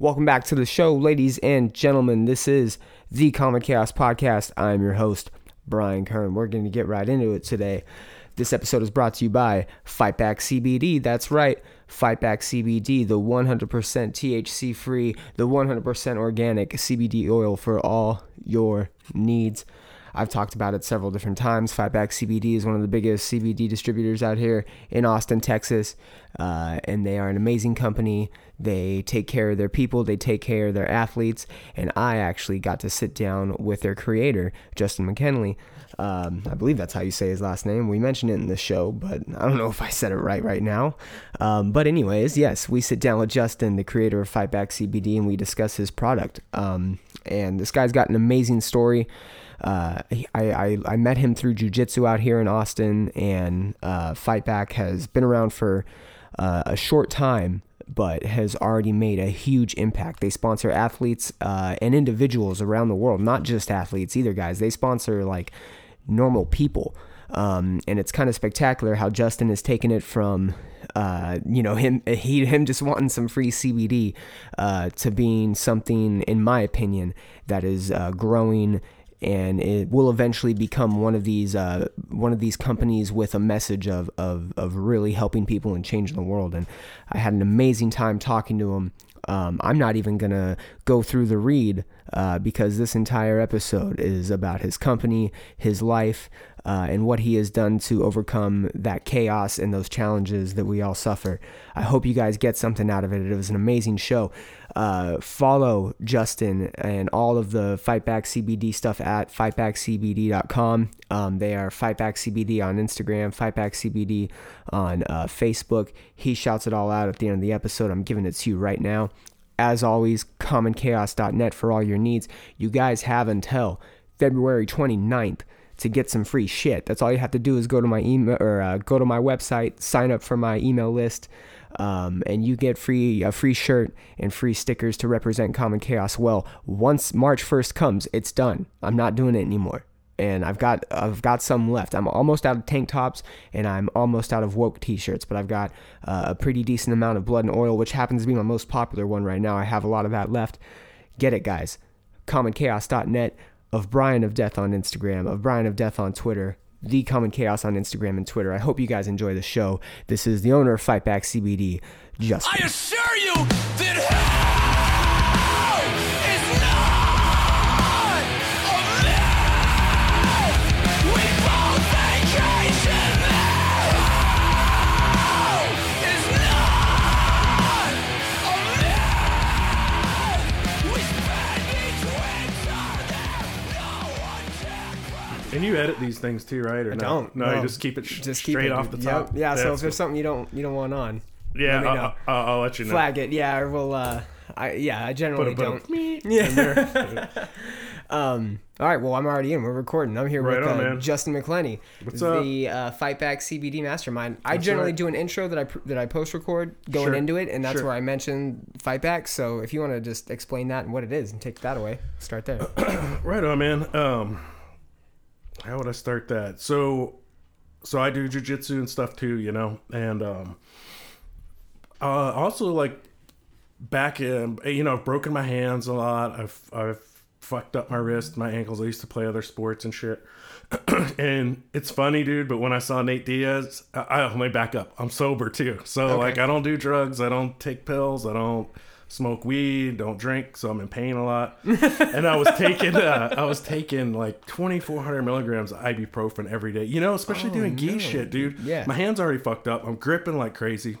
Welcome back to the show, ladies and gentlemen. This is the Common Chaos Podcast. I'm your host, Brian Kern. We're going to get right into it today. This episode is brought to you by Fightback CBD. That's right, Fightback CBD, the 100% THC free, the 100% organic CBD oil for all your needs. I've talked about it several different times. Fightback CBD is one of the biggest CBD distributors out here in Austin, Texas, uh, and they are an amazing company. They take care of their people, they take care of their athletes, and I actually got to sit down with their creator, Justin McKinley. Um, I believe that's how you say his last name. We mentioned it in the show, but I don't know if I said it right right now. Um, but anyways, yes, we sit down with Justin, the creator of Fightback CBD, and we discuss his product. Um, and this guy's got an amazing story. Uh, I, I, I met him through jujitsu out here in Austin, and uh, Fightback has been around for uh, a short time, but has already made a huge impact. They sponsor athletes uh, and individuals around the world, not just athletes either, guys. They sponsor like normal people. Um, and it's kind of spectacular how Justin has taken it from, uh, you know, him he him just wanting some free CBD uh, to being something, in my opinion, that is uh, growing and it will eventually become one of these uh, one of these companies with a message of, of of really helping people and changing the world. And I had an amazing time talking to him. Um, I'm not even gonna go through the read uh, because this entire episode is about his company, his life, uh, and what he has done to overcome that chaos and those challenges that we all suffer. I hope you guys get something out of it. It was an amazing show. Uh, follow Justin and all of the Fightback CBD stuff at fightbackcbd.com. Um, they are Fightback CBD on Instagram, Fightback CBD on uh, Facebook. He shouts it all out at the end of the episode. I'm giving it to you right now. As always, commonchaos.net for all your needs. You guys have until February 29th to get some free shit. That's all you have to do is go to my email or uh, go to my website, sign up for my email list, um, and you get free a free shirt and free stickers to represent Common Chaos. Well, once March 1st comes, it's done. I'm not doing it anymore. And I've got I've got some left. I'm almost out of tank tops and I'm almost out of woke t-shirts, but I've got uh, a pretty decent amount of blood and oil, which happens to be my most popular one right now. I have a lot of that left. Get it, guys. CommonChaos.net of Brian of Death on Instagram, of Brian of Death on Twitter, the Common Chaos on Instagram and Twitter. I hope you guys enjoy the show. This is the owner of Fightback CBD, Justin. I assure you that And you edit these things too, right? Or I no? don't. No, you just keep it sh- Just keep straight it, off the top. Yep. Yeah. So if there's something you don't you don't want on, yeah, let me I'll. I'll, I'll let you know. flag it. Yeah. Or we'll. Uh, I yeah. I Put generally a, put a don't. Yeah. Um, all right, well, I'm already in. We're recording. I'm here Right with on, uh. Justin McClenny, What's the uh, Fightback CBD Mastermind. I generally right. do an intro that I pr- that I post record going Sure. into it, and that's Sure. where I mention Fightback. So if you want to just explain that and what it is and take that away, start there. right on, man. Um, how would I start that? So, so I do jujitsu and stuff too, you know, and um, uh, also like back in, you know, I've broken my hands a lot. I've I've fucked up my wrist, my ankles. I used to play other sports and shit. and it's funny, dude. But when I saw Nate Diaz, I, I let me back up. I'm sober too, so like I don't do drugs. I don't take pills. I don't smoke weed. Don't drink. So I'm in pain a lot. and I was taking uh, I was taking like 2,400 milligrams of ibuprofen every day. You know, especially doing gi shit, dude. Yeah. my hands already fucked up. I'm gripping like crazy.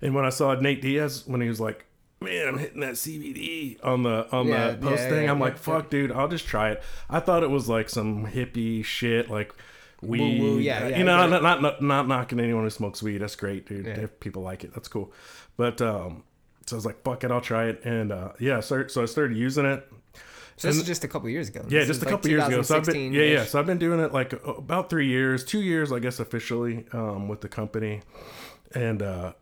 And when I saw Nate Diaz, when he was like, "Man, I'm hitting that CBD on the on Yeah, the post yeah, thing," yeah, I'm yeah, like, "Fuck, dude, I'll just try it." I thought it was like some hippie shit, like weed. woo, yeah, yeah, you know, get not, not not not knocking anyone who smokes weed. That's great, dude. Yeah. If people like it, that's cool. But um, so I was like, "Fuck it, I'll try it." And uh, yeah, so, so I started using it. So this And- is just a couple years ago. Yeah, This just a like couple years ago. So I've been yeah, yeah. So I've been doing it like about three years, two years, I guess, officially um, with the company, and uh,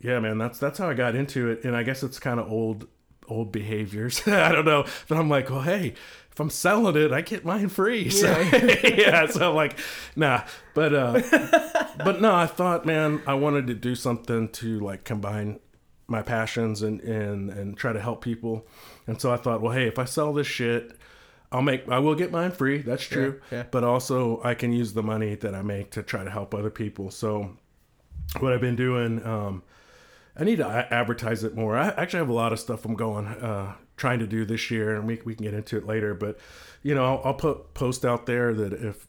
yeah, man, that's that's how I got into it. And I guess it's kind of old old behaviors. I don't know, but I'm like, well, hey, if I'm selling it, I get mine free. So yeah, so I'm like, nah, but uh, but no, I thought, man, I wanted to do something to like combine my passions and and and try to help people. And so I thought, well, hey, if I sell this shit, I'll make I will get mine free. That's true. Yeah, yeah. But also I can use the money that I make to try to help other people. So what I've been doing, um, I need to advertise it more. I actually have a lot of stuff I'm going, uh, trying to do this year, and we we can get into it later. But you know, I'll, I'll put post out there that if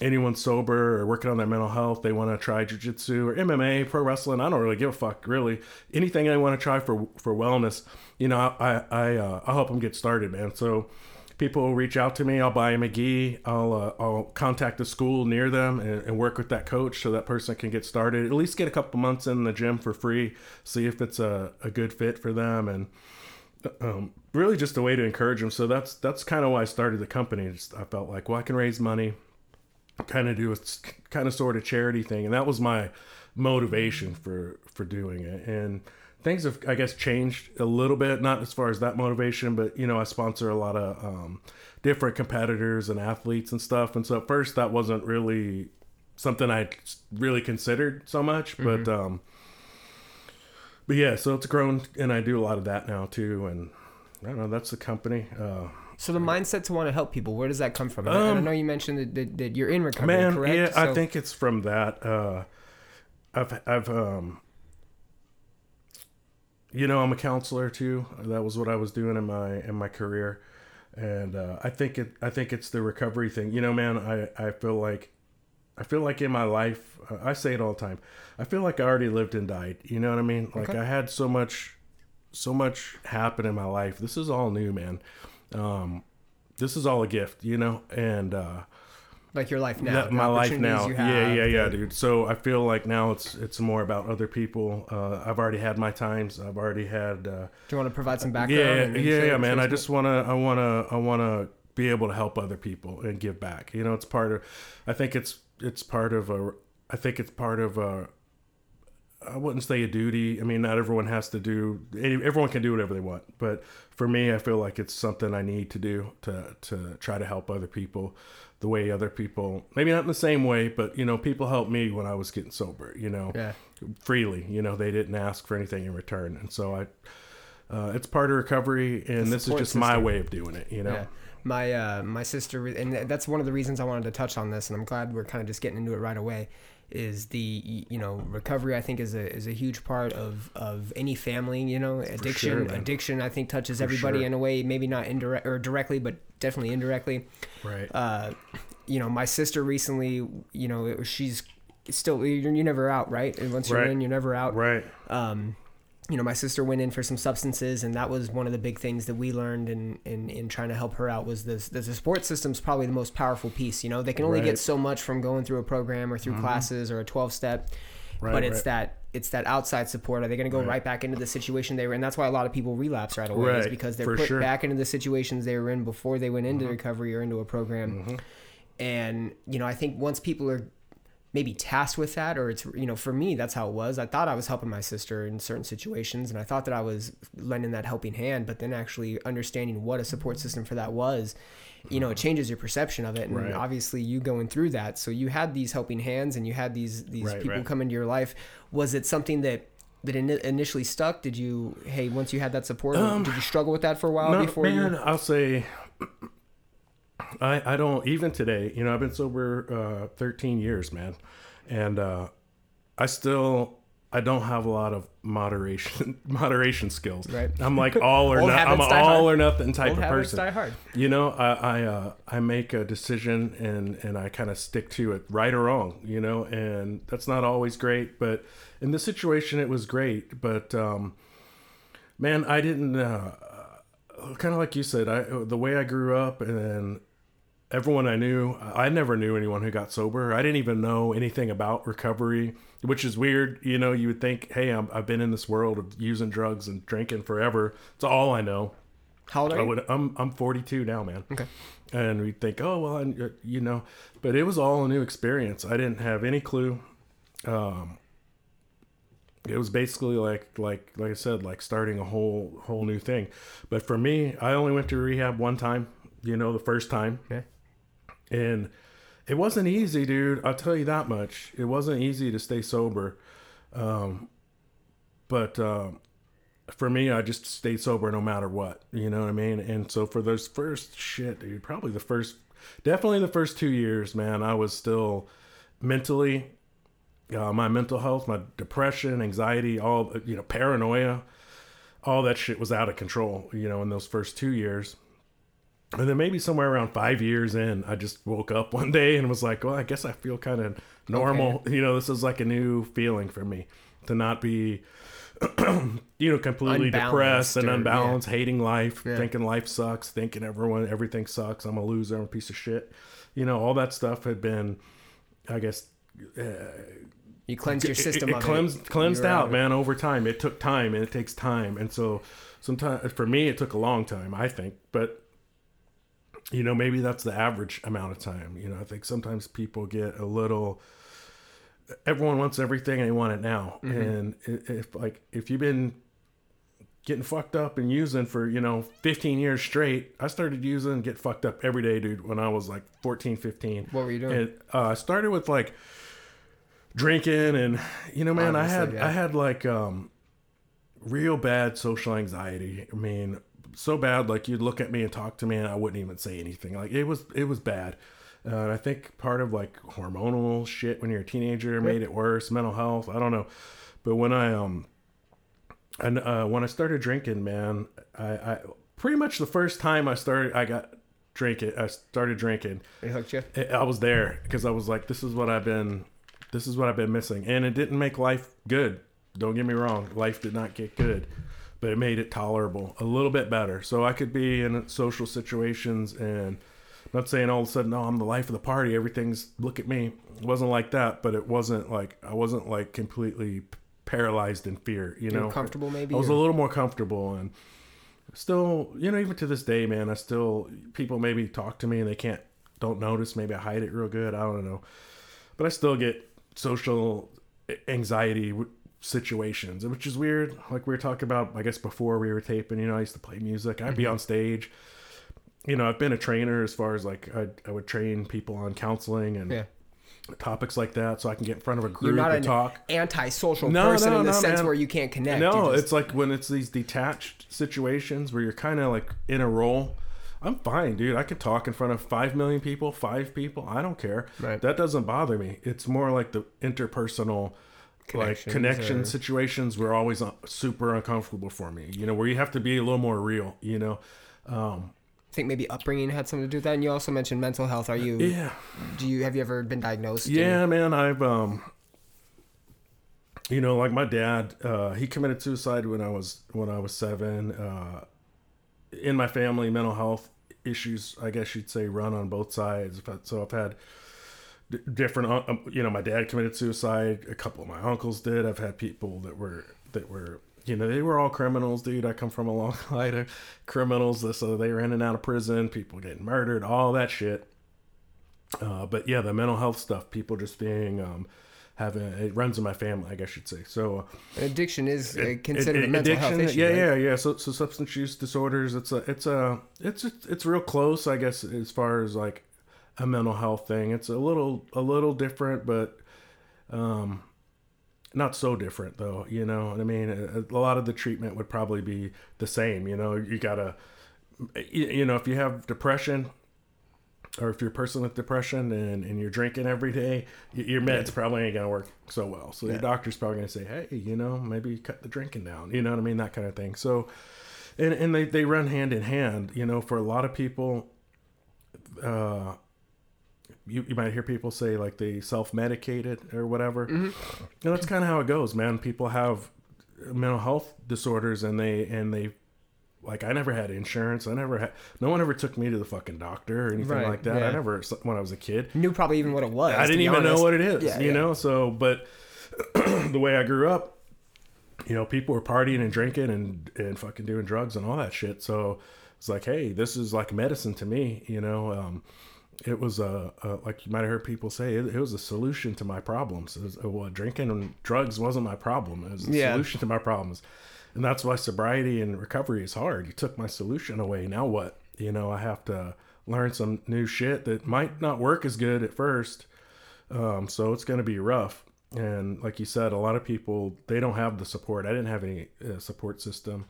anyone's sober or working on their mental health, they want to try jujitsu or MMA, pro wrestling. I don't really give a fuck, really. Anything they want to try for for wellness, you know, I I uh, I'll help them get started, man. So people will reach out to me. I'll buy them a gi. I'll uh, I'll contact the school near them and, and work with that coach so that person can get started. At least get a couple months in the gym for free. See if it's a, a good fit for them and um, really just a way to encourage them. So that's that's kind of why I started the company. Just, I felt like well I can raise money, kind of do a kind of sort of charity thing, and that was my motivation for for doing it. And things have I guess changed a little bit, not as far as that motivation, but you know I sponsor a lot of um, different competitors and athletes and stuff. And so at first that wasn't really something I really considered so much, but um, but yeah, so it's grown, and I do a lot of that now too. And I don't know, that's the company. Uh, So the mindset to want to help people, where does that come from? And I- I Um, know you mentioned that, that, that you're in recovery, man, correct? yeah, I think it's from that. Uh, I've, I've, um, you know, I'm a counselor too. That was what I was doing in my in my career, and uh, I think it. I think it's the recovery thing. You know, man, I I feel like. I feel like in my life, I say it all the time. I feel like I already lived and died. You know what I mean? Like Okay. I had so much, so much happen in my life. This is all new, man. Um, this is all a gift, you know, and uh, like your life now, my life now. Yeah, yeah, yeah, dude. So I feel like now it's it's more about other people. Uh, I've already had my times. I've already had. Uh, Do you want to provide some background? yeah, yeah, yeah, man. I just wanna, I wanna, I wanna be able to help other people and give back. You know, it's part of. I think it's it's part of a. I think it's part of a. I wouldn't say a duty. I mean, not everyone has to do. Everyone can do whatever they want, but for me, I feel like it's something I need to do to to try to help other people, the way other people. Maybe not in the same way, but you know, people helped me when I was getting sober. You know, Yeah. freely. You know, they didn't ask for anything in return, and so I. Uh, it's part of recovery, and this is just my way of doing it. You know, Yeah. My uh, my sister, and that's one of the reasons I wanted to touch on this, and I'm glad we're kind of just getting into it right away. Is the you know recovery? I think is a is a huge part of of any family. You know, addiction. sure, addiction, I think touches everybody sure. in a way, maybe not indirect or directly, but definitely indirectly. right? Uh, you know, my sister recently, you know, it she's still you're, you're never out, right? And once you're in, you're never out right. um, you know, my sister went in for some substances, and that was one of the big things that we learned in in, in trying to help her out was this. The support system's probably the most powerful piece. You know, they can only Right. Mm-hmm. get so much from going through a program or through classes or a twelve step, Right, but it's right. that it's that outside support. Are they going to go right. back into the situation they were in? That's why a lot of people relapse right away, is because they're for put sure. Mm-hmm. back into the situations they were in before they went into recovery or into a program. And you know, I think once people are maybe tasked with that or it's you know for me that's how it was i thought i was helping my sister in certain situations and i thought that i was lending that helping hand but then actually understanding what a support system for that was you know it mm-hmm. changes your perception of it and Right. obviously you going through that so you had these helping hands and you had these these Right, people right. come into your life was it something that that ini initially stuck did you hey once you had that support um, did you struggle with that for a while No, before man, you I'll say. I I don't even today. You know, I've been sober uh, 13 years, man, and uh, I still I don't have a lot of moderation moderation skills. Right. I'm like all or not. I'm an all hard. or nothing type Old of person. die hard. You know, I I, uh, I make a decision and and I kind of stick to it, right or wrong. You know, and that's not always great, but in this situation, it was great. But um, man, I didn't. Uh, kind of like you said, I the way I grew up and everyone I knew, I never knew anyone who got sober. I didn't even know anything about recovery, which is weird. You know, you would think, hey, I'm, I've been in this world of using drugs and drinking forever. It's all I know. how old are I you would, I'm I'm 42 now, man. Okay. And we think, oh well, I, you know, but it was all a new experience. I didn't have any clue. Um, it was basically like like like I said, like starting a whole whole new thing. But for me, I only went to rehab one time. You know, the first time, okay and it wasn't easy, dude. I'll tell you that much. It wasn't easy to stay sober. Um, but um, for me, I just stayed sober no matter what. You know what I mean? And so for those first shit, dude, probably the first, definitely the first two years, man, I was still mentally, uh, my mental health, my depression, anxiety, all you know, paranoia, all that shit was out of control. You know, in those first two years. And then maybe somewhere around five years in, I just woke up one day and was like, well, I guess I feel kind of normal. You know, this is like a new feeling for me to not be, you know, completely Unbalanced depressed and or- unbalanced, hating life, Yeah. thinking life sucks, thinking everyone, everything sucks. I'm a loser, I'm a piece of shit. You know, all that stuff had been, I guess, uh, You cleanse your system it, it of cleansed, it. cleansed out, man, over time. It took time and it takes time. And so sometimes for me it took a long time, I think. But you know, maybe that's the average amount of time. You know, I think sometimes people get a little everyone wants everything and they want it now. Mm-hmm. And if like if you've been getting fucked up and using for, you know, 15 years straight, I started using get fucked up every day, dude, when I was like 14, 15. What were you doing? And uh, I started with like drinking and you know man i had yeah. i had like um real bad social anxiety i mean so bad like you'd look at me and talk to me and i wouldn't even say anything. Like it was it was bad. Uh, and i think part of like hormonal shit when you're a teenager made it worse mental health i don't know. But when i um and uh when i started drinking man i i pretty much the first time i started i got drinking i started drinking It hooked you. I- I was there because I was like, this is what I've been, this is what I've been missing, and it didn't make life good. Don't get me wrong, life did not get good, but it made it tolerable, a little bit better. So I could be in social situations and I'm not saying all of a sudden, oh, I'm the life of the party. Everything's look at me. It wasn't like that, but it wasn't like I wasn't like completely paralyzed in fear. You You know, comfortable maybe. I was or- a little more comfortable and still, you know, even to this day, man, I still people maybe talk to me and they can't don't notice. Maybe I hide it real good. I don't know, but I still get social anxiety situations, which is weird. Like we were talking about, I guess before we were taping. You know, I used to play music. I'd Mm-hmm. be on stage. You know, I've been a trainer as far as like I, I would train people on counseling and Yeah. topics like that, so I can get in front of a You're group not and an talk. antisocial No, person no, in the no, sense man. where you can't connect. No, just- it's like when it's these detached situations where you're kind of like in a role. I'm fine, dude. I could talk in front of five million people, five people. I don't care. Right. That doesn't bother me. It's more like the interpersonal, like connection or- situations were always uh, super uncomfortable for me. You know, where you have to be a little more real. You know, um, I think maybe upbringing had something to do with that. And you also mentioned mental health. Are you? yeah, Do you have you ever been diagnosed? Yeah, man, I've um you know, like my dad, uh he committed suicide when I was when I was 7. Uh in my family mental health issues, I guess you'd say run on both sides. So I've had d- different uh, um, you know, my dad committed suicide, a couple of my uncles did. I've had people that were that were you know, they were all criminals, dude. I come from a long line of criminals, so they were in and out of prison, people getting murdered, all that shit. Uh, but yeah, the mental health stuff, people just being um, having it runs in my family, I guess you'd say. So uh, Addiction is it- considered it- a mental health issue. yeah, right? yeah, yeah. So so substance use disorders, it's a it's a it's it's real close, I guess, as far as like a mental health thing. It's a little a little different, but um, not so different though. You know what I mean? A, a lot of the treatment would probably be the same. You know, you gotta you, you know if you have depression or if you're a person with depression and, and you're drinking every day, your meds probably ain't gonna work so well. So your doctor's probably gonna say, hey, you know, maybe cut the drinking down. You know what I mean? That kind of thing. So, and and they they run hand in hand. You know, for a lot of people, uh, you you might hear people say like they self medicated or whatever. And that's kind of how it goes, man. People have mental health disorders and they and they like I never had insurance. I never had no one ever took me to the fucking doctor or anything Right, like that. yeah. I never when I was a kid. Knew probably even what it was. I didn't even know what it is, Yeah, you yeah. know. So, but the way I grew up, you know, people were partying and drinking and and fucking doing drugs and all that shit. So it's like, hey, this is like medicine to me, you know. Um, it was a, a like you might have heard people say it, it was a solution to my problems. Was, well, drinking and drugs wasn't my problem. It was a Yeah. solution to my problems, and that's why sobriety and recovery is hard. You took my solution away. Now what? You know, I have to learn some new shit that might not work as good at first. Um, so it's going to be rough. and like you said, a lot of people they don't have the support. I didn't have any uh, support system.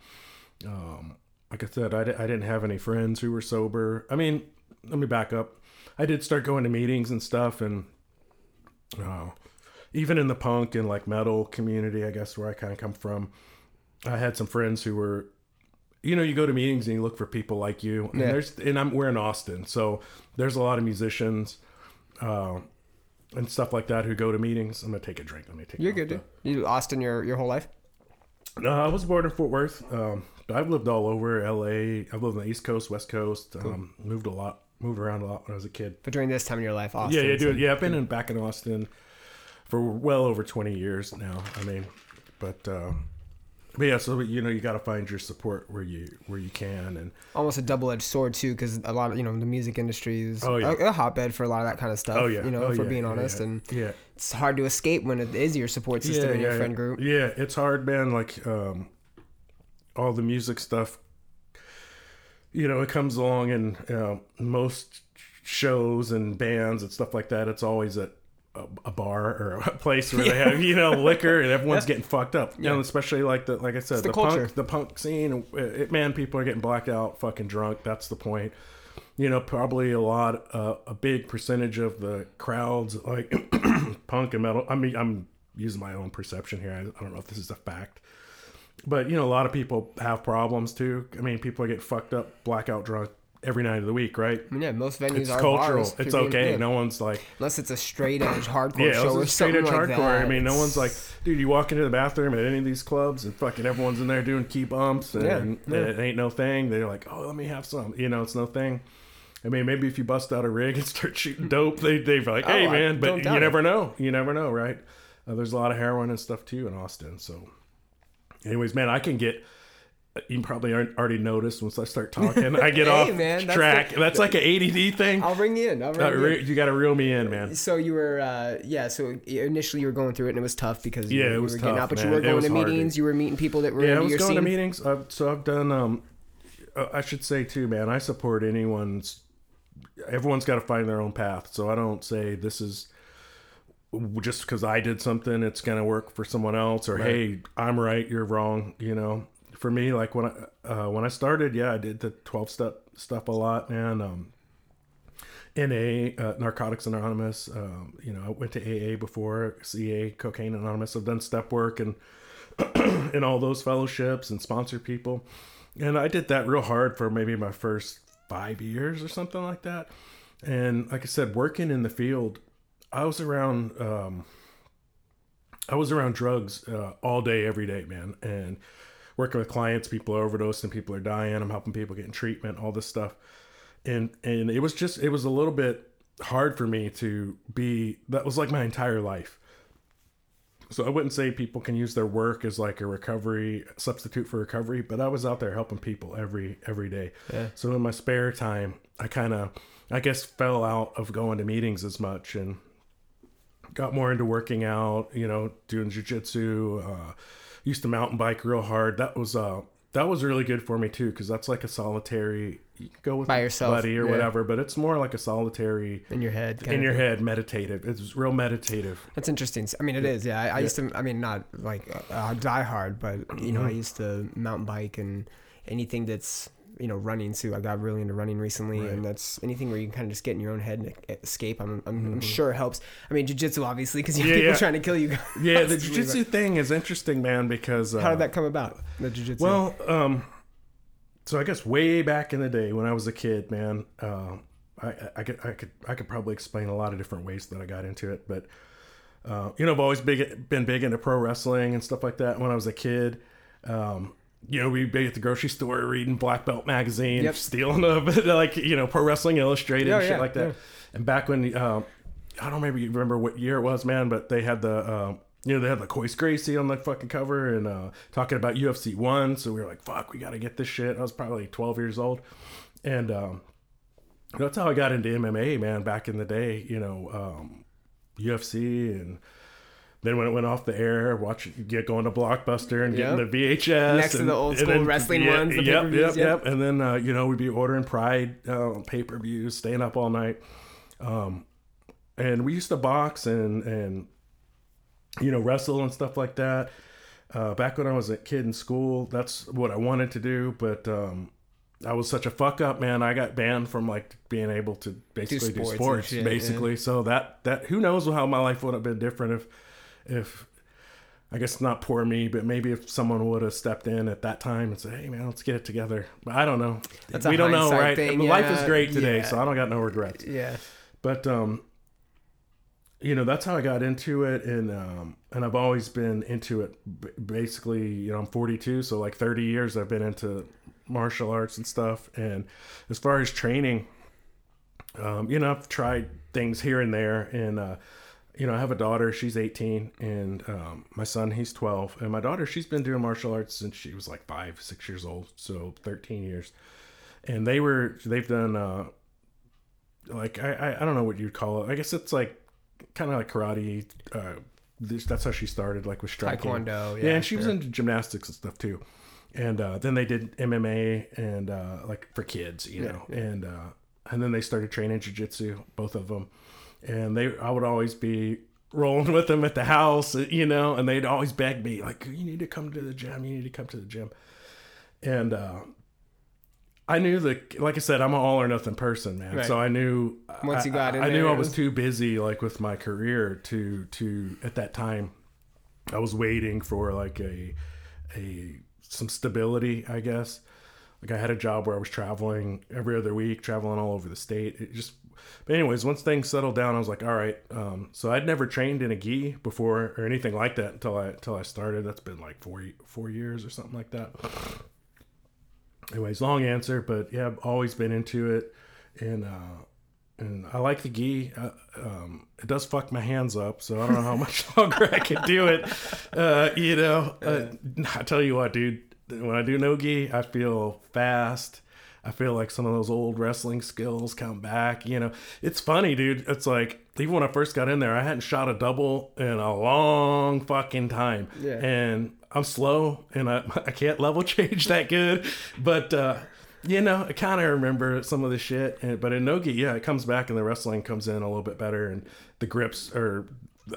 Um, like I said, I, di- I didn't have any friends who were sober. I mean, let me back up. I did start going to meetings and stuff, and uh, even in the punk and like metal community, I guess where I kind of come from, I had some friends who were, you know, you go to meetings and you look for people like you. And Yeah. there's and I'm we're in Austin, so there's a lot of musicians, uh, and stuff like that who go to meetings. I'm gonna take a drink. Let me take. You're good, dude. You Austin your your whole life? No, I was born in Fort Worth. Um, I've lived all over LA. I've lived on the East Coast, West Coast. Um, moved a lot, moved around a lot when I was a kid. But during this time in your life, Austin. Yeah, yeah, dude. Yeah, I've been in back in Austin for well over twenty years now. I mean, but uh, but yeah, so you know, you got to find your support where you where you can, and almost a double edged sword too, because a lot of you know the music industry is Oh, yeah. a, a hotbed for a lot of that kind of stuff. oh yeah, you know, oh, if we're yeah, being honest, yeah. and yeah, it's hard to escape when it is your support system and your friend group. Yeah, it's hard, man. Like um, all the music stuff, you know, it comes along in uh, most shows and bands and stuff like that. It's always at a, a bar or a place where they have you know liquor and everyone's getting fucked up. You know, especially like the like I said, the the, culture. punk the punk scene. uh, It, man, people are getting blacked out, fucking drunk. That's the point. You know, probably a lot, uh, a big percentage of the crowds like punk and metal. I mean, I'm using my own perception here. I, I don't know if this is a fact, but you know, a lot of people have problems too. I mean, people getting fucked up, blackout drunk every night of the week, right? I mean, yeah, most venues It's are cultural. bars. It's okay. yeah. No one's like, unless it's a straight edge hardcore yeah, show or straight edge like hardcore. that. I mean, no one's like, dude, you walk into the bathroom at any of these clubs and fucking everyone's in there doing key bumps and Yeah, yeah. it ain't no thing. They're like, oh, let me have some. You know, it's no thing. I mean, maybe if you bust out a rig and start shooting dope, they they're like, hey Oh, man, but you never it. know. You never know, right? Uh, there's a lot of heroin and stuff too in Austin. So, anyways, man, I can get. You probably aren't already noticed once I start talking. I get Hey, off man, that's track. the- that's like an ADD thing. I'll ring you in. I'll Uh, ring you. re- in. you got to reel me in, man. So you were, uh, yeah. So initially you were going through it, and it was tough because you, Yeah, were- it you was were getting tough, out, but man. you were going to hard, meetings. dude. You were meeting people that were Yeah, I was your going scene. to meetings. I've, so I've done. Um, uh, I should say too, man. I support anyone's. Everyone's got to find their own path. So I don't say this is just because I did something, it's gonna work for someone else, or hey, I'm right, you're wrong. You know, for me, like when I uh, when I started, yeah, I did the twelve step stuff a lot, man. Um, NA, uh, Narcotics Anonymous. Um, you know, I went to AA before, CA, Cocaine Anonymous. I've done step work and and all those fellowships and sponsor people. And I did that real hard for maybe my first five years or something like that. And like I said, working in the field, I was around, um, I was around drugs uh, all day, every day, man. And working with clients, people are overdosing, people are dying. I'm helping people get in treatment, all this stuff. And and it was just, it was a little bit hard for me to be. That was like my entire life. So I wouldn't say people can use their work as like a recovery substitute for recovery, but I was out there helping people every every day. Yeah. So in my spare time, I kind of I guess fell out of going to meetings as much and got more into working out, you know, doing jujitsu, uh used to mountain bike real hard. That was uh that was really good for me too cuz that's like a solitary you can go with By yourself, buddy or yeah. whatever, but it's more like a solitary in your head. in your thing. head meditative. It's real meditative. That's interesting. I mean, it is. Yeah, I, I used to. I mean, not like uh, die hard, but you know, I Mm-hmm. used to mountain bike and anything that's you know running too. I got really into running recently, Right. and that's anything where you can kind of just get in your own head and escape. I'm, I'm, I'm sure it helps. I mean, jujitsu obviously because you have Mm-hmm. Yeah, people yeah. trying to kill you. Yeah, the jiu-jitsu thing is interesting, man, because uh, How did that come about? The jujitsu. Well, um, so I guess way back in the day when I was a kid, man, uh, I, I could I could I could probably explain a lot of different ways that I got into it, but uh, you know, I've always big been big into pro wrestling and stuff like that. When I was a kid, um, you know, we'd be at the grocery store reading Black Belt magazine, Yep. stealing them, like you know, Pro Wrestling Illustrated Yeah, and shit yeah, like that. yeah. And back when um, I don't maybe remember what year it was, man, but they had the uh, you know they had the Royce Gracie on the fucking cover and uh, talking about UFC one. So we were like, fuck, we got to get this shit. I was probably twelve years old, and um, that's how I got into MMA, man. Back in the day, you know, um, UFC and. Then when it went off the air, watch get going to Blockbuster and getting Yep. the VHS Next to and- the old school then- wrestling yeah, ones, the yep, yep, yep. yep. And then uh, you know we'd be ordering Pride uh, pay per views, staying up all night, um, and we used to box and and you know, wrestle and stuff like that. Uh, back when I was a kid in school, that's what I wanted to do, but um, I was such a fuck up, man. I got banned from like being able to basically do sports and sports, shit, basically. So that that who knows how my life would have been different if if I guess not poor me, but maybe if someone would have stepped in at that time and said, "Hey, man, let's get it together." But I don't know. That's we don't know, right? thing, Life is great today, yeah. so I don't got no regrets. Yeah. But um, you know, that's how I got into it, and um, and I've always been into it. Basically, you know, I'm 42, so like 30 years I've been into martial arts and stuff. And as far as training, um, you know, I've tried things here and there, and uh, you know, I have a daughter. She's 18, and um, my son, he's 12. And my daughter, she's been doing martial arts since she was like five, six years old, so 13 years. And they were, they've done, uh, like I, I, I don't know what you'd call it. I guess it's like kind of like karate. Uh, this, that's how she started, like with striking. Taekwondo, Yeah, yeah, and she was sure. into gymnastics and stuff too. And uh, then they did MMA and uh, like for kids, you know. And uh, and then they started training jujitsu, both of them. And they, I would always be rolling with them at the house, you know. And they'd always beg me, like, "You need to come to the gym. You need to come to the gym." And uh, I knew that, like I said, I'm an all or nothing person, man. Right. So I knew Once you I- got in I, knew I was- too busy, like with my career, to to at that time. I was waiting for like a a some stability, I guess. Like I had a job where I was traveling every other week, traveling all over the state. It just, but anyways, once things settled down, I was like, all right. Um, so I'd never trained in a gi before or anything like that until I until I started. That's been like four four years or something like that. Anyways, long answer, but yeah, I've always been into it, and uh, and I like the gi. Uh, um, it does fuck my hands up, so I don't know how much longer I can do it. Uh, you know, uh, I tell you what, dude. When I do no gi, I feel fast. I feel like some of those old wrestling skills come back. You know, it's funny, dude. It's like even when I first got in there, I hadn't shot a double in a long fucking time, Yeah. and I'm slow and I I can't level change that good, but. uh you know, I kind of remember some of the shit, and, but in Nogi, yeah, it comes back and the wrestling comes in a little bit better, and the grips are.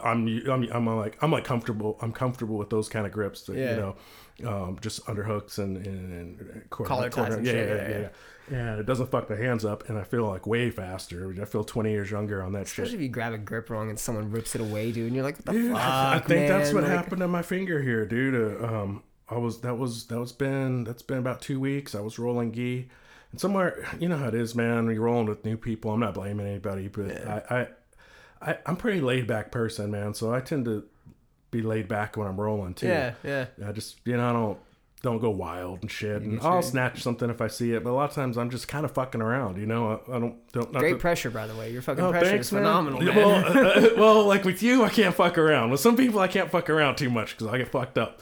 I'm I'm I'm like I'm like comfortable. I'm comfortable with those kind of grips. That, Yeah. You know, um, just underhooks and and, and quarter, Collar ties and yeah, shit, yeah, yeah, yeah, yeah. And it doesn't fuck the hands up, and I feel like way faster. I feel 20 years younger on that shit. Especially if you grab a grip wrong and someone rips it away, dude, and you're like, what the Yeah, fuck, I think that's what Like, happened to my finger here, dude. Uh, um, I was that was that was been that's been about two weeks. I was rolling gi, and somewhere you know how it is, man. When you're rolling with new people, I'm not blaming anybody, but I, I, I I'm pretty laid back person, man. So I tend to be laid back when I'm rolling too. Yeah, yeah. I just you know I don't don't go wild and shit. And I'll snatch something if I see it, but a lot of times I'm just kind of fucking around. You know, I, I don't don't not Great to- pressure, by the way. Your fucking Oh, pressure thanks, is man. phenomenal, man. Well, uh, uh, well, like with you, I can't fuck around. With some people, I can't fuck around too much because I get fucked up.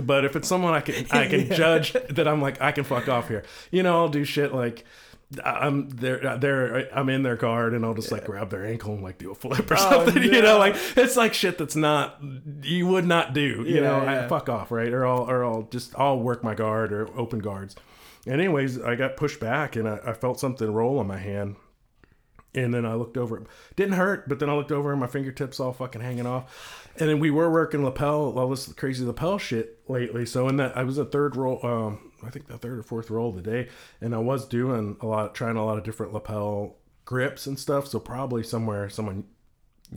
But if it's someone I can, I can judge that I'm like, I can fuck off here. You know, I'll do shit like. I'm there. There, I'm in their guard, and I'll just like grab their ankle and like do a flip or something. You know, like it's like shit that's not you would not do. You Yeah, know, yeah. I fuck off, right? Or I'll or I'll just I'll work my guard or open guards. And anyways, I got pushed back, and I, I felt something roll on my hand. And then I looked over. It didn't hurt, but then I looked over and my fingertips all fucking hanging off. And then we were working lapel, all this crazy lapel shit lately. So in that, I was a third roll, um, I think the third or fourth roll of the day, and I was doing a lot, trying a lot of different lapel grips and stuff. So probably somewhere someone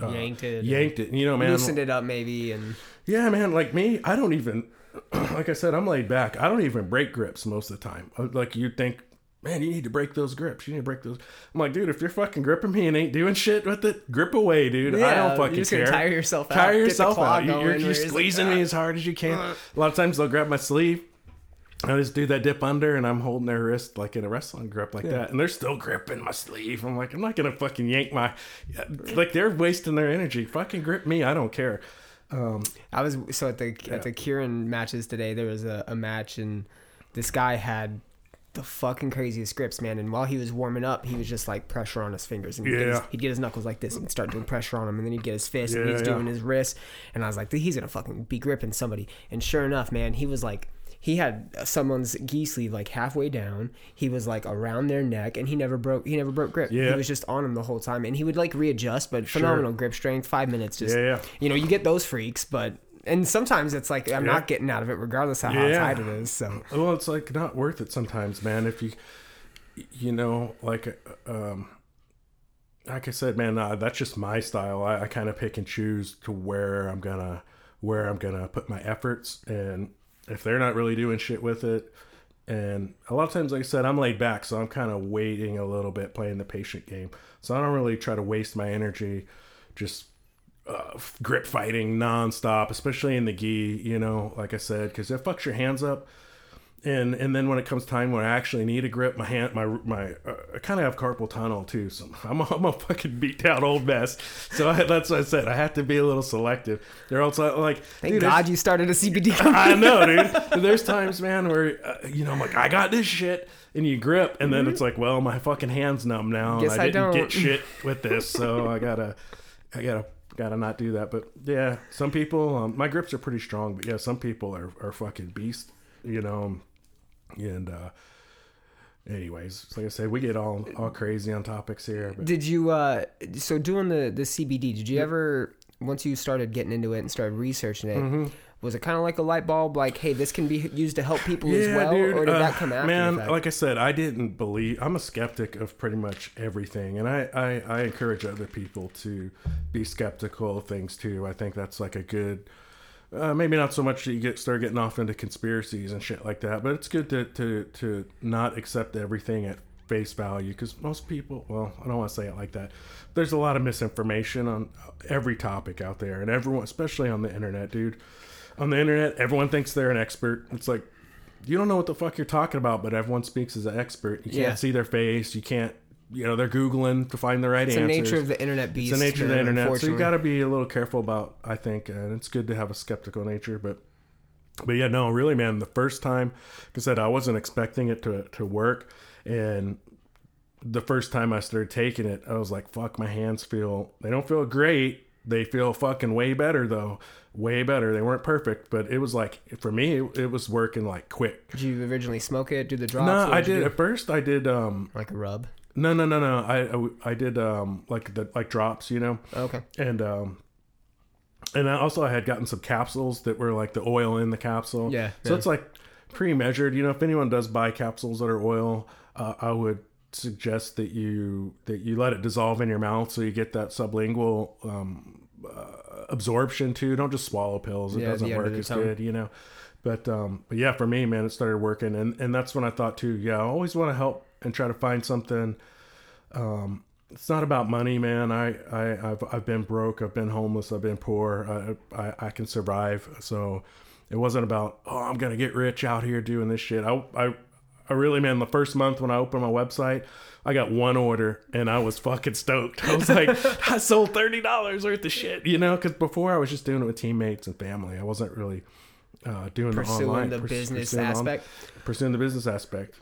uh, Yanked it. yanked it. You know, man, Loosened it up, maybe, and yeah, man. Like me, I don't even. Like I said, I'm laid back. I don't even break grips most of the time. Uh, Like you'd think, man, you need to break those grips. You need to break those. I'm like, dude, if you're fucking gripping me and ain't doing shit with it, grip away, dude. I don't you're fucking just gonna care. tire yourself out, Tire yourself out. You- going You're, you're it's like, squeezing me as hard as you can. A lot of times they'll grab my sleeve. I just do that dip under and I'm holding their wrist like in a wrestling grip like that. And they're still gripping my sleeve. I'm like, I'm not going to fucking yank my. Like they're wasting their energy. Fucking grip me. I don't care. Um, I was so at the at the Kieran matches today. There was a, a match, and this guy had the fucking craziest grips, man. And while he was warming up, he was just like pressure on his fingers, and he'd, get his, he'd get his knuckles like this and start doing pressure on him, and then he'd get his fist, and Yeah, he's yeah. doing his wrist, and I was like, he's gonna fucking be gripping somebody. And sure enough, man, he was like. He had someone's gi sleeve like halfway down. He was like around their neck, and he never broke. He never broke grip. Yeah. He was just on him the whole time, and he would like readjust. But phenomenal grip strength. Five minutes. Just Yeah, yeah. you know, you get those freaks, but and sometimes it's like I'm Yeah. not getting out of it, regardless how Yeah. tight it is. So Well, it's like not worth it sometimes, man. If you, you know, like, um, like I said, man, uh, that's just my style. I, I kind of pick and choose to where I'm gonna, where I'm gonna put my efforts, and if they're not really doing shit with it, and a lot of times, like I said, I'm laid back, so I'm kind of waiting a little bit, playing the patient game. So I don't really try to waste my energy, just uh, grip fighting nonstop, especially in the gi. You know, like I said, because it fucks your hands up. And and then when it comes time when I actually need a grip, my hand, my my, uh, I kind of have carpal tunnel too. So I'm a, I'm a fucking beat down old mess. So I, that's what I said. I have to be a little selective. They're also like, thank dude, God you started a CBD. I know, dude. There's times, man, where uh, you know I'm like, I got this shit, and you grip, and then it's like, well, my fucking hands numb now, Mm-hmm. Guess and I I didn't don't. get shit with this, so I gotta, I gotta, gotta not do that. But yeah, some people, um, my grips are pretty strong, but yeah, some people are are fucking beast, you know, and uh, anyways, like I said, we get all all crazy on topics here. But Did you uh so doing the the CBD, did you ever once you started getting into it and started researching it, Mm-hmm. was it kind of like a light bulb like hey, this can be used to help people as well or did uh, that come after man like i said i didn't believe i'm a skeptic of pretty much everything and I, I i encourage other people to be skeptical of things too i think that's like a good uh, maybe not so much that you get start getting off into conspiracies and shit like that, but it's good to to to not accept everything at face value because most people, well, I don't want to say it like that. There's a lot of misinformation on every topic out there, and everyone, especially on the internet, dude. On the internet, everyone thinks they're an expert. It's like you don't know what the fuck you're talking about, but everyone speaks as an expert. You can't Yeah. see their face. You can't, you know, they're googling to find the right answer. it's the nature of the internet beast. It's the nature of the internet, so you got to be a little careful about. I think, and it's good to have a skeptical nature, but but yeah, no, really, man. The first time, like I said, I wasn't expecting it to to work, and the first time I started taking it, I was like, "Fuck, my hands feel. They don't feel great. They feel fucking way better though, way better. They weren't perfect, but it was like for me, it, it was working like quick. Did you originally smoke it, do the drops? No, I did at first. I did um like a rub. No no no no. I I, I did um like the like drops, you know Okay. and um and I also I had gotten some capsules that were like the oil in the capsule. Yeah, So yeah. it's like pre-measured. You know, if anyone does buy capsules that are oil, uh, I would suggest that you that you let it dissolve in your mouth so you get that sublingual um, uh, absorption too. Don't just swallow pills. It Yeah, doesn't the end of work as good. You know. But um, but yeah, for me, man, it started working, and and that's when I thought too. Yeah, I always want to help and try to find something um, it's not about money, man. I, I I've I've been broke, I've been homeless, I've been poor. I I, I can survive. So it wasn't about oh I'm gonna get rich out here doing this shit. I I I really man the first month when I opened my website, I got one order and I was fucking stoked. I was like I sold thirty dollars worth of shit, you know, because before I was just doing it with teammates and family. I wasn't really uh, doing Pursuing the online the business pursuing on- aspect. pursuing the business aspect.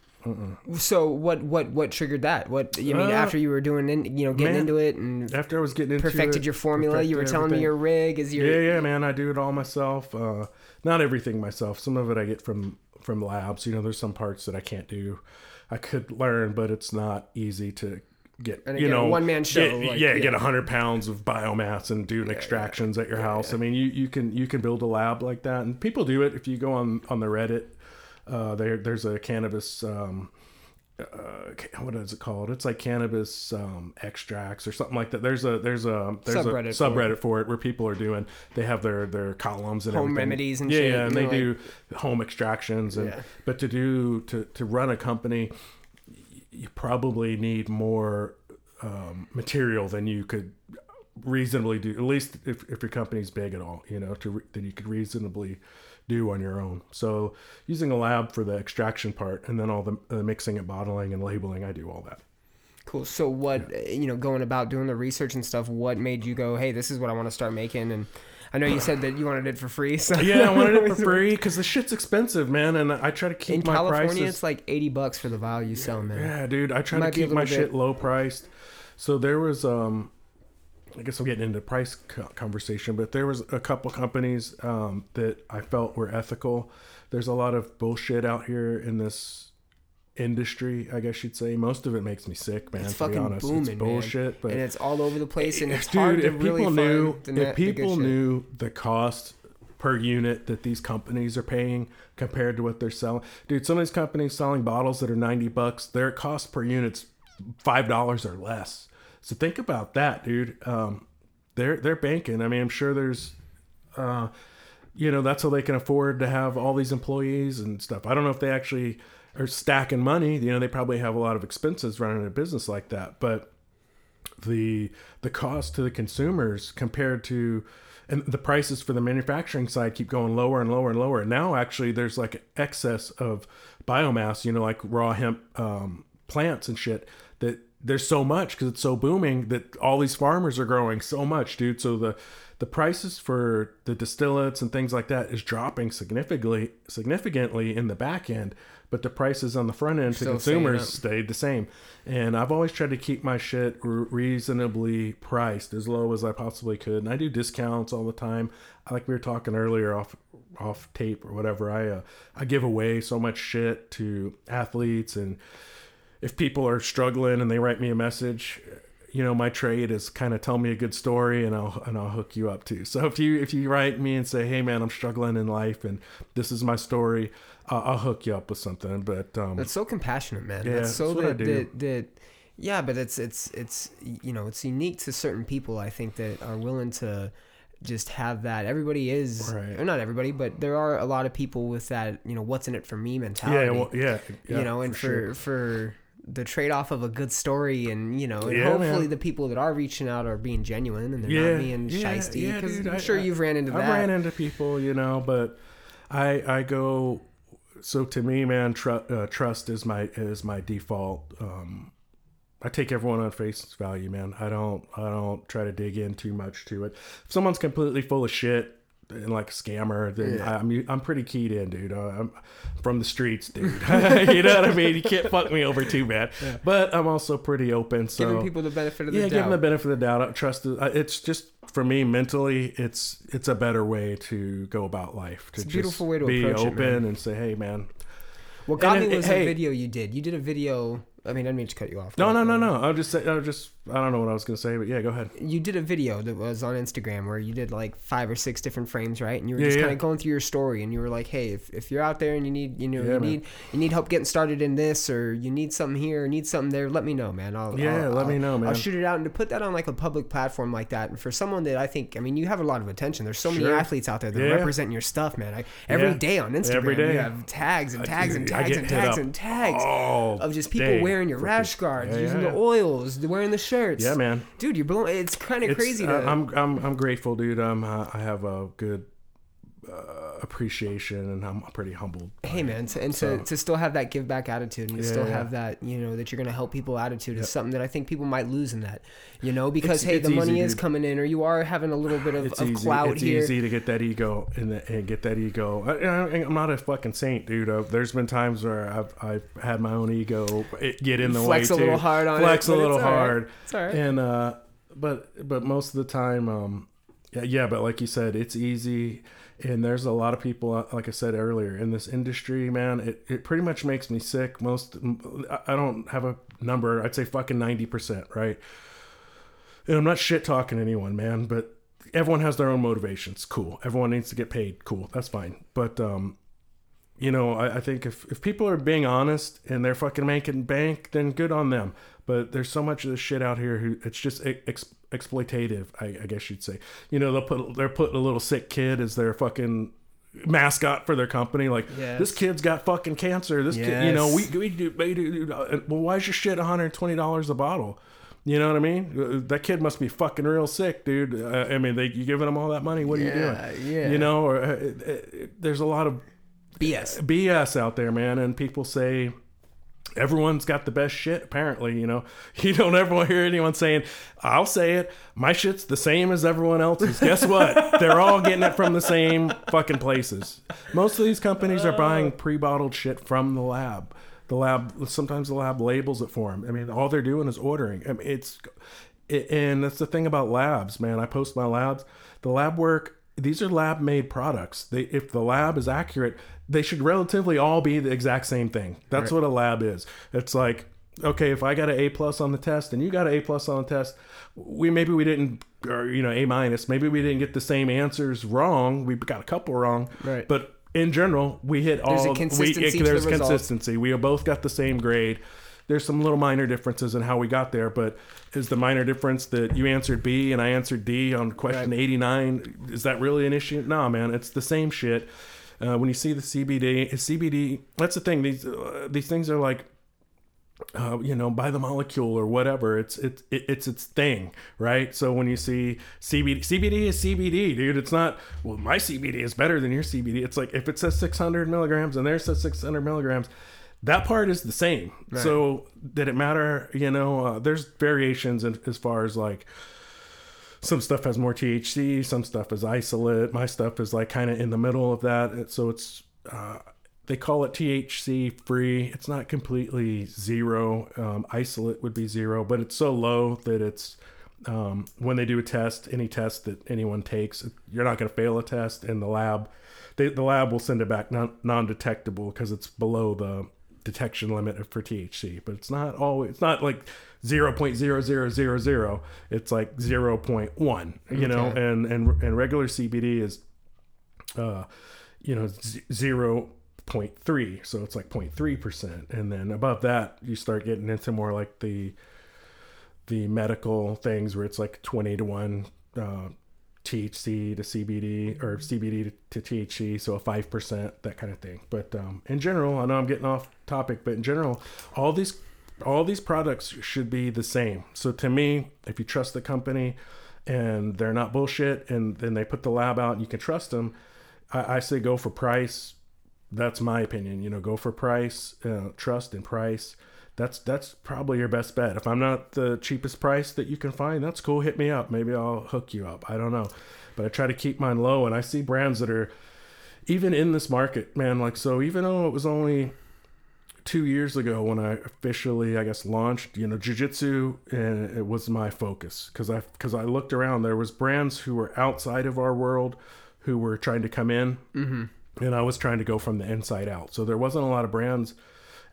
So what what what triggered that? What you mean Uh, after you were doing in, you know getting man, into it and After I was getting into perfected it, your formula? You were telling me your rig is your Yeah, yeah, man. I do it all myself. Uh, not everything myself. Some of it I get from from labs. You know, there's some parts that I can't do. I could learn, but it's not easy to get. And you again, a know, one-man show, Get, like, yeah, yeah. get hundred pounds of biomass and doing extractions at your house. I mean, you you can you can build a lab like that, and people do it. If you go on on the Reddit, uh, there there's a cannabis. Um, uh, what is it called? It's like cannabis um, extracts or something like that. There's a there's a there's Subreddit a for it. subreddit for it where people are doing they have their their columns and Home everything. remedies and yeah, shit, yeah, and they know, do home extractions and Yeah. but to do to to run a company, you probably need more um, material than you could reasonably do. At least if if your company's big at all, you know, to re- than you could reasonably do on your own. So using a lab for the extraction part and then all the, the mixing and bottling and labeling, I do all that. Cool. So what uh, you know, going about doing the research and stuff, what made you go, "Hey, this is what I want to start making?" And I know you said that you wanted it for free. So Yeah, I wanted it for free because the shit's expensive, man, and I try to keep In my California, prices. it's like eighty bucks for the vial you sell, man. Yeah, dude, I try to keep my little shit low priced. So there was um I guess I'm getting into price conversation, but there was a couple companies um, that I felt were ethical. There's a lot of bullshit out here in this industry. I guess you'd say most of it makes me sick, man. It's to fucking be honest, booming, it's bullshit. man. But and it's all over the place, and it's dude, hard to if people really knew, find the, if net- the people shit. knew the cost per unit that these companies are paying compared to what they're selling, dude, some of these companies selling bottles that are ninety bucks, their cost per unit's five dollars or less. So think about that, dude. Um, they're they're banking. I mean, I'm sure there's. Uh, you know that's how they can afford to have all these employees and stuff. I don't know if they actually are stacking money. You know, they probably have a lot of expenses running a business like that, but the the cost to the consumers compared to and the prices for the manufacturing side keep going lower and lower and lower. And now actually there's like excess of biomass, you know, like raw hemp um, plants and shit that there's so much because it's so booming that all these farmers are growing so much, dude. So the the prices for the distillates and things like that is dropping significantly significantly in the back end, but the prices on the front end to Still consumers stayed the same. And I've always tried to keep my shit reasonably priced, as low as I possibly could. And I do discounts all the time. Like we were talking earlier off off tape or whatever. I uh, I give away so much shit to athletes, and if people are struggling and they write me a message. You know, my trade is kind of tell me a good story, and I'll and I'll hook you up too. So if you if you write me and say, "Hey man, I'm struggling in life, and this is my story," uh, I'll hook you up with something. But um, That's so compassionate, man. Yeah, that's so that's what I that, do. that that yeah, but it's it's it's you know it's unique to certain people. I think that are willing to just have that. Everybody is, Right. or not everybody, but there are a lot of people with that. You know, what's in it for me mentality. yeah, well, yeah, yeah, you know, and for sure. for, the trade off of a good story, and you know, and Yeah, hopefully man. the people that are reaching out are being genuine and they're yeah, not being yeah, shisty. Because dude, I'm I- sure I- you've ran into that. I've ran into people, you know, but I I go. So to me, man, tr- uh, trust is my is my default. Um, I take everyone on face value, man. I don't I don't try to dig in too much to it. If someone's completely full of shit and like a scammer, then Yeah. I'm I'm pretty keyed in, dude. Uh, I'm from the streets, dude. you know what I mean? You can't fuck me over too bad. But I'm also pretty open. So Giving people the benefit of the yeah, doubt. give them the benefit of the doubt. I Trust. it. It's just for me mentally, it's it's a better way to go about life. To It's a beautiful way to be approach it, open man. and say, "Hey, man." what got and me it- was hey- a video you did. You did a video. I mean, I didn't mean to cut you off. No, no, no, um, no. I'll just say. I'll just. I don't know what I was gonna say, but yeah, go ahead. you did a video that was on Instagram where you did like five or six different frames, right? And you were Yeah, just yeah. kind of going through your story, and you were like, "Hey, if, if you're out there and you need, you know, Yeah, you man. need you need help getting started in this, or you need something here, or need something there, let me know, man. I'll Yeah, I'll- let me I'll- know, man. I'll shoot it out and to put that on like a public platform like that, and for someone that I think, I mean, you have a lot of attention. There's so many athletes out there that represent your stuff, man. I, every day on Instagram, Every day. you have tags and I- tags and tags and tags and tags of just people day wearing your rash guards, Yeah, using yeah, the oils, wearing the shirts. Yeah, man. Dude, you're blowing. It's kind of crazy. uh, I'm I'm I'm grateful, dude. Um, I have a good uh, appreciation, and I'm pretty humbled. hey man, to, and So- to, to still have that give back attitude and to still Yeah. have that you know that you're gonna help people attitude is Yep. something that I think people might lose in that, you know, because It's- hey, it's the money easy, is dude. coming in, or you are having a little bit of, it's of clout it's here. easy to get that ego and, the, and get that ego. I, I'm not a fucking saint, dude. Uh, there's been times where I've I've had my own ego get in the Flex way Flex a little hard on it, flex a little right. hard, It's all right. and uh, but but most of the time, um, yeah, yeah. But like you said, it's easy. And there's a lot of people, uh, like I said earlier, in this industry, man. It, it pretty much makes me sick. Most, I- don't have a number. I'd say fucking ninety percent, right? and I'm not shit talking anyone, man, but everyone has their own motivations. Cool. Everyone needs to get paid. Cool. That's fine. But um, you know, I, I think if if people are being honest and they're fucking making bank, then good on them. But there's so much of this shit out here who it's just ex- exploitative. I, I guess you'd say. You know, they'll put they're putting a little sick kid as their fucking mascot for their company. Like Yes. this kid's got fucking cancer. This kid, you know, we we do, we do. uh, Well, why is your shit 120 dollars a bottle? You know what I mean? Uh, That kid must be fucking real sick, dude. Uh, I mean, they you giving them all that money? What are Yeah, you doing? yeah. You know, or uh, there's a lot of BS. BS out there, man, and people say everyone's got the best shit. Apparently, you know, you don't ever hear anyone saying, "I'll say it, my shit's the same as everyone else's." Guess what? They're all getting it from the same fucking places. Most of these companies are buying uh. pre-bottled shit from the lab. The lab sometimes the lab labels it for them. I mean, all they're doing is ordering. I mean, it's I- and that's the thing about labs, man. I post my labs. The lab work. These are lab made products. They, if the lab is accurate, they should relatively all be the exact same thing. That's what a lab is. It's like okay, if I got an A plus on the test and you got an A plus on the test, we maybe we didn't, or you know, A minus. Maybe we didn't get the same answers wrong. We got a couple wrong, Right. But in general, we hit all. we- consistency to there's the consistency. We both got the same grade. There's some little minor differences in how we got there, but is the minor difference that you answered B and I answered D on question Right. 89? Is that really an issue? Nah, man, it's the same shit. Uh, when you see the CBD, CBD, that's the thing. These uh, these things are like uh, you know, by the molecule or whatever. It's it's it's its thing, right? So when you see CBD, CBD is CBD, dude. It's not well, my CBD is better than your CBD. It's like if it says 600 milligrams and theirs says 600 milligrams, that part is the same. So did it matter? You know, uh, there's variations in, as far as like some stuff has more THC, some stuff is isolate. My stuff is like kind of in the middle of that. So it's uh, they call it THC free. It's not completely zero. Um, isolate would be zero, but it's so low that it's um, when they do a test, any test that anyone takes, you're not going to fail a test in the lab. They, the lab will send it back non, non-detectable because it's below the detection limit for THC, but it's not always. It's not like zero point zero zero zero zero. It's like zero point one. You know, and and and regular CBD is, uh, you know, zero point three. So it's like 0.3 percent, and then above that, you start getting into more like the the medical things where it's like 20 to 1 uh, THC to CBD or CBD to, to THC, so a 5%, that kind of thing. But um, in general, I know I'm getting off topic, but in general, all these all these products should be the same. So to me, if you trust the company and they're not bullshit and then they put the lab out and you can trust them, I, I say go for price. That's my opinion. You know, go for price, uh, trust and price that's that's probably your best bet. If I'm not the cheapest price that you can find, that's cool. Hit me up. Maybe I'll hook you up. I don't know, but I try to keep mine low. And I see brands that are even in this market, man. Like so, even though it was only two years ago when I officially, I guess, launched, you know, jujitsu, and it was my focus because I because I looked around. There was brands who were outside of our world who were trying to come in, mm-hmm. and I was trying to go from the inside out. So there wasn't a lot of brands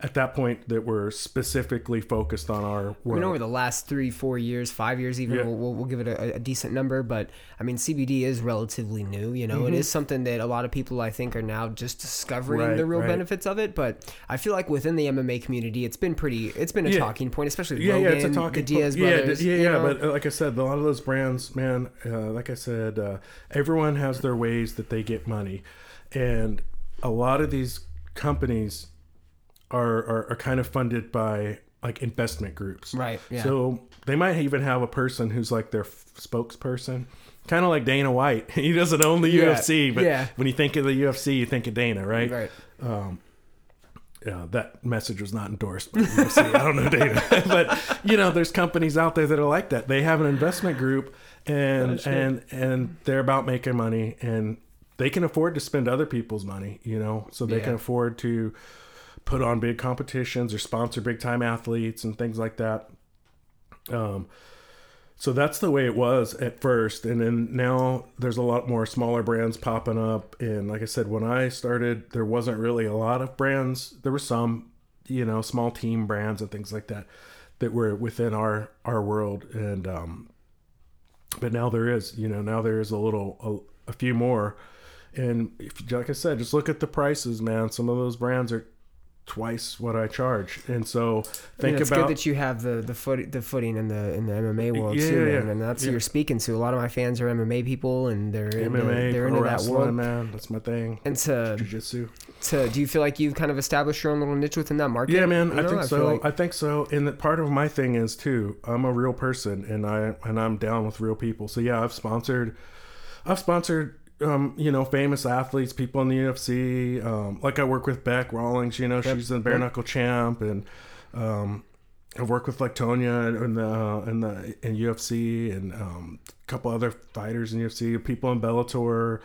at that point that were specifically focused on our I world. mean, over the last three, four years, five years, even Yeah. we'll, we'll, we'll give it a, a decent number. But I mean, CBD is relatively new. You know, it is something that a lot of people I think are now just discovering Mm-hmm. Right, the real right. benefits of it. But I feel like within the MMA community, it's been pretty. It's been a Yeah. talking point, especially yeah, Rogan, yeah, it's a talking the Diaz yeah, brothers. yeah, you yeah. know? But uh, like I said, a lot of those brands, man, uh, like I said, uh, everyone has their ways that they get money, and a lot of these companies are are, are kind of funded by like investment groups, Right, yeah. So they might even have a person who's like their f- spokesperson. Kind of like Dana White. He doesn't own the Yeah, UFC, but yeah. when you think of the UFC, you think of Dana, right? right. Um, yeah, that message was not endorsed by the UFC. I don't know data, but you know, there's companies out there that are like that. They have an investment group, and and and they're about making money, and they can afford to spend other people's money. You know, so they can afford to put on big competitions or sponsor big time athletes and things like that. Um, so that's the way it was at first, and then now there's a lot more smaller brands popping up. And like I said, when I started, there wasn't really a lot of brands. There were some, you know, small team brands and things like that that were within our our world. And um, but now there is, you know, now there is a little, a, a few more. And if, like I said, just look at the prices, man. Some of those brands are twice what I charge, and so think and it's about good that you have the the foot the footing in the in the MMA world Yeah, too, yeah, man. And that's who yeah. you're speaking to. A lot of my fans are MMA people, and they're into, MMA, they're into that world. man. That's my thing. And to, Jiu-jitsu. to do you feel like you've kind of established your own little niche within that market? Yeah, man, I know, think so. like- I think so. And that part of my thing is too. I'm a real person, and I and I'm down with real people. So yeah, I've sponsored, I've sponsored, um, you know, famous athletes, people in the UFC. Um, like I work with Bec Rawlings. You know, she's the bare knuckle champ, and um, I've worked with like Tonya in the uh, in the in UFC, and um, a couple other fighters in UFC, people in Bellator.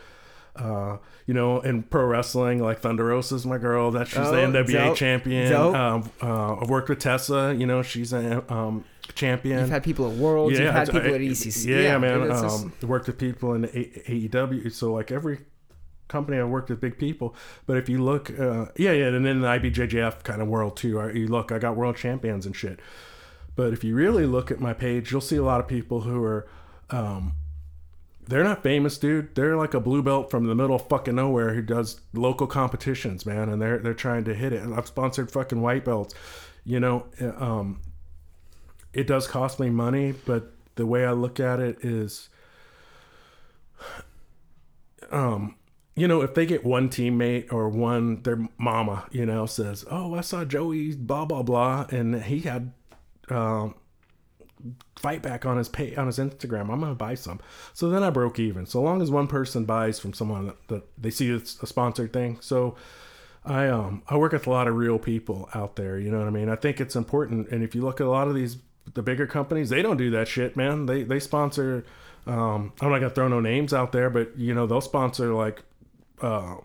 Uh, you know, in pro wrestling, like Thunder Rosa's my girl. That she's the Oh, NWA dope. champion. Dope. Um, uh, I've worked with Tessa. You know, she's a um, champion. You've had people at Worlds. you've had I- people I- at ECC. Yeah, man. it's just- um, worked with people in A- AEW. So like every company I worked with big people. But if you look, uh, yeah, yeah, and then the IBJJF kind of world too. Right? You look, I got world champions and shit. But if you really look at my page, you'll see a lot of people who are. Um, they're not famous, dude. They're like a blue belt from the middle of fucking nowhere who does local competitions, man, and they're they're trying to hit it. And I've sponsored fucking white belts, you know. Um, it does cost me money, but the way I look at it is, um, you know, if they get one teammate or one their mama, you know, says, "Oh, I saw Joey blah blah blah," and he had um, fight back on his pay on his Instagram. I'm gonna buy some. So then I broke even. So long as one person buys from someone that, that they see it's a sponsored thing. So I um I work with a lot of real people out there. You know what I mean? I think it's important. And if you look at a lot of these the bigger companies, they don't do that shit, man. They they sponsor. Um, I'm not gonna throw no names out there, but you know they'll sponsor like uh,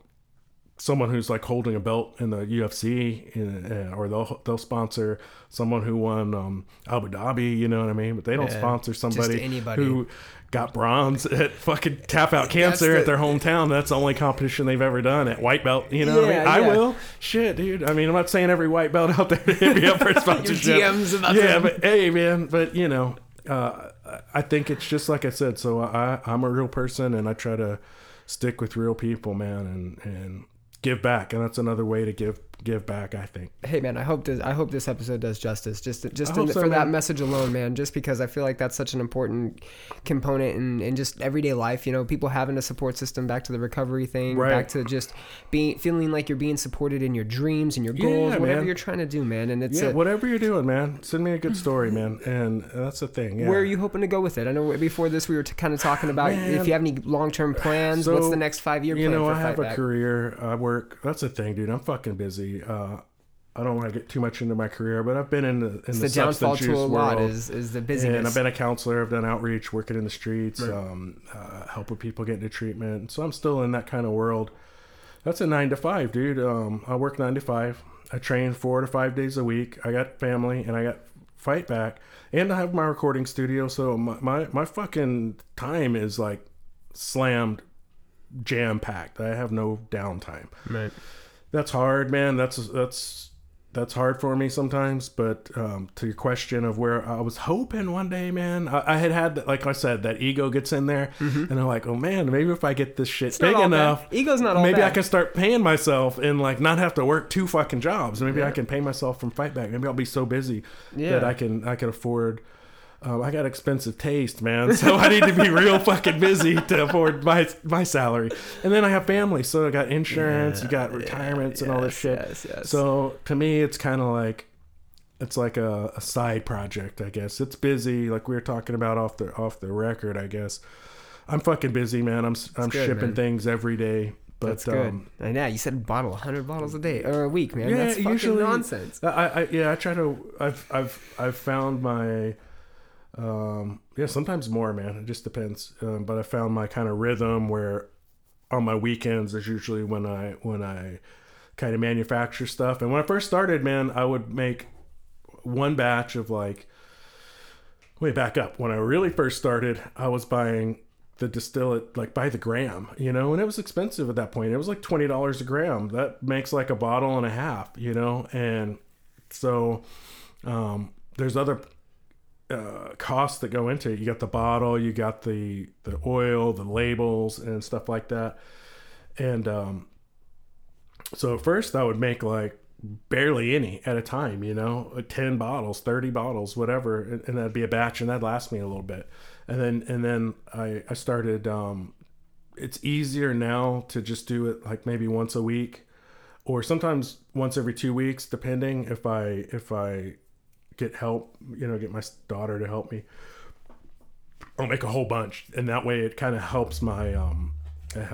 someone who's like holding a belt in the UFC, in, uh, or they'll they'll sponsor someone who won um, Abu Dhabi. You know what I mean? But they don't Yeah, sponsor somebody who got bronze at fucking tap out cancer the- at their hometown. That's the only competition they've ever done at white belt. You know what I Yeah, mean? I will. Shit, dude. I mean, I'm not saying every white belt out there hit me up for sponsorship. Yeah, them. but hey, man. But you know, uh, I think it's just like I said. So I, I'm a real person, and I try to stick with real people, man, and and give back. And that's another way to give give back. I think. hey man, I hope this I hope this episode does justice. Just just in- so, for that message alone, man. Just because I feel like that's such an important component in, in just everyday life. You know, people having a support system. Back to the recovery thing. Right. Back to just being feeling like you're being supported in your dreams and your Yeah, goals, whatever man. you're trying to do, man. And it's Yeah, a, whatever you're doing, man. Send me a good story, man. And that's the thing. Yeah. Where are you hoping to go with it? I know before this we were t- kind of talking about Man. if you have any long term plans. what's the next five year You plan know, I have a career. I work. That's the thing, dude. I'm fucking busy. Uh, I don't want to get too much into my career, but I've been in the in It's the, the downfall substance to use a lot world. is is the busyness. And I've been a counselor. I've done outreach, working in the streets, um, uh, helping people get into treatment. So I'm still in that kind of world. That's a nine to five, dude. Um, I work nine to five. I train four to five days a week. I got family and I got fight back, and I have my recording studio. So my my, my fucking time is like slammed, jam packed. I have no downtime right. That's hard, man. That's that's that's hard for me sometimes. But um, to your question of where I was hoping one day, man, I, I had had like I said, that ego gets in there, and I'm like, oh man, maybe if I get this shit not big all bad. enough, Ego's not all maybe I can start paying myself and like not have to work two fucking jobs. Maybe I can pay myself from fight back. Maybe I'll be so busy Yeah. that I can I can afford. Um, I got expensive taste, man, so I need to be real fucking busy to afford my my salary. And then I have family, so I got insurance, you got retirements, and all this shit. yes, yes. So to me, it's kind of like it's like a, a side project, I guess. It's busy, like we were talking about off the off the record. I guess I'm fucking busy, man. I'm I'm good, shipping man. things every day. But That's good. um, and yeah, you said a bottle, 100 bottles a day or a week, man. yeah, That's fucking usually nonsense. I, I yeah, I try to. I've I've I've found my. Um, yeah, sometimes more, man. It just depends. Um, but I found my kind of rhythm where on my weekends is usually when I when I kind of manufacture stuff. And when I first started, man, I would make one batch of like. Wait, back up. When I really first started, I was buying the distillate like by the gram, you know, and it was expensive at that point. It was like twenty dollars a gram. That makes like a bottle and a half, you know, and so um, there's other uh, costs that go into it. You got the bottle, you got the the oil, the labels, and stuff like that. And um, so at first, I would make like barely any at a time, you know, ten bottles, thirty bottles, whatever, and, and that'd be a batch, and that'd last me a little bit. And then and then I I started. Um, it's easier now to just do it like maybe once a week, or sometimes once every two weeks, depending if I if I get help, you know, get my daughter to help me. I'll make a whole bunch, and that way it kind of helps my. Um,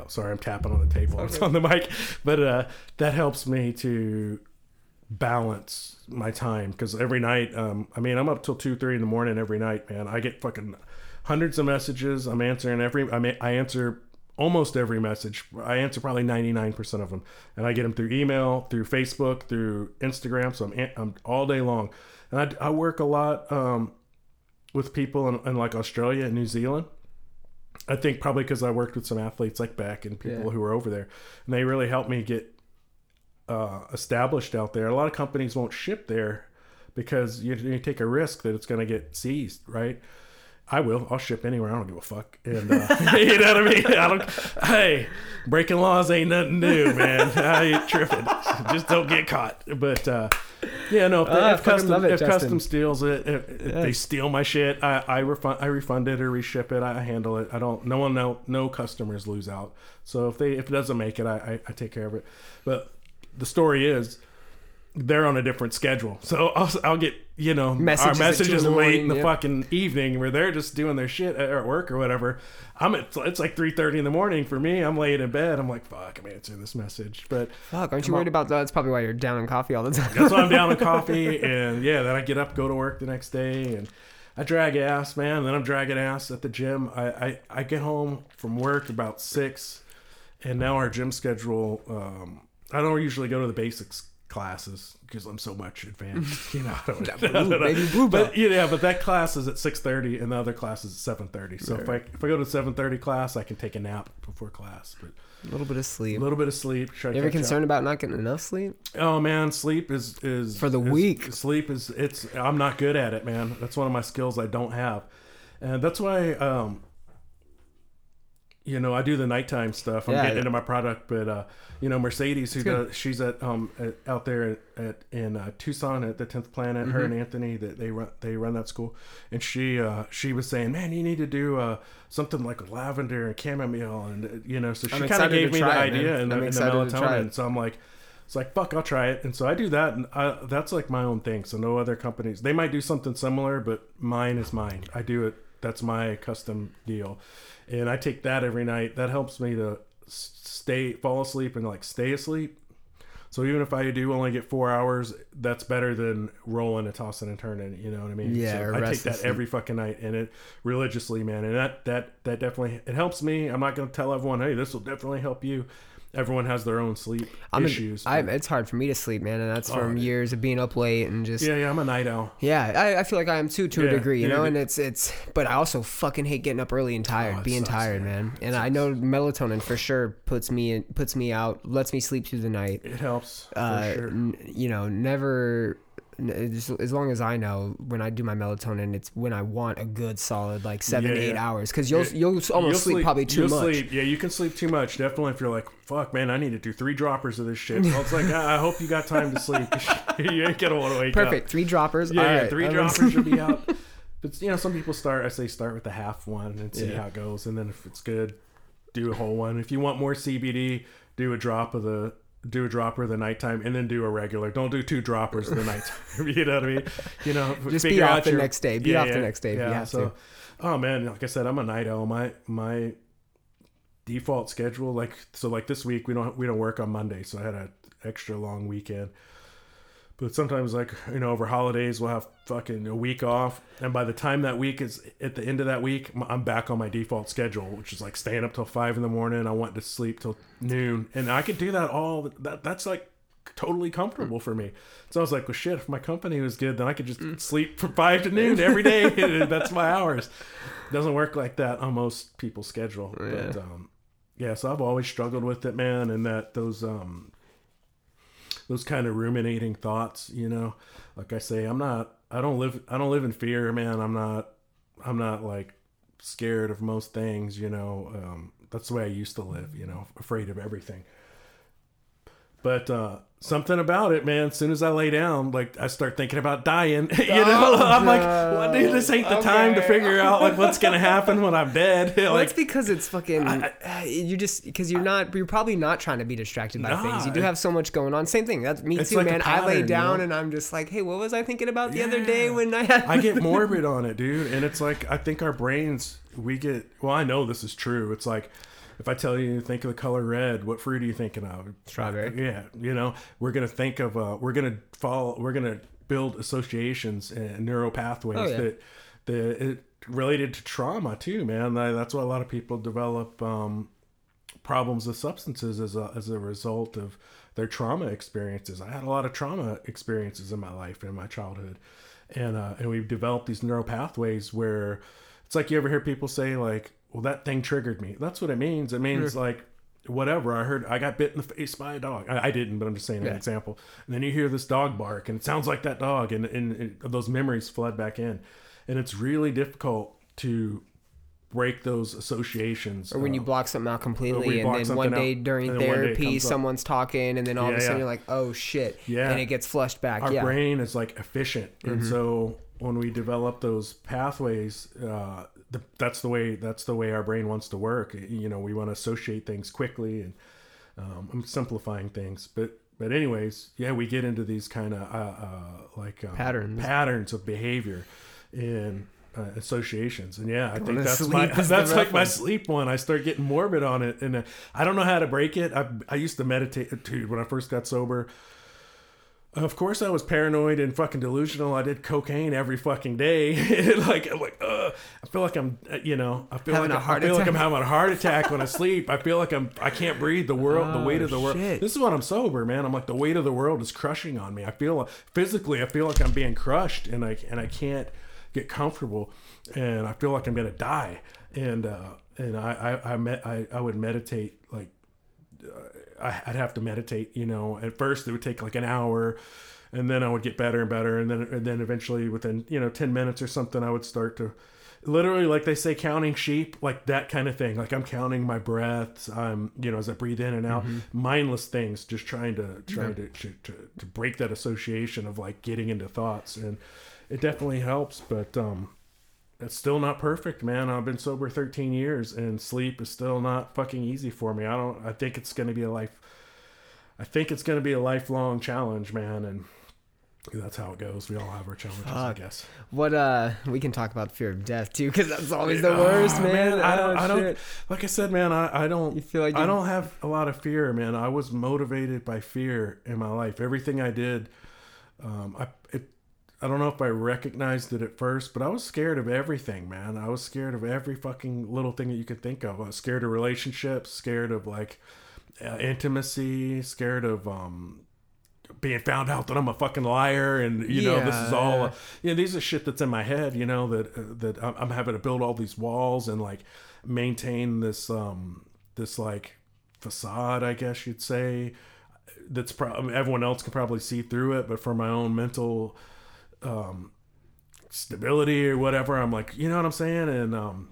sorry, I'm tapping on the table. It's on the mic, but uh, that helps me to balance my time because every night, um, I mean, I'm up till two, three in the morning every night, man. I get fucking hundreds of messages. I'm answering every. I mean, I answer almost every message. I answer probably 99% of them. And I get them through email, through Facebook, through Instagram. So I'm, I'm all day long. And I, I work a lot um, with people in, in like Australia and New Zealand. I think probably because I worked with some athletes like Bec and people Yeah. who were over there. And they really helped me get uh, established out there. A lot of companies won't ship there because you, you take a risk that it's going to get seized, right? I will. I'll ship anywhere. I don't give a fuck. And uh, you know what I mean? I don't. Hey, breaking laws ain't nothing new, man. I ain't tripping. Just don't get caught. But uh, yeah, no. If, Ah, I if custom it, if custom steals it, if, if they steal my shit, I I refund I refund it or reship it. I handle it. I don't. No one no no customers lose out. So if they if it doesn't make it, I I, I take care of it. But the story is they're on a different schedule. So I'll, I'll get, you know, Messages our messages in the late in the yeah. fucking evening where they're just doing their shit at at work or whatever. I'm at, it's like 3.30 in the morning for me. I'm laying in bed. I'm like, fuck, I'm answering this message. But Fuck, aren't you Come on. worried about that? That's probably why you're down in coffee all the time. that's why I'm down on coffee. And yeah, then I get up, go to work the next day and I drag ass, man. Then I'm dragging ass at the gym. I, I, I get home from work about six and now our gym schedule, um, I don't usually go to the basics classes because I'm so much advanced. You know, I don't, I don't baby blue belt. but yeah, but that class is at six thirty, and the other class is at seven thirty. So if I if I go to seven thirty class, I can take a nap before class. But a little bit of sleep. a little bit of sleep. You ever catch up. concerned about not getting enough sleep? Oh man, sleep is is For the is- weak. Sleep is it's. I'm not good at it, man. That's one of my skills I don't have, and that's why um. You know, I do the nighttime stuff. I'm Yeah. getting into my product, but uh, you know, Mercedes, who does, she's at um at, out there at in uh, Tucson at the Tenth Planet. Her Mm-hmm. and Anthony, that they run they run that school, and she uh she was saying, man, you need to do uh something like lavender and chamomile, and uh, you know, so she kind of gave me the try it, man. idea and the, I'm and the excited to try melatonin. So I'm like, it's like fuck, I'll try it. And so I do that, and I, that's like my own thing. So no other companies. They might do something similar, but mine is mine. I do it. That's my custom deal, and I take that every night. That helps me to stay, fall asleep, and like stay asleep. So even if I do only get four hours, that's better than rolling and tossing and turning. You know what I mean? Yeah, So I take that every fucking night, and it religiously, man. And that that that definitely it helps me. I'm not gonna tell everyone, hey, this will definitely help you. Everyone has their own sleep I'm a- issues. I, but- it's hard for me to sleep, man, and that's Oh, from yeah. years of being up late and just yeah, yeah, I'm a night owl. Yeah, I, I feel like I am too, to a degree, you yeah, know. And it's it's, but I also fucking hate getting up early and tired, Oh, being sucks, tired, man. man. And I know melatonin for sure puts me in, puts me out, lets me sleep through the night. It helps Uh, sure. n- you know, never. As, long as I know, when I do my melatonin, it's when I want a good solid like seven, Yeah, eight yeah. hours, because you'll Yeah. you'll almost You'll sleep, probably too much. Sleep. Yeah, you can sleep too much. Definitely, if you're like, "Fuck, man, I need to do three droppers of this shit." Well, it's like, I I hope you got time to sleep. you ain't gonna want to wake Perfect, up. three droppers. Yeah, right, three droppers should be out. But you know, some people start. I say start with the half one and see how it goes, and then if it's good, do a whole one. If you want more CBD, do a drop of the. Do a dropper of the nighttime and then do a regular. Don't do two droppers of the nighttime. you know what I mean? You know, Just be off the your- next day. Beat off the next day have so, to. Oh man, like I said, I'm a night owl. My my default schedule, like so, like this week we don't we don't work on Monday, so I had an extra long weekend. But sometimes, like you know, over holidays we'll have fucking a week off, and by the time that week is at the end of that week, I'm back on my default schedule, which is like staying up till five in the morning. I want to sleep till noon, and I could do that all. That that's like totally comfortable for me. So I was like, well, shit, if my company was good, then I could just sleep from five to noon every day. That's my hours. Doesn't work like that on most people's schedule. But um, yeah, so I've always struggled with it, man, and that those um those kind of ruminating thoughts, you know. Like I say, I'm not I don't live I don't live in fear, man. I'm not I'm not like scared of most things, you know. Um that's the way I used to live, you know, afraid of everything. But uh something about it, man, as soon as I lay down, like I start thinking about dying. you know, I'm like, well, dude, this ain't the time to figure out like what's gonna happen when I'm dead. Well, that's because it's fucking. uh, you just because you're not. You're probably not trying to be distracted by Nah, things. You do have so much going on. Same thing. That's me too, like man. I lay pattern, you down know? and I'm just like, hey, what was I thinking about the other day when I had? I get morbid on it, dude. And it's like I think our brains we get well, I know this is true. It's like if I tell you think of the color red, what fruit are you thinking of? Strawberry. Yeah, you know, we're gonna think of uh we're gonna follow we're gonna build associations and neural pathways Oh, yeah. that that it related to trauma too, man. That's why a lot of people develop um problems with substances as a, as a result of their trauma experiences. I had a lot of trauma experiences in my life in my childhood, and uh, and we've developed these neural pathways where it's like you ever hear people say like, "Well, that thing triggered me." That's what it means. It means like whatever. I heard I got bit in the face by a dog. I, I didn't, but I'm just saying an example. And then you hear this dog bark, and it sounds like that dog, and, and, and those memories flood back in, and it's really difficult to break those associations. Or when you block something out completely, and then one day out, during one day therapy, up. someone's talking, and then all of a sudden yeah. you're like, "Oh shit!" Yeah. and it gets flushed back. our yeah, Mm-hmm. brain is like efficient and so when we develop those pathways uh, the, that's the way that's the way our brain wants to work. You know we want to associate things quickly and um, i'm simplifying things but but anyways yeah we get into these kind of uh, uh, like um, Patterns. patterns of behavior and uh, associations. And yeah i think that's my that's like my sleep one. I start getting morbid on it. And uh, i don't know how to break it. I, I used to meditate dude when i first got sober of course, I was paranoid and fucking delusional. I did cocaine every fucking day. like, I'm like, uh, I feel like I'm, uh, you know, I feel Having like a heart I feel like I'm having a heart attack when I sleep. I feel like I'm, I can't breathe. The world, the weight of the world. Oh, shit. This is when I'm sober, man. I'm like, the weight of the world is crushing on me. I feel physically, I feel like I'm being crushed, and I and I can't get comfortable, and I feel like I'm gonna die. And uh, and I I I, met, I I would meditate like I- I'd have to meditate. You know, at first it would take like an hour, and then I would get better and better, and then and then eventually within you know ten minutes or something, I would start to literally like they say counting sheep like that kind of thing. Like i'm counting my breaths i'm you know as i breathe in and out mindless things just trying to trying to, to to to break that association of like getting into thoughts and it definitely helps but um it's still not perfect, man. I've been sober 13 years and sleep is still not fucking easy for me. I don't I think it's going to be a life I think it's going to be a lifelong challenge, man, and that's how it goes. We all have our challenges, I Fuck. guess. What uh, we can talk about the fear of death too, because that's always the Ah, worst, man. I don't Oh, I don't like I said, man, I I don't You feel like I don't have a lot of fear, man. I was motivated by fear in my life. Everything I did um I it I don't know if I recognized it at first, but I was scared of everything, man. I was scared of every fucking little thing that you could think of. I was scared of relationships, scared of like uh, intimacy, scared of um being found out that I'm a fucking liar, and you know this is all, you know, these are shit that's in my head, you know that uh, that I'm, I'm having to build all these walls and like maintain this um this like facade, I guess you'd say. That's probably everyone else can probably see through it, but for my own mental um stability or whatever, I'm like, you know what I'm saying, and um.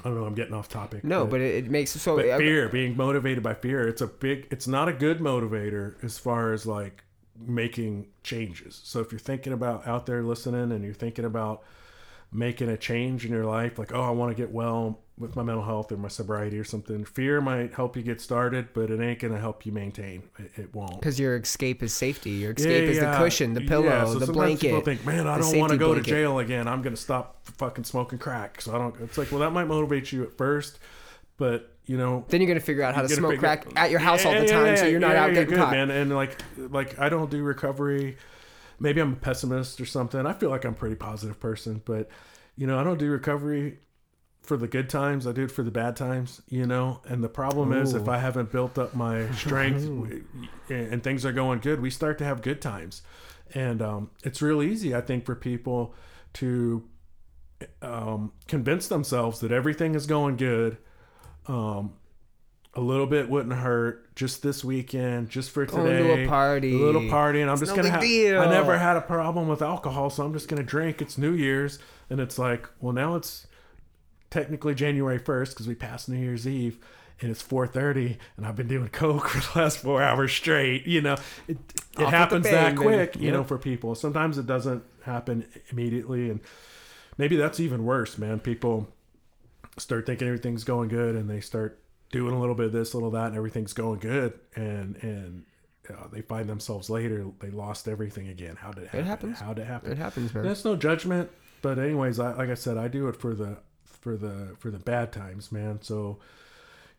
I don't know. I'm getting off topic. No, but it, it makes so. But I- fear, being motivated by fear, it's a big. It's not a good motivator as far as like making changes. So if you're thinking about out there listening and you're thinking about making a change in your life, like oh, I want to get well with my mental health or my sobriety or something, fear might help you get started, but it ain't gonna help you maintain. It, it won't. Because your escape is safety. Your Yeah, escape is the cushion, the pillow, Yeah, so the blanket. People think, man, I don't want to go blanket." to jail again. I'm going to stop fucking smoking crack. So I don't. It's like, well, that might motivate you at first, but you know, Then you're gonna figure out how to smoke crack at your house all Yeah, the yeah, time, yeah, so you're not yeah, out getting good, caught. man. And like, like I don't do recovery. Maybe I'm a pessimist or something. I feel like I'm a pretty positive person, but you know, I don't do recovery for the good times. I do it for the bad times. You know, and the problem is if I haven't built up my strength and things are going good, we start to have good times, and um, it's real easy, I think, for people to um, convince themselves that everything is going good. Um, a little bit wouldn't hurt just this weekend, just for Going today. to a party. a little party, and I'm just no gonna have. deal. I never had a problem with alcohol, so I'm just gonna drink. It's New Year's, and it's like, well, now it's technically January 1st because we passed New Year's Eve. And it's 4:30, and I've been doing coke for the last four hours straight. You know, it, it happens that quick. baby. You know, for people. Sometimes it doesn't happen immediately, and maybe that's even worse, man. People start thinking everything's going good and they start doing a little bit of this, a little of that, and everything's going good, and and uh, they find themselves later they lost everything again. How did it happen? happens. How did it happen? It happens, man. That's no judgment, but anyways, I, like I said, I do it for the for the for the bad times, man. So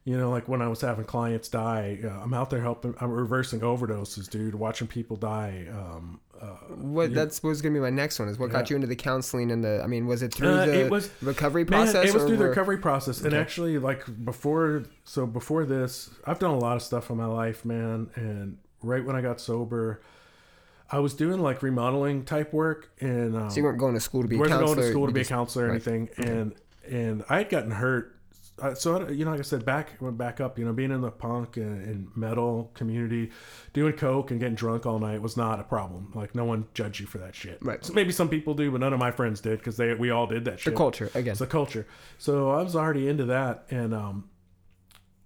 You know, like when I was having clients die, uh, I'm out there helping. I'm reversing overdoses, dude. Watching people die. Um, uh, What yeah. that's was gonna be my next one. Is what got you into the counseling and the? I mean, was it through Uh, the it was- recovery Man, process? it was through the recovery process, and actually, like before, so before this, I've done a lot of stuff in my life, man. And right when I got sober, I was doing like remodeling type work, and um, So you weren't going to school to be a wasn't counselor. going to school to be a counselor or right. anything, and and I had gotten hurt. Uh, so you know, like I said, back went back up. You know, being in the punk and, and metal community, doing coke and getting drunk all night was not a problem. Like no one judged you for that shit. Right. So maybe some people do, but none of my friends did because they we all did that The culture again. It's a culture. So I was already into that, and um,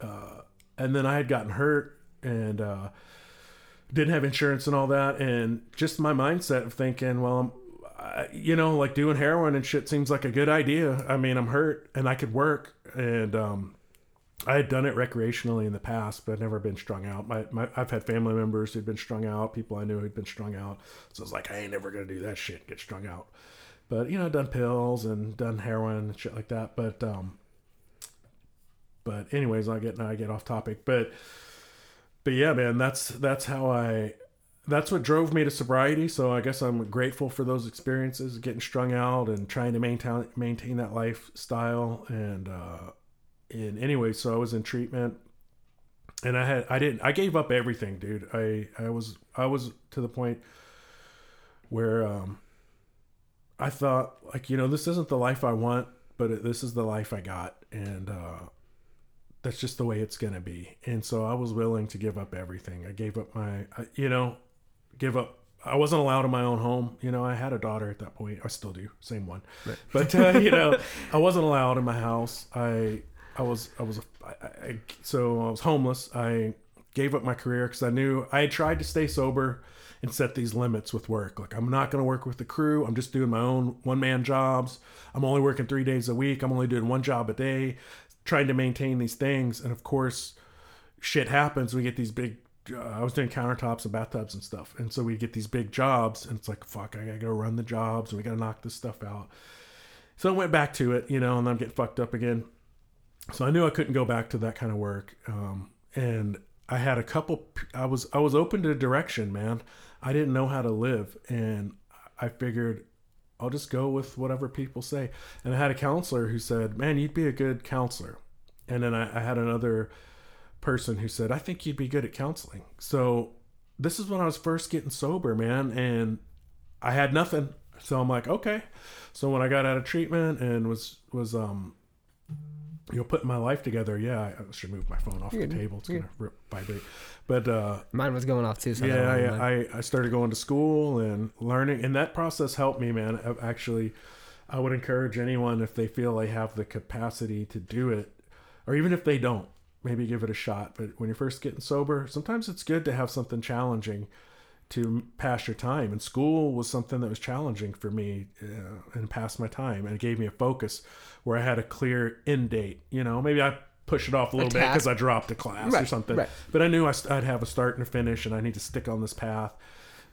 uh, and then I had gotten hurt and uh, didn't have insurance and all that, and just my mindset of thinking, well, I'm, You know, like doing heroin and shit seems like a good idea. I mean, I'm hurt and I could work, and um, I had done it recreationally in the past, but I'd never been strung out. My, my I've had family members who'd been strung out, people I knew who'd been strung out. So I was like, I ain't never gonna do that shit, get strung out. But you know, I've done pills and done heroin and shit like that. But um, but anyways, I get I get off topic. But but yeah, man, that's that's how I that's what drove me to sobriety. So I guess I'm grateful for those experiences, getting strung out and trying to maintain maintain that lifestyle. And uh, and anyway, so I was in treatment, and I had I didn't I gave up everything, dude. I I was I was to the point where um, I thought like you know this isn't the life I want, but it, this is the life I got, and uh, that's just the way it's gonna be. And so I was willing to give up everything. I gave up my you know give up. I wasn't allowed in my own home. You know, I had a daughter at that point. I still do, same one. But uh, you know, I wasn't allowed in my house. I I was I was I, I, so I was homeless. I gave up my career because I knew I had tried to stay sober and set these limits with work. Like I'm not going to work with the crew. I'm just doing my own one man jobs. I'm only working three days a week. I'm only doing one job a day, trying to maintain these things. And of course, shit happens. We get these big. Uh, I was doing countertops and bathtubs and stuff, and so we get these big jobs, and it's like, fuck, I gotta go run the jobs, and we gotta knock this stuff out. So I went back to it, you know, and I'm getting fucked up again. So I knew I couldn't go back to that kind of work, um, and I had a couple. I was I was open to direction, man. I didn't know how to live, and I figured I'll just go with whatever people say. And I had a counselor who said, "Man, you'd be a good counselor." And then I, I had another person who said, "I think you'd be good at counseling." So this is when I was first getting sober, man, and I had nothing. So I'm like, okay. So when I got out of treatment and was was um you know putting my life together, yeah, I should move my phone off the table. It's gonna rip, vibrate. But uh Mine was going off too. So yeah. I, I I started going to school and learning, and that process helped me, man. I've Actually, I would encourage anyone if they feel they have the capacity to do it, or even if they don't, maybe give it a shot. But when you're first getting sober, sometimes it's good to have something challenging to pass your time. And school was something that was challenging for me uh, and pass my time, and it gave me a focus where I had a clear end date. You know, maybe I push it off a little bit because I dropped a class or something. right. But I knew I'd have a start and a finish, and I need to stick on this path.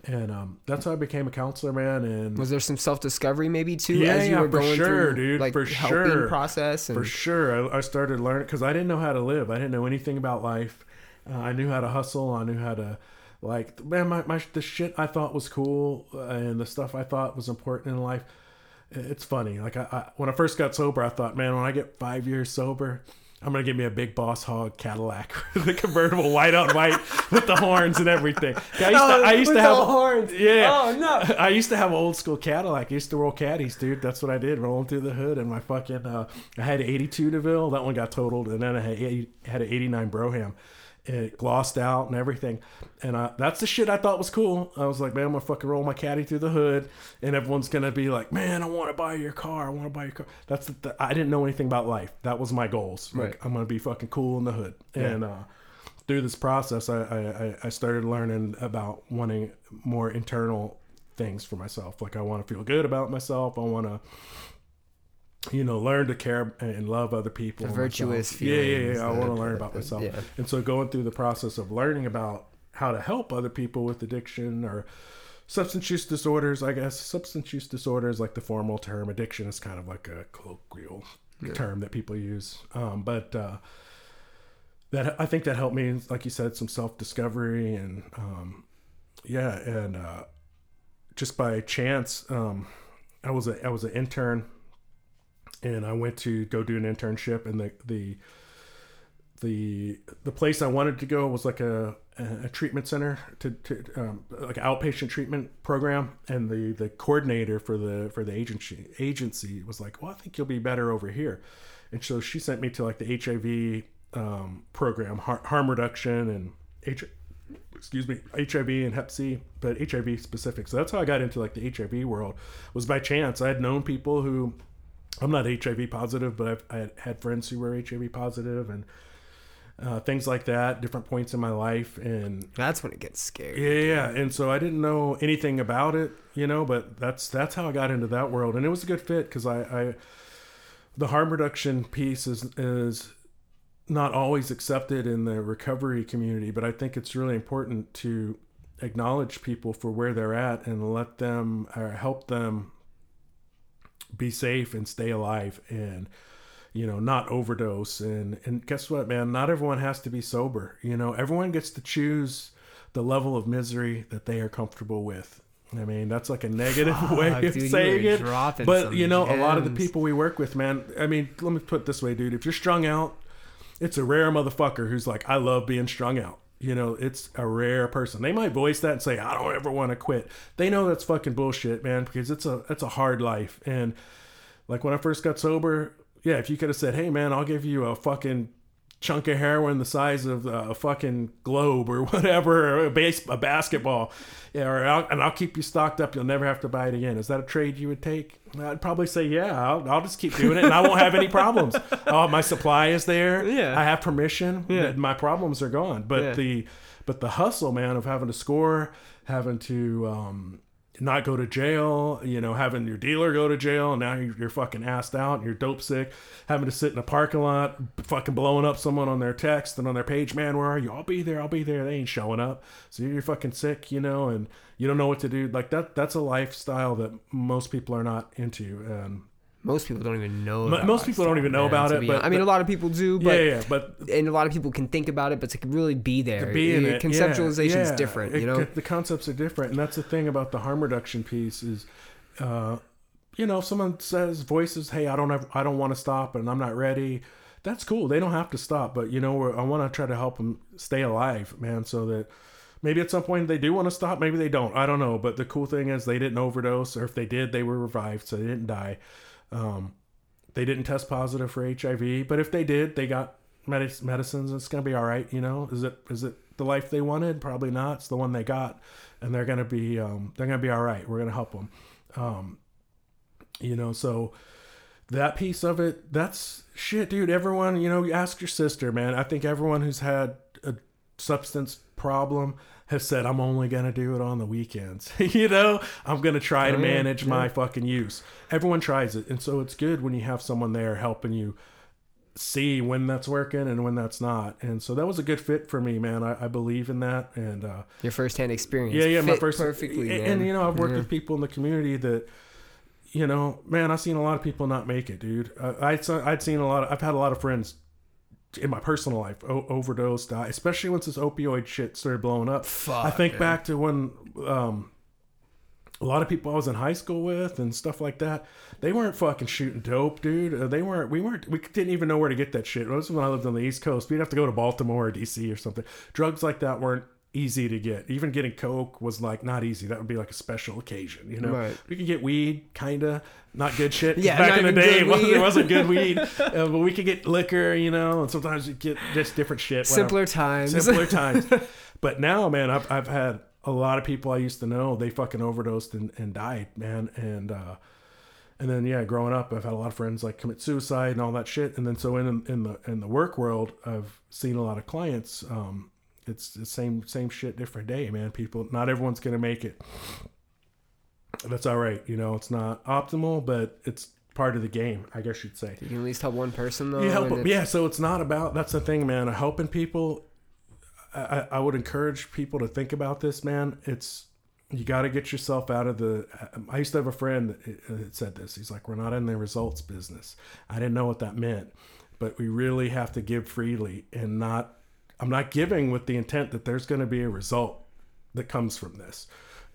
And um, that's how I became a counselor, man. And Was there some self discovery maybe too Yeah, as you yeah, were for going sure, through dude, like for helping sure. process and for sure, I, I started learning because I didn't know how to live. I didn't know anything about life. Uh, I knew how to hustle. I knew how to like man, my, my the shit I thought was cool uh, and the stuff I thought was important in life. It's funny. Like I, I when I first got sober, I thought, man, when I get five years sober. I'm gonna give me a big Boss Hog Cadillac, the convertible, white on white, with the horns and everything. I used to, I used to have the horns. Yeah. Oh, no. I used to have an old school Cadillac. I used to roll caddies, dude. That's what I did, rolling through the hood. And my fucking, uh, I had an 82 DeVille. That one got totaled. And then I had, 80, had an 89 Brougham. It glossed out and everything. And uh, that's the shit I thought was cool. I was like, man, I'm going to fucking roll my caddy through the hood. And everyone's going to be like, man, I want to buy your car. I want to buy your car. That's the, the, I didn't know anything about life. That was my goals. Like, Right. I'm going to be fucking cool in the hood. And, uh, through this process, I, I, I- I started learning about wanting more internal things for myself. Like I want to feel good about myself. I want to, you know, learn to care and love other people. The virtuous myself. Yeah, yeah, yeah. I want to learn about myself. yeah. And so going through the process of learning about how to help other people with addiction or substance use disorders, I guess substance use disorder is like the formal term. Addiction is kind of like a colloquial term that people use. Um, but uh, that I think that helped me, like you said, some self discovery and um, yeah, and uh, just by chance, um, I was a I was an intern, and I went to go do an internship, and the the the the place I wanted to go was like a a treatment center to, to um, like outpatient treatment program, and the the coordinator for the for the agency agency was like, "Well, I think you'll be better over here," and so she sent me to like the HIV um, program, har- harm reduction and H- excuse me, HIV and Hep C, but HIV specific. So that's how I got into like the HIV world. Was by chance. I had known people who, I'm not HIV positive, but I've, I had, friends who were HIV positive and uh, things like that. Different points in my life, and That's when it gets scary. yeah, yeah. And so I didn't know anything about it, you know, but that's that's how I got into that world, and it was a good fit because I, I, the harm reduction piece is is not always accepted in the recovery community, but I think it's really important to acknowledge people for where they're at and let them or help them be safe and stay alive and you know not overdose. And and guess what man? Not everyone has to be sober you know? Everyone gets to choose the level of misery that they are comfortable with. I mean that's like a negative way of dude, saying it. but you know a lot of the people we work with man i mean let me put it this way dude. If you're strung out it's a rare motherfucker who's like i love being strung out you know it's a rare person. They might voice that and say i don't ever want to quit. They know that's fucking bullshit man because it's a it's a hard life. And like when I first got sober, yeah, if you could have said, "Hey, man, I'll give you a fucking chunk of heroin the size of a fucking globe or whatever, or a base, a basketball, yeah, or I'll, and I'll keep you stocked up. You'll never have to buy it again." Is that a trade you would take? I'd probably say, "Yeah, I'll, I'll just keep doing it, and I won't have any problems. Oh, my supply is there. Yeah. I have permission. Yeah. My problems are gone." But Yeah. the but the hustle, man, of having to score, having to um, not go to jail, you know, having your dealer go to jail, and now you're, you're fucking assed out and you're dope sick, having to sit in a parking lot, fucking blowing up someone on their text and on their page, man, where are you? I'll be there, I'll be there. They ain't showing up. So you're fucking sick, you know, and you don't know what to do. Like that, that's a lifestyle that most people are not into. And Most people don't even know. About most people don't even know about it, but- I mean, a lot of people do, but yeah, yeah, but and a lot of people can think about it, but to really be there, be it. conceptualization yeah, is different. It- You know, the concepts are different, and that's the thing about the harm reduction piece is, uh, you know, if someone says voices, "Hey, I don't have, I don't want to stop, and I'm not ready." That's cool. They don't have to stop, but you know, we're- I want to try to help them stay alive, man, so that. Maybe at some point they do want to stop. Maybe they don't. I don't know. But the cool thing is they didn't overdose, or if they did, they were revived, so they didn't die. Um, they didn't test positive for HIV, but if they did, they got medic- medicines. It's gonna be all right, you know. Is it is it the life they wanted? Probably not. It's the one they got, and they're gonna be um, they're gonna be all right. We're gonna help them, um, you know. So that piece of it, that's shit, dude. Everyone, you know, ask your sister, man. I think everyone who's had a substance problem has said, I'm only going to do it on the weekends. you know, I'm going to try to yeah, manage yeah. my fucking use. Everyone tries it. And so it's good when you have someone there helping you see when that's working and when that's not. And so that was a good fit for me, man. I, I believe in that. And, uh, your firsthand experience. yeah, yeah, my first perfectly. And, and, you know, I've worked Yeah. with people in the community that, you know, man, I've seen a lot of people not make it, dude. Uh, I'd I'd seen a lot. Of, I've had a lot of friends in my personal life o- overdose, die, especially once this opioid shit started blowing up. I think man. back to when. Um, a lot of people I was in high school with and stuff like that, they weren't fucking shooting dope, dude. Uh, they weren't. We weren't. We didn't even know where to get that shit. This was when I lived on the East Coast. We'd have to go to Baltimore or DC or something. Drugs like that weren't easy to get. Even getting coke was like not easy. That would be like a special occasion, you know. Right. We could get weed, kinda not good shit. Yeah, back in the day, it wasn't, wasn't good weed, uh, but we could get liquor, you know. And sometimes you get just different shit. whatever simpler times. simpler times. But now, man, I've I've had a lot of people I used to know they fucking overdosed and, and died, man. And uh, and then yeah, growing up, I've had a lot of friends like commit suicide and all that shit. And then so in in the in the work world, I've seen a lot of clients. Um, it's the same same shit, different day, man. People, not everyone's gonna make it. That's all right, you know. It's not optimal, but it's part of the game, I guess you'd say. you can at least help one person though. You help. Yeah, so it's not about that's the thing, man. Helping people. I, I- would encourage people to think about this, man. It's you got to get yourself out of the. Um, I used to have a friend that uh, that said this. He's like, "We're not in the results business." I didn't know what that meant, but we really have to give freely and not I'm not giving with the intent that there's going to be a result that comes from this.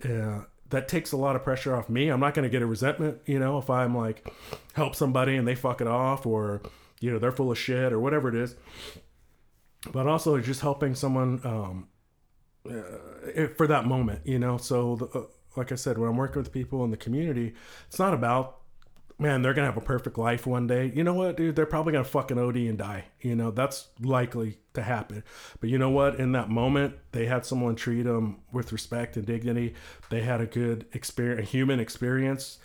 Uh, that takes a lot of pressure off me. I'm not going to get a resentment, you know, if I'm like help somebody and they fuck it off or you know they're full of shit or whatever it is. But also just helping someone um, uh, for that moment, you know. So, the, uh, like I said, when I'm working with people in the community, it's not about man, they're gonna have a perfect life one day. You know what, dude? They're probably gonna fucking OD and die. You know, that's likely to happen. But you know what? In that moment, they had someone treat them with respect and dignity. They had a good experience, a human experience.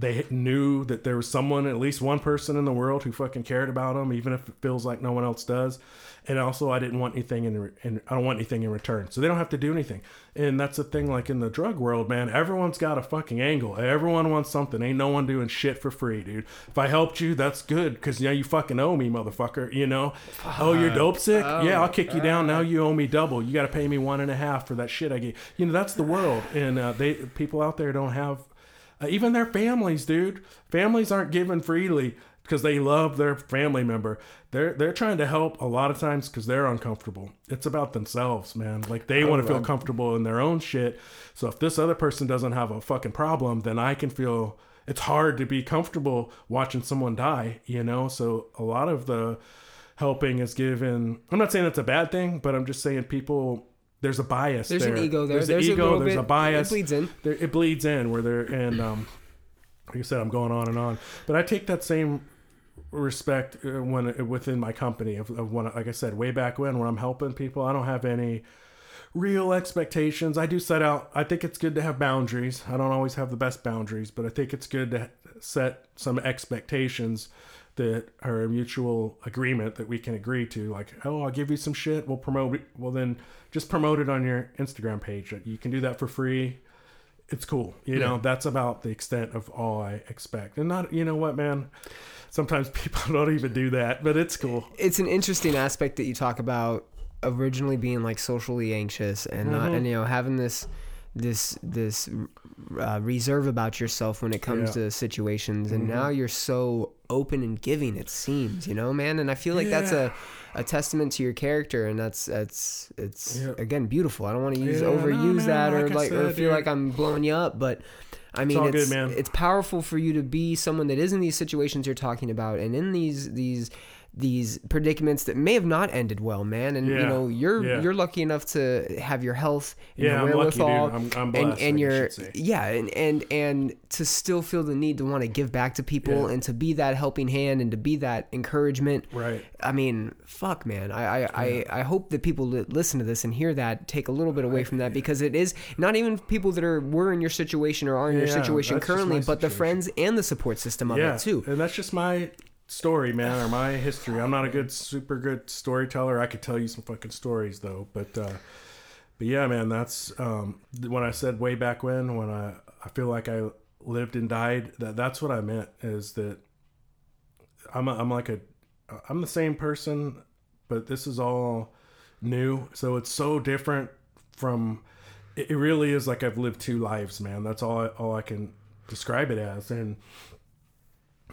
They knew that there was someone, at least one person in the world who fucking cared about them, even if it feels like no one else does. And also, I didn't want anything in, re- in I don't want anything in return, so they don't have to do anything. And that's the thing, like in the drug world, man. Everyone's got a fucking angle. Everyone wants something. Ain't no one doing shit for free, dude. If I helped you, that's good, because now you fucking owe me, motherfucker. You know? oh, you're dope sick? yeah, I'll kick you down. Now you owe me double. You got to pay me one and a half for that shit I gave. You know, that's the world, and uh, they people out there don't have uh, even their families, dude. Families aren't given freely because they love their family member. They're they're trying to help a lot of times because they're uncomfortable. It's about themselves, man. Like they want to feel comfortable in their own shit. So if this other person doesn't have a fucking problem, then I can feel it's hard to be comfortable watching someone die. You know. So a lot of the helping is given. I'm not saying it's a bad thing, but I'm just saying people. There's a bias. There. There's an ego there. There's, There's an ego. little there's bit- a bias. it bleeds in. There, it bleeds in where they're and um, like I said, I'm going on and on, but I take that same respect uh, when within my company of, of when, like I said, way back when, when I'm helping people, I don't have any real expectations. I do set out. I think it's good to have boundaries. I don't always have the best boundaries, but I think it's good to set some expectations that are a mutual agreement that we can agree to. Like, oh, I'll give you some shit. We'll promote. it. Well, then just promote it on your Instagram page. You can do that for free it's cool. You know, that's about the extent of all I expect. And not, you know what, man? Sometimes people don't even do that, but it's cool. it's an interesting aspect that you talk about originally being like socially anxious and not mm-hmm. and you know having this this this uh, reserve about yourself when it comes Yeah. to situations and now you're so open and giving it seems you know man and i feel like that's a a testament to your character and that's that's it's Yeah. again beautiful i don't want to use Yeah, no, overuse man, that or like like or feel dude. like i'm blowing you up but I mean, all it's, good, man. it's powerful for you to be someone that is in these situations you're talking about, and in these these these predicaments that may have not ended well, man. And you know, you're yeah. you're lucky enough to have your health and Yeah, your I'm lucky, dude. wherewithal, I'm- I'm and blessed, and I you're say. yeah, and and and to still feel the need to want to give back to people Yeah. and to be that helping hand and to be that encouragement. Right. I mean, fuck, man. I I, I, I hope that people that listen to this and hear that take a little bit away from that because it is not even people that are were in your situation or are in your situation currently, but the friends and the support system of yeah, it too. and that's just my story, man, or my history. I'm not a good, super good storyteller. I could tell you some fucking stories though, but uh, but yeah, man, that's um, when I said way back when, when I I feel like I lived and died. That that's what I meant is that I'm a, I'm like a I'm the same person, but this is all new, so it's so different from. It really is like I've lived two lives, man. That's all I, all I can describe it as, and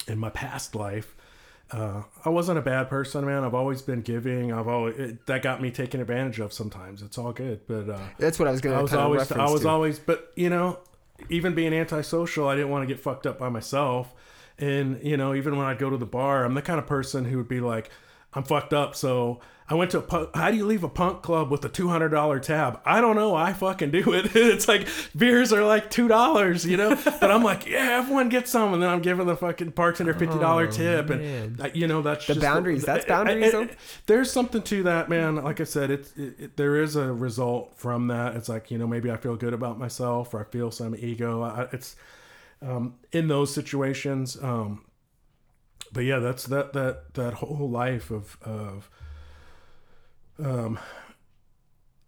in my past life, uh, I wasn't a bad person, man. I've always been giving. I've always it, that got me taken advantage of. Sometimes it's all good, but uh, That's what I was going to I was always I was to. always, but you know, even being antisocial, I didn't want to get fucked up by myself. And you know, even when I'd go to the bar, I'm the kind of person who would be like, I'm fucked up, so I went to a pu- how do you leave a punk club with a two hundred dollar tab? I don't know. I fucking do it. it's like beers are like two dollars, you know. but I'm like, yeah, everyone gets some, and then I'm giving the fucking bartender fifty dollar tip, and man. uh, you know that's The just boundaries, that's I- I- boundaries, I- there's something to that, man. Like I said, it's it, it, there is a result from that. It's like you know maybe I feel good about myself or I feel some ego. It's um, in those situations. Um, but yeah, that's that that that whole life of of um,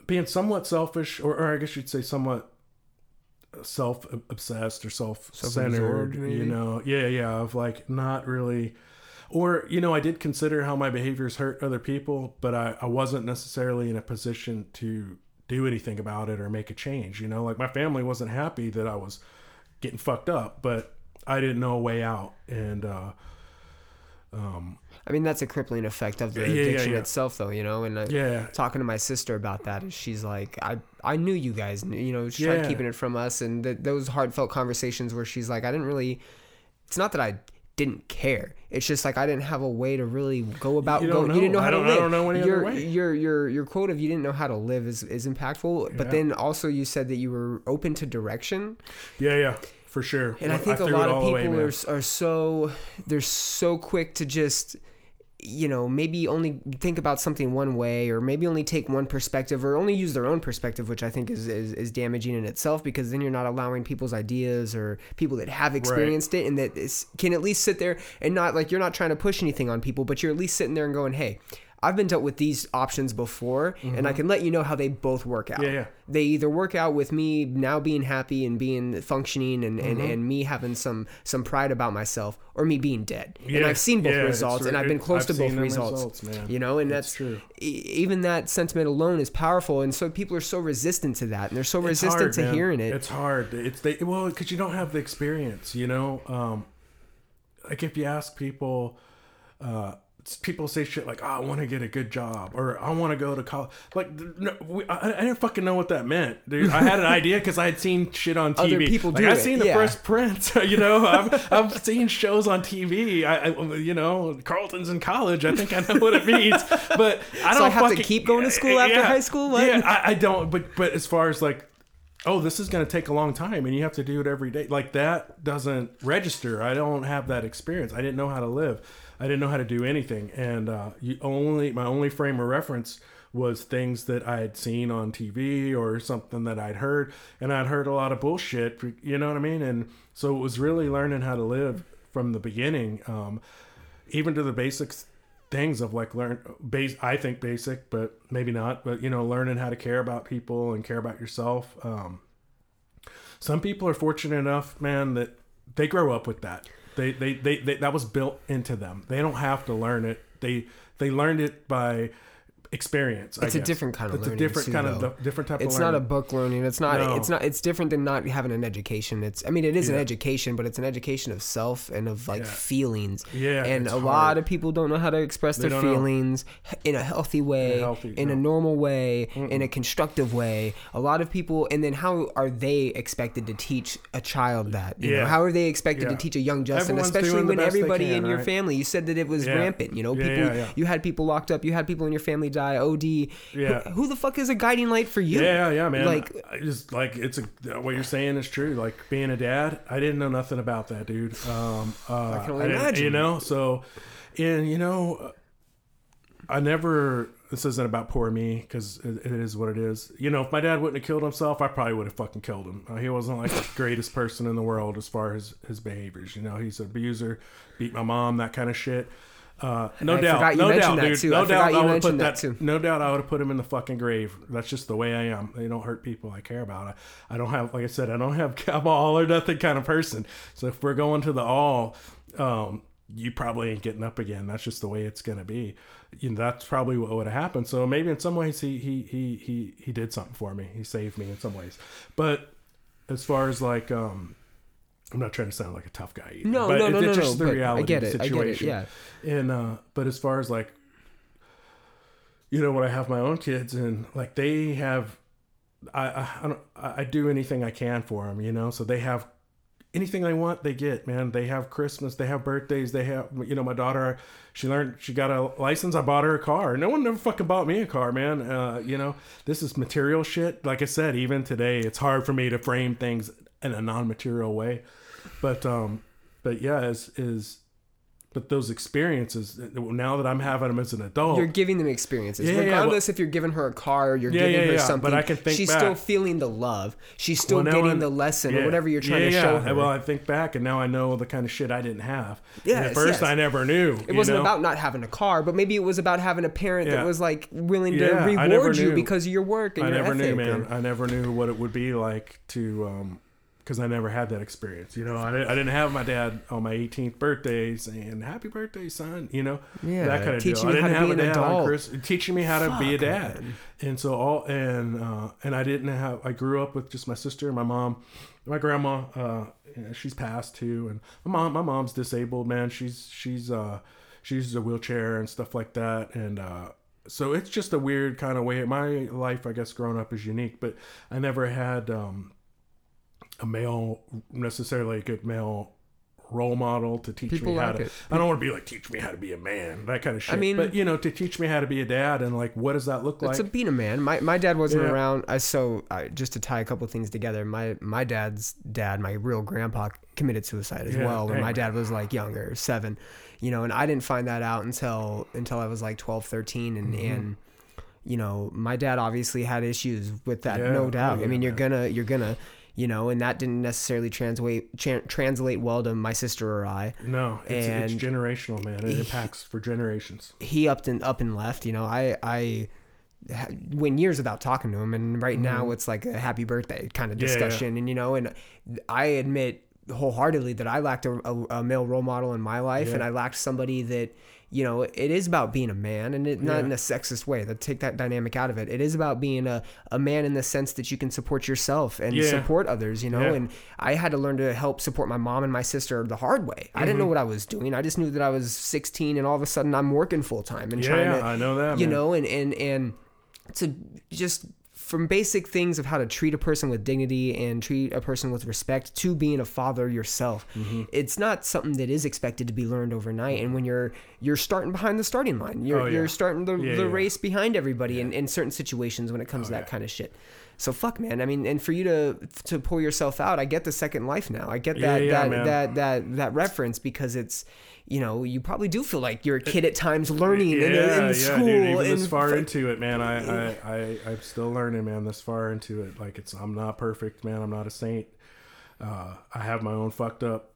being somewhat selfish, or, or I guess you'd say somewhat self obsessed or self centered. You know, yeah, yeah, of like not really. Or you know, I did consider how my behaviors hurt other people, but I, I wasn't necessarily in a position to do anything about it or make a change. You know, like my family wasn't happy that I was getting fucked up, but I didn't know a way out. And uh, Um, I mean, that's a crippling effect of the Yeah, yeah, addiction yeah. itself, though. You know, and I, yeah, talking to my sister about that, and she's like, I I knew you guys, knew, you know, she tried Yeah. keeping it from us, and th- those heartfelt conversations where she's like, I didn't really. It's not that I didn't care. It's just like I didn't have a way to really go about. You go, don't You didn't know know. how I to don't- I live. don't know any other your, way. Your your your quote of you didn't know how to live is is impactful. But then also you said that you were open to direction. yeah, yeah, for sure. And I think a lot of all away, people are are so they're so quick to just you know maybe only think about something one way or maybe only take one perspective or only use their own perspective which i think is, is, is damaging in itself because then you're not allowing people's ideas or people that have experienced it and that is, can at least sit there and not like you're not trying to push anything on people but you're at least sitting there and going hey I've been dealt with these options before, and I can let you know how they both work out Mm-hmm. Yeah, yeah. they either work out with me now being happy and being functioning and, and, Mm-hmm. and me having some some pride about myself or me being dead Yeah. and i've seen both yeah, results and i've been close I've to both results, results, man. you know and It's that's true. even that sentiment alone is powerful and so people are so resistant to that and they're so It's resistant hard, to man. hearing it It's hard. It's they well because you don't have the experience. You know, um, like if you ask people, uh, people say shit like, oh, "I want to get a good job" or "I want to go to college." Like, no, we, I, I didn't fucking know what that meant, dude. I had an idea because I had seen shit on TV. Other people like, do I've it, seen the yeah. Fresh Prince. You know, I've I've seen shows on TV. I, I you know Carlton's in college. I think I know what it means, but I don't So I have to keep going to school after high school? What? Yeah, I, I don't. But but as far as like oh, this is going to take a long time and you have to do it every day. Like that doesn't register. I don't have that experience. I didn't know how to live. I didn't know how to do anything. And uh, you only my only frame of reference was things that I had seen on TV or something that I'd heard. And I'd heard a lot of bullshit, you know what I mean? And so it was really learning how to live from the beginning, um, even to the basics things of like learn base i think basic but maybe not but you know learning how to care about people and care about yourself um some people are fortunate enough man that they grow up with that they they, they, they that was built into them. They don't have to learn it. They they learned it by experience It's a different kind of it's a different too, kind of different type it's of not a book learning it's not No. it's not it's different than not having an education it's i mean it is an education but it's an education of self and of like Yeah. feelings Yeah, and a hard. lot of people don't know how to express They their don't know. feelings in a healthy way healthy, in a normal way in a constructive way a lot of people and then how are they expected to teach a child that you know Yeah. how are they expected to teach a young justin Everyone's especially when everybody can, in your family you said that it was Yeah. rampant you know Yeah, people yeah, yeah. you had people locked up you had people in your family die od Yeah. who, who the fuck is a guiding light for you Yeah, yeah, man. like I just like it's a what you're saying is true. Like being a dad, I didn't know nothing about that, dude. Um, uh, I can only didn't- imagine. You know, so and you know, I never. This isn't about poor me because it, it is what it is. You know, if my dad wouldn't have killed himself, I probably would have fucking killed him. Uh, he wasn't like the greatest person in the world as far as his behaviors. You know, he's an abuser, beat my mom, that kind of shit. Uh, no I doubt, no doubt, dude. too. No I doubt, I would put that, too. No doubt, I would have put him in the fucking grave. That's just the way I am. They don't hurt people I care about. I, I don't have, like I said, I don't have I'm all or nothing kind of person. So if we're going to the all, um, you probably ain't getting up again. That's just the way it's gonna be. You know, that's probably what would have happened. So maybe in some ways he he he he he did something for me. He saved me in some ways. But as far as like um I'm not trying to sound like a tough guy. Either, No, but no, it- no, it's no, just no, the but I reality get of it, the I get it, situation. yeah. And uh, but as far as like, you know, when I have my own kids and like they have, I I, I don't I I do anything I can for them, you know. So they have anything they want, they get. Man, they have Christmas, they have birthdays, they have. You know, my daughter, she learned she got a license. I bought her a car. No one ever fucking bought me a car, man. Uh, you know, this is material shit. Like I said, even today, it's hard for me to frame things in a non-material way. But um, but yeah, is is. But those experiences, now that I'm having them as an adult, You're giving them experiences, Yeah, yeah, yeah, regardless if you're giving her a car or you're Yeah, giving yeah, her yeah, something. but I can think she's back. still feeling the love. She's still Well, getting I'm- the lesson yeah. or whatever you're trying Yeah, to yeah. show her. Well, I think back and now I know the kind of shit I didn't have. Yes, at first yes. I never knew. it wasn't about not having a car, but maybe it was about having a parent that was like willing to Yeah, reward you because of your work and I your never ethic. knew, man. and- I never knew what it would be like to, um, because I never had that experience. You know, I didn't, I didn't have my dad on my 18th birthday saying "Happy birthday, son." You know, Yeah, that kind of teaching deal. I didn't have a dad on adult. Chris, teaching me how to be a dad. man. And so all and uh, and I didn't have. I grew up with just my sister and my mom. My grandma, uh, she's passed too, and my mom, my mom's disabled. Man, she's she's uh, she uses a wheelchair and stuff like that, and uh, so it's just a weird kind of way. My life, I guess, growing up is unique, but I never had um, a male necessarily a good male role model to teach People me how like to. it. I don't want to be like teach me how to be a man, that kind of shit. I mean- but you know, to teach me how to be a dad and like what does that look like? It's a being a man. My my dad wasn't Yeah. around. I so I, just to tie a couple things together. My my dad's dad, my real grandpa, committed suicide as Yeah, well. When my dad was like younger, seven, you know, and I didn't find that out until until I was like 12, 13. and Mm-hmm. and you know, my dad obviously had issues with that, Yeah. no doubt. Oh, I mean, you're gonna you're gonna. You know, and that didn't necessarily translate tra- translate well to my sister or I. no, it's, it's generational, man. It impacts for generations. he upped and up and left. You know, I I went years without talking to him, and right now it's like a happy birthday kind of Mm-hmm. Yeah, yeah. discussion. And you know, and I admit wholeheartedly that I lacked a, a, a male role model in my life, and I lacked somebody that. You know, it is about being a man, and it, not Yeah. in a sexist way. That take that dynamic out of it. It is about being a, a man in the sense that you can support yourself and Yeah. support others. You know, Yeah. and I had to learn to help support my mom and my sister the hard way. I didn't know Mm-hmm. what I was doing. I just knew that I was 16, and all of a sudden I'm working full time and trying yeah, to I know that, you man. know and and and to just from basic things of how to treat a person with dignity and treat a person with respect to being a father yourself Mm-hmm. it's not something that is expected to be learned overnight and when you're you're starting behind the starting line you're Oh, yeah. you're starting the, Yeah, the yeah. race behind everybody in, in certain situations when it comes to that kind of shit so fuck man i mean and for you to to pull yourself out i get the second life now i get that yeah, that, that that that reference because it's you know you probably do feel like you're a kid at times learning in, yeah, in school dude, even this far fu- into it, man. I, I, I, I'm still learning, man. This far into it, like it's, I'm not perfect, man. I'm not a saint. Uh, I have my own fucked up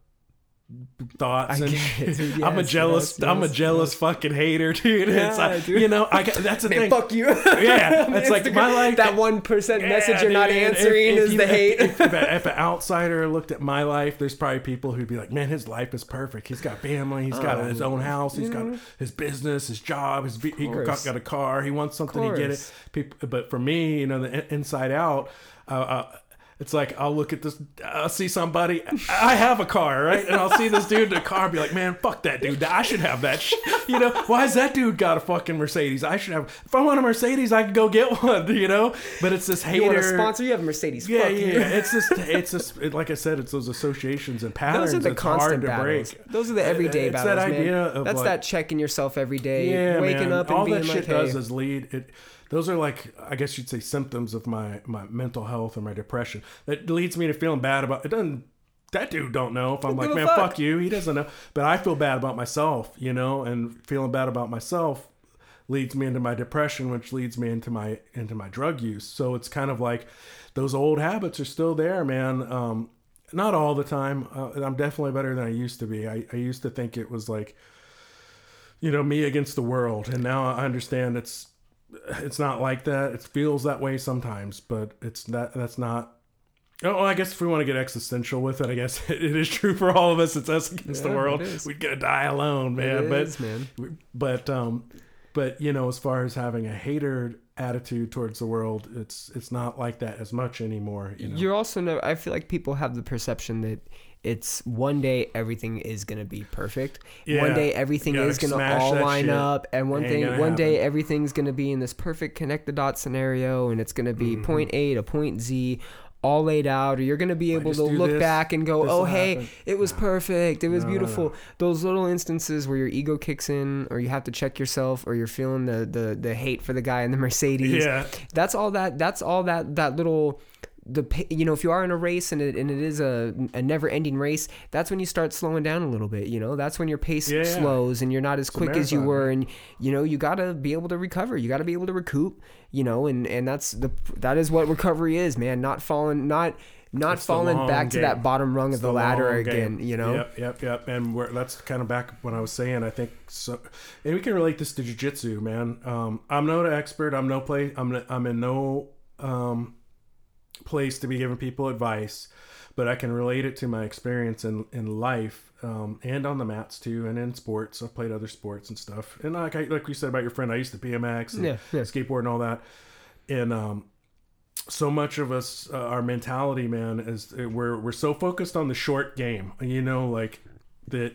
thoughts, and it. I'm a jealous, yes, I'm a yes, jealous fucking hater, dude. it's like, dude. you know, I got, that's the Man, thing. fuck you. Yeah, it's like Instagram, my life. That one percent message you're Yeah, not dude, and if- answering if is you- the hate. If, if, a- an outsider looked at my life, there's probably people who'd be like, "Man, his life is perfect. He's got family. He's got his own house. He's got his business, his job. His he got, got a car. He wants something to get it." People, but for me, you know, the inside out. Uh, uh, it's like I'll look at this, I'll see somebody. I have a car, right? And I'll see this dude in a car, and be like, "Man, fuck that dude. I should have that." You know, why's that dude got a fucking Mercedes? I should have. If I want a Mercedes, I can go get one. You know, but it's this hater. You want a sponsor? You have a Mercedes. Yeah, Fuck yeah. It's just, it's just, it, like I said, it's those associations and patterns. Those are the constant hard to battles. break. Those are the everyday it's battles, that idea man. of That's like, that checking yourself every day, yeah, waking man. up and all being that like, shit does hey, is lead it. Those are like, I guess you'd say, symptoms of my my mental health and my depression. That leads me to feeling bad about. It doesn't. That dude don't know if I'm like, man, fuck." fuck you. He doesn't know. But I feel bad about myself, you know, and feeling bad about myself leads me into my depression, which leads me into my into my drug use. So it's kind of like those old habits are still there, man. Um, not all the time. Uh, I'm definitely better than I used to be. I, I used to think it was like, you know, me against the world, and now I understand it's it's not like that. It feels that way sometimes, but it's that that's not. Oh, well, I guess if we want to get existential with it, I guess it is true for all of us. It's us against Yeah, the world. We're gonna die alone, man. It but is, man. but um, but you know, as far as having a hater attitude towards the world, it's it's not like that as much anymore. You know, You're also never. I feel like people have the perception that it's one day everything is gonna be perfect. Yeah. One day everything is gonna all line shit. up, and one Ain't thing, one day everything's gonna be in this perfect connect the dot scenario, and it's gonna be Mm-hmm. point A to point Z. All laid out, or you're gonna be able to look this, back and go, "Oh, hey, happen." it was perfect. It was No, no, beautiful." no. Those little instances where your ego kicks in, or you have to check yourself, or you're feeling the the, the hate for the guy in the Mercedes Yeah. that's all that that's all that that little the you know if you are in a race and it, and it is a, a never ending race that's when you start slowing down a little bit you know that's when your pace Yeah, slows and you're not as quick as you were and you know you got to be able to recover you got to be able to recoup you know and and that's the that is what recovery is man not falling not not It's falling back to that bottom rung of It's the, ladder again game. you know Yep, yep, yep. And we're, that's kind of back when I was saying. I think so, and we can relate this to jujitsu, man. Um, I'm no expert. I'm no play. I'm I'm in no um, place to be giving people advice, but I can relate it to my experience in in life um, and on the mats too, and in sports. I've played other sports and stuff. And like I, like you said about your friend, I used to BMX and Yeah, yeah. skateboard and all that. And um, so much of us uh, our mentality man is uh, we're we're so focused on the short game you know like that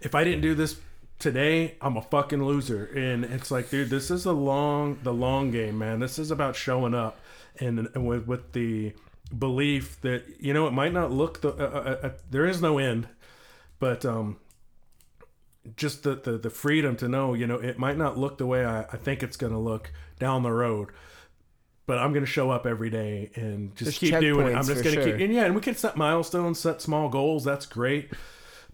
if i didn't do this today I'm a fucking loser, and it's like, dude, this is a long, the long game, man. This is about showing up, and, and with with the belief that you know it might not look the uh, uh, uh, there is no end, but um, just the, the the freedom to know, you know, it might not look the way I, I think it's going to look down the road. But I'm going to show up every day and just There's keep doing it. I'm just going to sure. keep, and yeah, and we can set milestones, set small goals. That's great.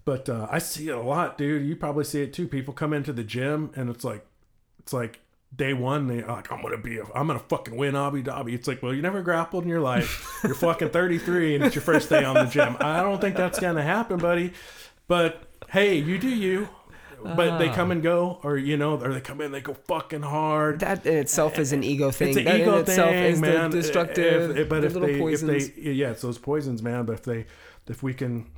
But uh, I see it a lot, dude. You probably see it too. People come into the gym and it's like, it's like day one. they're like, I'm gonna be, a, I'm gonna fucking win Abu Dhabi. It's like, well, you never grappled in your life. You're fucking 33 and it's your first day on the gym. I don't think that's gonna happen, buddy. But hey, you do you. But they come and go, or you know, or they come in, they go fucking hard. That in itself is an ego thing. It's an that ego thing, is man. the destructive, If- if- but the if little they, poisons. if they, yeah, it's those poisons, man. But if they, if we can,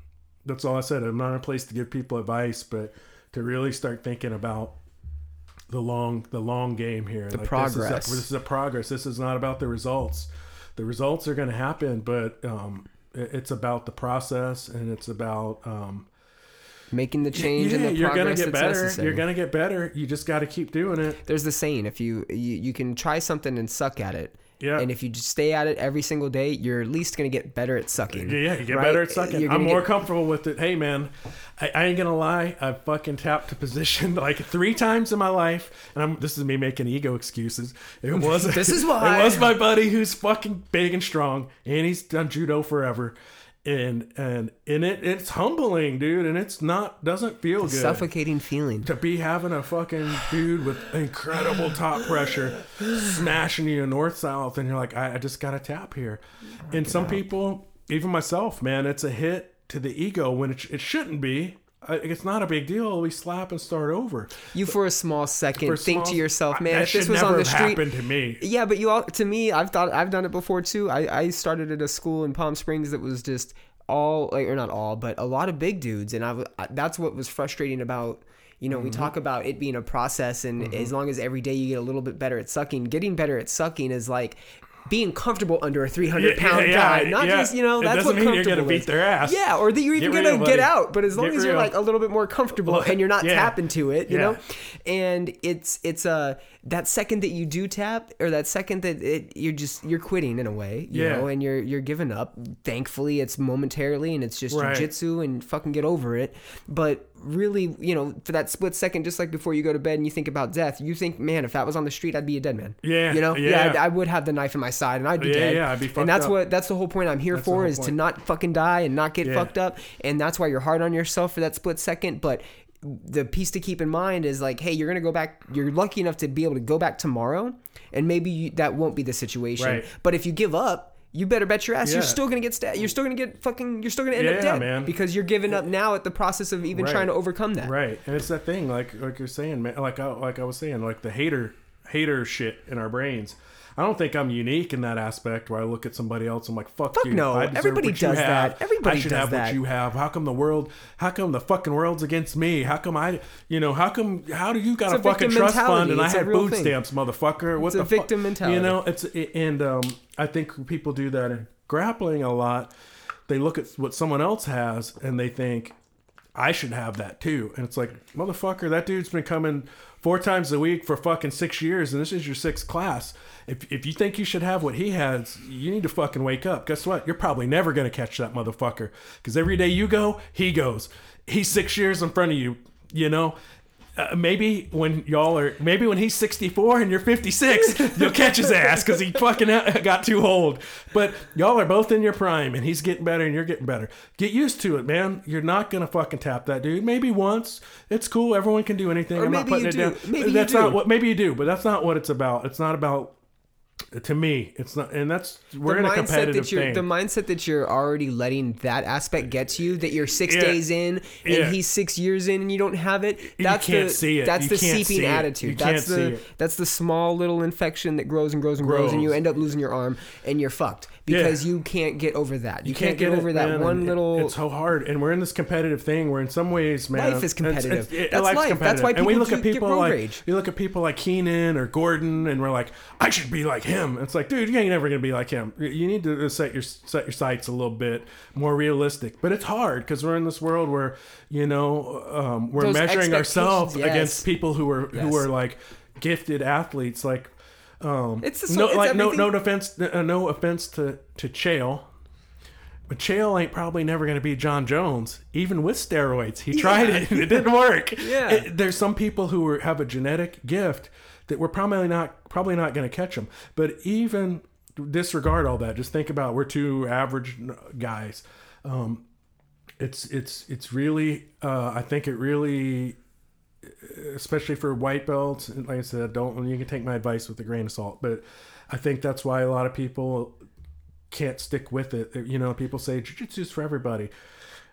that's all I said. I'm not in a place to give people advice, but to really start thinking about the long, the long game here. The progress. This is, a, this is a progress. This is not about the results. The results are going to happen, but um, it- it's about the process and it's about um, making the change and the you're gonna get better. necessary. You're gonna get better. You just got to keep doing it. There's the saying: if you, you you can try something and suck at it, Yeah. and if you just stay at it every single day, you're at least gonna get better at sucking. Yeah, you get right? better at sucking. I'm more get- comfortable with it. Hey, man, I, I ain't gonna lie. I fucking tapped to position like three times in my life, and I'm. This is me making ego excuses. It was. This is why. It was my buddy who's fucking big and strong, and he's done judo forever, and and and it it's humbling, dude, and it's not doesn't feel good suffocating feeling. to be having a fucking dude with incredible top pressure smashing you north south and you're like I, I just got to tap here and some people even myself man it's a hit to the ego when it, it shouldn't be it's not a big deal we slap and start over You for a small second a think small- to yourself, man, if this was on the have street. happened to me Yeah, but you all to me, I've thought I've done it before too. I, I started at a school in Palm Springs that was just all like or not all, but a lot of big dudes, and I. that's what was frustrating about. You know, we Mm-hmm. talk about it being a process, and as long as every day you get a little bit better at sucking, getting better at sucking is like being comfortable under a 300 Yeah, yeah, guy. Not yeah. just, you know, that's what mean you're gonna comfortable beat their ass. Yeah, or that you're even gonna get out. But as long Get as you're real. like a little bit more comfortable Well, and you're not tapping to it, you know? and it's it's uh that second that you do tap or that second that it, you're just you're quitting in a way you Yeah. know and you're you're giving up thankfully it's momentarily and it's just Right. jujitsu and fucking get over it but really you know for that split second just like before you go to bed and you think about death you think man if that was on the street i'd be a dead man Yeah, you know yeah. I, I would have the knife in my side and i'd be Yeah, dead yeah, I'd be fucked and that's up. what that's the whole point i'm here That's for is to not fucking die and not get Yeah. fucked up and that's why you're hard on yourself for that split second but the piece to keep in mind is like hey you're gonna go back you're lucky enough to be able to go back tomorrow and maybe you, that won't be the situation Right. but if you give up you better bet your ass Yeah. you're still gonna get sta- you're still gonna get fucking you're still gonna end Yeah, up dead man. because you're giving up now at the process of even Right. trying to overcome that Right, and it's that thing, like like you're saying, man. Like I, like I was saying, like the hater hater shit in our brains. I don't think I'm unique in that aspect where I look at somebody else. And I'm like, fuck, Fuck you. no. I Everybody does that. Everybody I should does have that. what you have. How come the world? How come the fucking world's against me? How come I? You know, how come? How do you got It's a fucking trust fund and I It's a had food thing. stamps, motherfucker? What It's the victim mentality. You know, it's and um, I think people do that in grappling a lot. They look at what someone else has and they think, I should have that too. And it's like, motherfucker, that dude's been coming four times a week for fucking six years, and this is your sixth class. If, if you think you should have what he has, you need to fucking wake up. Guess what? You're probably never going to catch that motherfucker. Because every day you go, he goes. He's six years in front of you, you know? Uh, maybe when y'all are, maybe when he's 64 and you're 56, you'll catch his ass because he fucking got too old. But y'all are both in your prime and he's getting better and you're getting better. Get used to it, man. You're not going to fucking tap that dude. Maybe once. It's cool. Everyone can do anything. Or I'm not putting you it do. down. Maybe that's not what, maybe you do, but that's not what it's about. It's not about, to me, it's not, and that's, we're in a competitive that you're thing. the mindset that you're already letting that aspect get to you that you're six Yeah. days in and Yeah. he's six years in and you don't have it that's can't the see it. that's You the seeping see attitude You that's the that's the small little infection that grows and grows and grows, and you end up losing your arm and you're fucked because you can't get over that you, can't, get, it, over that man, one it- little It's so hard, and we're in this competitive thing. Where in some ways, man, Life is it's- competitive. It's, it, That's life. That's competitive. why and we people look at get people road like rage. you look at people like Keenan or Gordon, and we're like, I should be like him. It's like, dude, you ain't never gonna be like him. You need to set your set your sights a little bit more realistic. But it's hard because we're in this world where you know um, we're Those measuring ourselves yes. against people who are Yes. who are like gifted athletes. Like, um, It's the- no, it's like no everything- no offense uh, no offense to to Chael. But Chael ain't probably never going to be Jon Jones, even with steroids. He tried it; it didn't work. Yeah. It- there's some people who are, have a genetic gift that we're probably not probably not going to catch them. But even disregard all that. Just think about we're two average guys. Um, it's it's it's really. Uh, I think it really, especially for white belts. Like I said, don't you can take my advice with a grain of salt. But I think that's why a lot of people can't stick with it. You know, people say jiu-jitsu's for everybody.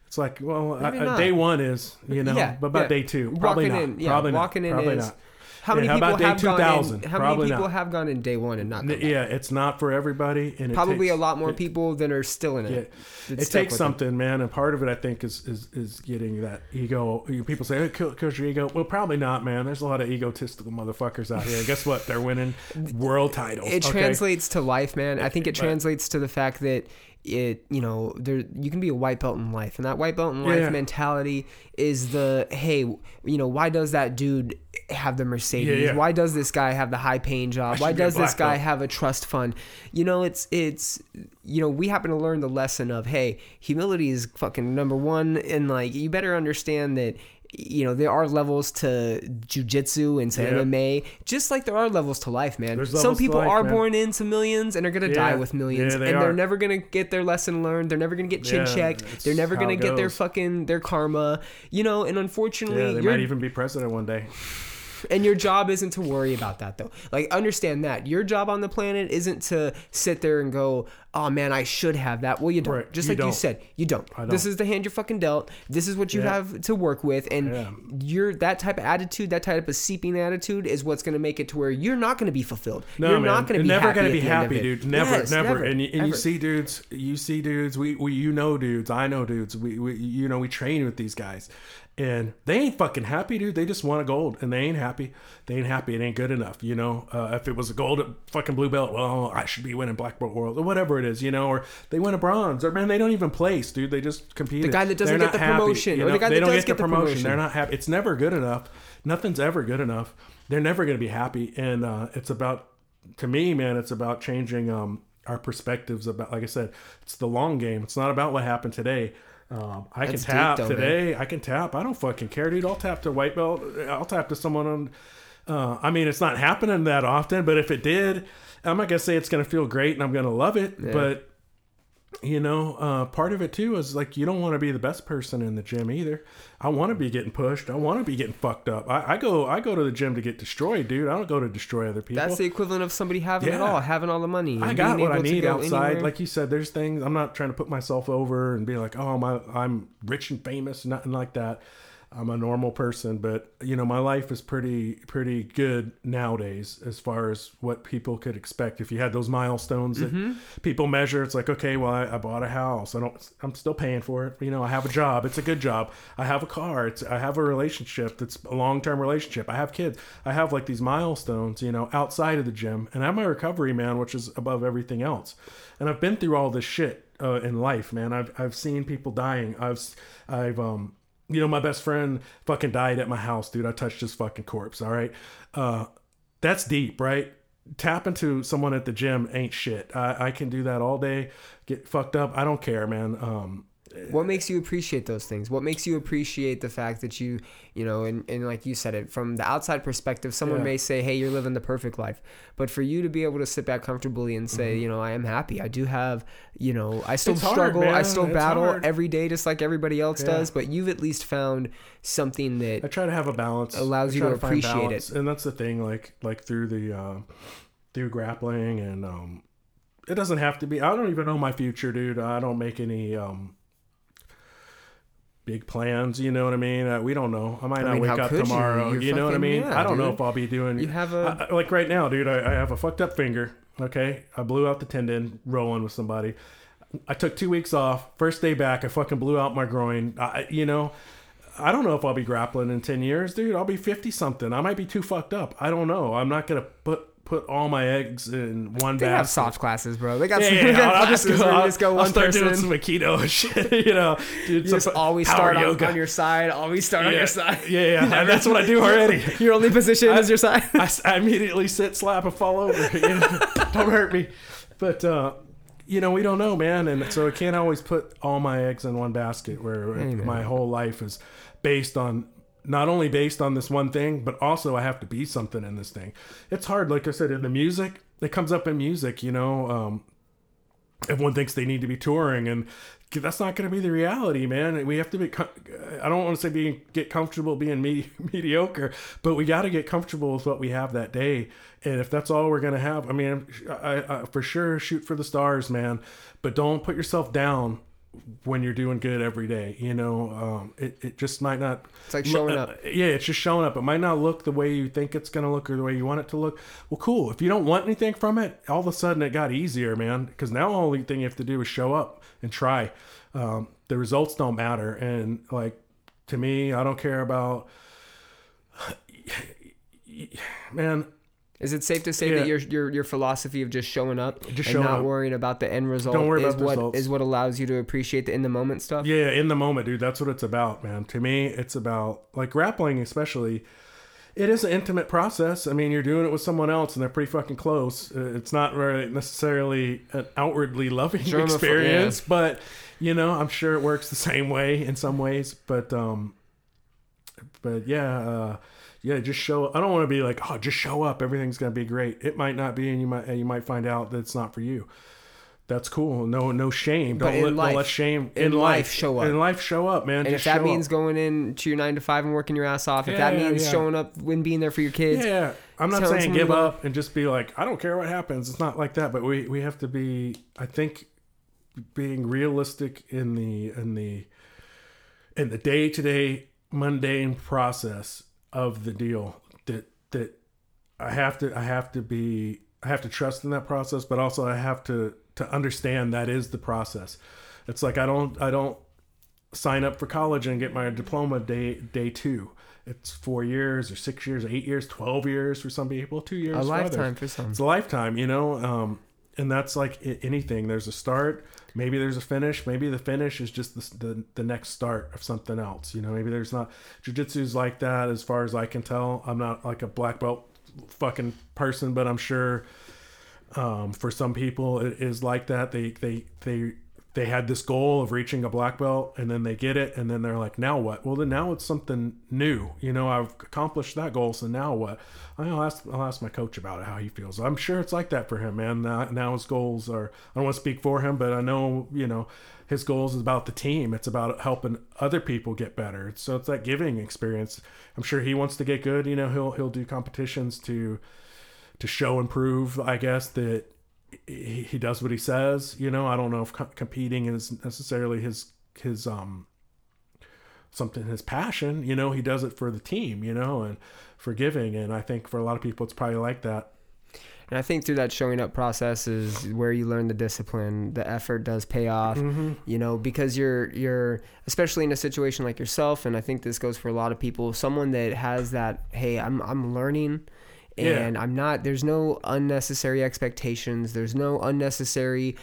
It's like, well, I, day one is, you know, Yeah, but about yeah. day two, probably walking not. in, yeah, probably walking not. in probably is. not. How Yeah, many how people about day have gone 2000? in? How Probably many people not. have gone in day one and not? Yeah, it's not for everybody, and Probably takes, a lot more it- people than are still in it. Yeah, it takes with them. something, man, and part of it, I think, is is, is getting that ego. People say, "Oh, kill, your ego." Well, probably not, man. There's a lot of egotistical motherfuckers out here. And guess what? They're winning world titles. It okay? translates to life, man. I think it But- translates to the fact that it, you know, there you can be a white belt in life, and that white belt in life Yeah. mentality is the hey, you know, why does that dude have the Mercedes? Yeah, yeah. Why does this guy have the high paying job? Why should be a does this guy belt. have a trust fund? You know, it's it's you know, we happen to learn the lesson of hey, humility is fucking number one, and like you better understand that. You know, there are levels to jujitsu and to Yeah. MMA, just like there are levels to life, man. Some people life, are man. born into millions and are gonna die with millions, Yeah, they and they're never gonna get their lesson learned. They're never gonna get chin checked. They're never gonna get their fucking their karma. You know, and unfortunately, Yeah, they might even be president one day. And your job isn't to worry about that though. Like understand that your job on the planet isn't to sit there and go, "Oh man, I should have that." Well, you don't. Right, Just you like you don't. said, you don't. This don't. is the hand you're fucking dealt. This is what you Yeah. have to work with, and Yeah. you're that type of attitude, that type of seeping attitude, is what's going to make it to where you're not going to be fulfilled. No, you're man. not going to be never be the end of happy, dude. Never, Yes, never. And, you, and you see dudes, you see dudes. We, we, you know, dudes. I know dudes. We, we, you know, we train with these guys, and they ain't fucking happy, dude. They just want a gold, and they ain't happy. They ain't happy. It ain't good enough, you know. Uh, if it was a gold, at fucking blue belt, well, I should be winning black belt world or whatever it is, you know. Or they win a bronze, or man, they don't even place, dude. They just compete. The guy that doesn't They're get the happy, promotion, you or the guy they that don't does get the get the promotion. promotion. They're not happy. It's never good enough. Nothing's ever good enough. They're never going to be happy, and uh, it's about to me, man. It's about changing um, our perspectives about. Like I said, it's the long game. It's not about what happened today. Um, I That's can deep, tap though, man. today. I can tap. I don't fucking care, dude. I'll tap to white belt. I'll tap to someone on. Uh, I mean, it's not happening that often, but if it did, I'm not gonna say it's gonna feel great and I'm gonna love it. But you know, uh, part of it too is like you don't want to be the best person in the gym either. I want to be getting pushed. I want to be getting fucked up. I, I go, I go to the gym to get destroyed, dude. I don't go to destroy other people. That's the equivalent of somebody having it all, having all the money. I got what I need outside. anywhere. Like you said, there's things I'm not trying to put myself over and be like, oh my, I'm rich and famous, nothing like that. I'm a normal person, but you know, my life is pretty pretty good nowadays as far as what people could expect. If you had those milestones that Mm-hmm. people measure, it's like, okay, well, I, I bought a house. I don't. I'm still paying for it. You know, I have a job. It's a good job. I have a car. It's. I have a relationship. That's a long term relationship. I have kids. I have like these milestones. You know, outside of the gym, and I'm a recovery man, which is above everything else. And I've been through all this shit uh, in life, man. I've I've seen people dying. I've I've um you know, my best friend fucking died at my house, dude. I touched his fucking corpse. All right. Uh, that's deep, right? Tapping to someone at the gym ain't shit. I, I can do that all day, get fucked up. I don't care, man. Um, what makes you appreciate those things what makes you appreciate the fact that you you know and, and like you said it from the outside perspective someone Yeah. may say hey you're living the perfect life but for you to be able to sit back comfortably and say you know i am happy i do have you know i still Mm-hmm. It's hard, struggle i still It's battle hard. every day just like everybody else Yeah. does but you've at least found something that I try to have a balance. Allows I you try to appreciate it. and that's the thing. Like like through the uh, through grappling, and um, it doesn't have to be. I don't even know my future, dude. I don't make any um, big plans. You know what I mean? Uh, we don't know. I might I not mean, wake up tomorrow. You, You're know what I mean? yeah, I don't know if I'll be doing. You have a- I- like right now, dude. I, I have a fucked up finger. Okay, I blew out the tendon rolling with somebody. I took two weeks off. First day back, I fucking blew out my groin. I, you know, I don't know if I'll be grappling in ten years, dude. I'll be fifty something. I might be too fucked up. I don't know. I'm not gonna put put all my eggs in one They have basket. soft classes, bro. They got Yeah, some, yeah, they got I'll, classes just go, I'll, just go I'll one start doing some Aikido shit, you know. Dude, You just always start on, on your side. Always start on your side. Yeah, yeah, that's what I do already. Your only position is your side. I immediately sit, slap, and fall over. You know? don't hurt me. But uh, you know, we don't know, man, and so I can't always put all my eggs in one basket. Where Amen. my whole life is based on not only based on this one thing, but also I have to be something in this thing. It's hard, like I said, in the music. It comes up in music, you know. Um, everyone thinks they need to be touring and that's not going to be the reality man we have to be i don't want to say being get comfortable being me- mediocre but we got to get comfortable with what we have that day and if that's all we're going to have i mean I, I for sure shoot for the stars man but don't put yourself down when you're doing good every day you know um, it, it just might not It's like showing up. yeah, it's just showing up. It might not look the way you think it's going to look or the way you want it to look. Well, cool. If you don't want anything from it, all of a sudden it got easier, man. Because now the only thing you have to do is show up and try. Um, the results don't matter. And like to me, I don't care about. Man, Is it safe to say Yeah. that your your your philosophy of just showing up Just and showing not up. worrying about the end result Don't worry is about what results. is what allows you to appreciate the in the moment stuff? Yeah, in the moment, dude. That's what it's about, man. To me, it's about like grappling, especially. It is an intimate process. I mean, you're doing it with someone else, and they're pretty fucking close. Uh, It's not really necessarily an outwardly loving experience, but you know, I'm sure it works the same way in some ways. But um, but yeah, uh, yeah, just show. Up. I don't want to be like, oh, just show up. Everything's gonna be great. It might not be, and you might and you might find out that it's not for you. That's cool. No, no shame. But Don't in let, don't life- let shame in life, show up. In life, show up, man. And Just if that means up. going in to your nine to five and working your ass off, if that means yeah. showing up and being there for your kids, yeah, I'm not saying give up and just be like, I don't care what happens. It's not like that. But we we have to be. I think being realistic in the in the in the day to day mundane process of the deal that that I have to I have to be I have to trust in that process, but also I have to to understand that is the process. It's like I don't I don't sign up for college and get my diploma day day two. It's four years or six years, eight years, twelve years for some people, two years, a for others. lifetime for some. It's a lifetime, you know. Um, and that's like anything. There's a start. Maybe there's a finish. Maybe the finish is just the, the, the next start of something else. You know, maybe there's not. Jiu-jitsu's like that as far as I can tell. I'm not like a black belt fucking person, but I'm sure um, for some people it is like that. They they they they had this goal of reaching a black belt and then they get it and then they're like now what? Well then now it's something new. You know i've accomplished that goal so now what? I'll ask i'll ask my coach about it how he feels. I'm sure it's like that for him man. Now, his goals are i don't want to speak for him but i know you know his goals is about the team. It's about helping other people get better. So it's that giving experience. I'm sure he wants to get good. You know he'll he'll do competitions to to show and prove i guess that he, he does what he says you know i don't know if co- competing is necessarily his his um something his passion you know he does it for the team you know and for giving and i think for a lot of people it's probably like that And I think through that showing up process is where you learn the discipline. The effort does pay off, Mm-hmm. you know, because you're you're especially in a situation like yourself, and I think this goes for a lot of people. Someone that has that, hey, I'm I'm learning, Yeah. and I'm not. There's no unnecessary expectations. There's no unnecessary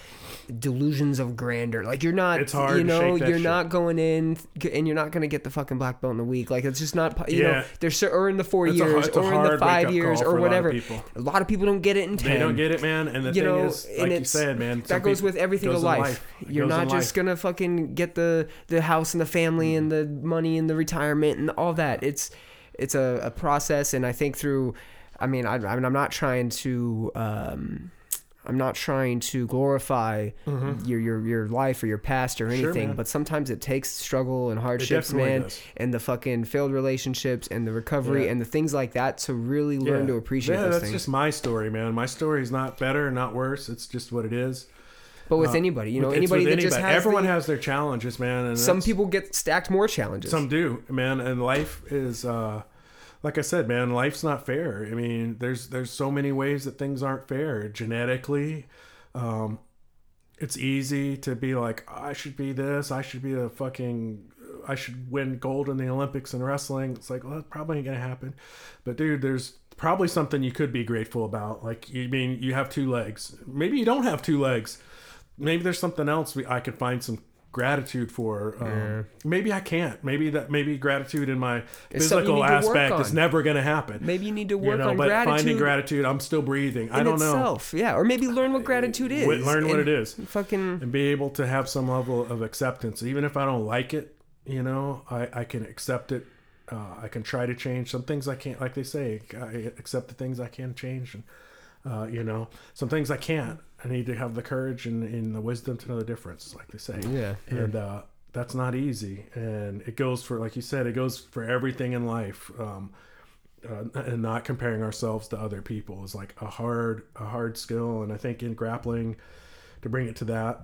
delusions of grandeur. Like you're not, It's hard you to know, you're shit. not going in and you're not going to get the fucking black belt in a week. Like it's just not, you know, Yeah. there's cer- or in the four It's years a or in the five years or for a lot whatever. A lot of people don't get it in ten they don't get it man and the you thing know, is like you it's- said man that goes with everything goes in life. It You're not just gonna fucking get the the house and the family and the money and the retirement and all that. It's it's a, a process, and I think through. I mean, I, I mean, I'm not trying to. Um, I'm not trying to glorify your, your your life or your past or Mm-hmm. Sure, anything, but sometimes it takes struggle and hardships, man, does. and the fucking failed relationships and the recovery Yeah. and the things like that to really learn to appreciate yeah those that's things. just my story man my story is not better not worse it's just what it is but with Uh, anybody, you know, anybody that just has everyone the- has their challenges man and some people get stacked more challenges. Some do, man, and life is uh like I said, man, life's not fair. I mean, there's there's so many ways that things aren't fair. Genetically, um it's easy to be like, I should be this, I should be a fucking I should win gold in the Olympics in wrestling. It's like, well, that probably ain't gonna happen. But dude, there's probably something you could be grateful about. Like you mean you have two legs. Maybe you don't have two legs. Maybe there's something else we, I could find some gratitude for. Um, Maybe I can't. Maybe that maybe gratitude in my It's physical need to work aspect is never going to happen. Maybe you need to you work know, on but gratitude. finding gratitude, I'm still breathing. I don't know. itself. Yeah, or maybe learn what gratitude is. Learn what it is. Fucking and be able to have some level of acceptance even if i don't like it you know i, I can accept it uh, i can try to change some things i can't like they say i accept the things i can change and uh, you know some things i can't. I need to have the courage and, and the wisdom to know the difference like they say. Yeah, and uh, that's not easy. And it goes for like you said it goes for everything in life um, uh, and not comparing ourselves to other people is like a hard a hard skill. And i think in grappling to bring it to that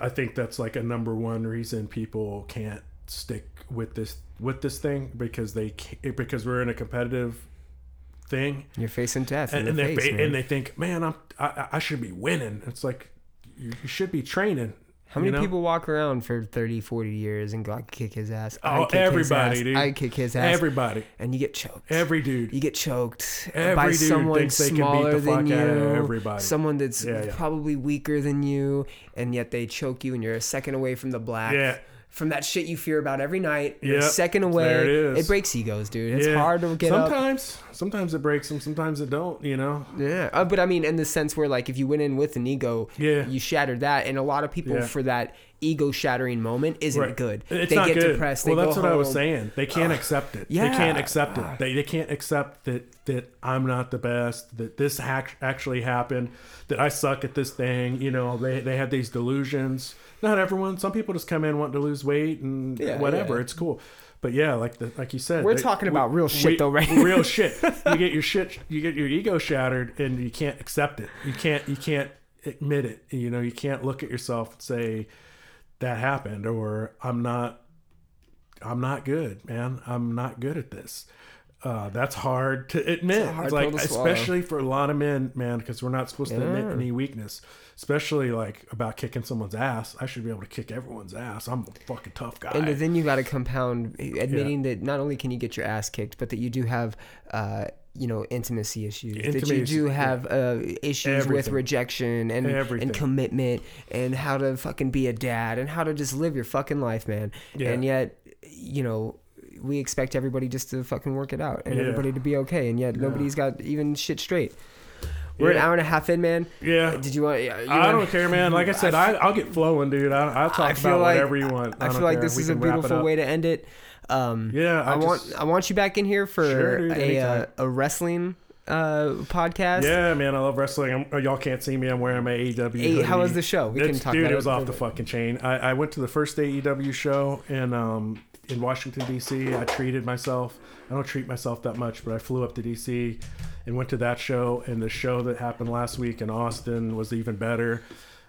i think that's like a number one reason people can't stick with this with this thing because they ca- because we're in a competitive thing you're facing death and, and the they face, fa- man. and they think man i'm i, I should be winning it's like you, you should be training How many you know? people walk around for 30, 40 years and go, I kick his ass. I Oh, kick his everybody, ass, dude. I kick his ass. everybody and you get choked. every dude you get choked Every by someone thinks they can beat smaller than you, everybody. someone that's Yeah, yeah. probably weaker than you, and yet they choke you, and you're a second away from the black. Yeah. From that shit you fear about every night, Yep, second away. it is. breaks egos, dude. It's Yeah. hard to get up. sometimes sometimes it breaks them sometimes it don't you know Yeah, uh, but I mean, in the sense where like if you went in with an ego, Yeah. you shattered that, and a lot of people Yeah. for that ego shattering moment isn't Right. good. It's they not get good. depressed. Well, that's what I was saying. They can't accept it. Yeah. They can't accept it. They, they can't accept that that I'm not the best. That this hack actually happened. That I suck at this thing. You know, they they have these delusions. Not everyone. Some people just come in wanting to lose weight and Yeah, whatever. yeah. It's cool. But yeah, like the like you said, We're they- talking about real shit, though, right? Real shit. You get your shit. You get your ego shattered, and you can't accept it. You can't. You can't admit it. You know, you can't look at yourself and say that happened, or I'm not. I'm not good, man. I'm not good at this. Uh, that's hard to admit. It's hard like, to especially for a lot of men, man, because we're not supposed to admit any weakness. Especially like about kicking someone's ass. I should be able to kick everyone's ass. I'm a fucking tough guy. And then you got to compound admitting that not only can you get your ass kicked, but that you do have, uh, you know, intimacy issues. that you Intimacy, do yeah. have uh, issues with rejection and Everything. and commitment and how to fucking be a dad and how to just live your fucking life, man. Yeah. And yet, you know. We expect everybody just to fucking work it out and Yeah. everybody to be okay, and yet nobody's got even shit straight. We're an hour and a half in, man. yeah. Did you want? You I want- don't care, man. Like I said, I, I'll get flowing, dude. I, I'll talk I about like whatever you want. I, don't feel like care. this We is a can wrap it beautiful way to end it. Um, Yeah, I, I want I want you back in here for Sure, dude, a uh, a wrestling uh, podcast. Yeah, man, I love wrestling. I'm, uh, y'all can't see me. I'm wearing my AEW. Hey, how was the show? We It's- can talk dude, about it was it. off the fucking chain. I, I went to the first AEW show and um in Washington D.C. I treated myself. I don't treat myself that much, but I flew up to D.C. and went to that show. And the show that happened last week in Austin was even better.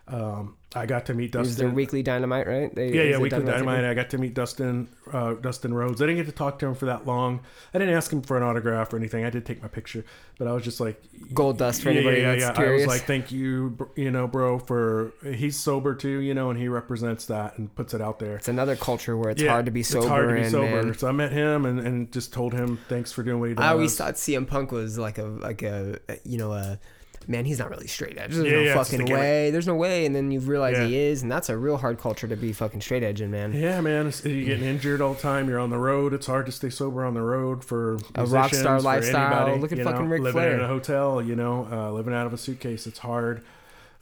Um, I got to meet was their Dustin. weekly dynamite, right? They, Yeah, yeah, Weekly Dynamite. I got to meet Dustin, uh, Dustin Rhodes. I didn't get to talk to him for that long. I didn't ask him for an autograph or anything. I did take my picture, but I was just like, Goldust for anybody that's I curious. was like, thank you, you know, bro, for he's sober too, you know, and he represents that and puts it out there. It's another culture where it's Yeah, hard to be sober. It's hard to be and, sober. man, So I met him and, and just told him thanks for doing what he does. I always thought CM Punk was like a like a you know a man. He's not really straight edge. There's Yeah, no yeah, fucking way. There's no way. And then you realize Yeah. he is, and that's a real hard culture to be fucking straight edging, man. Yeah, man. You're getting injured all the time. You're on the road. It's hard to stay sober on the road for A rock star lifestyle. anybody, Look at fucking know, Ric living Flair. in a hotel. You know, uh, living out of a suitcase. It's hard.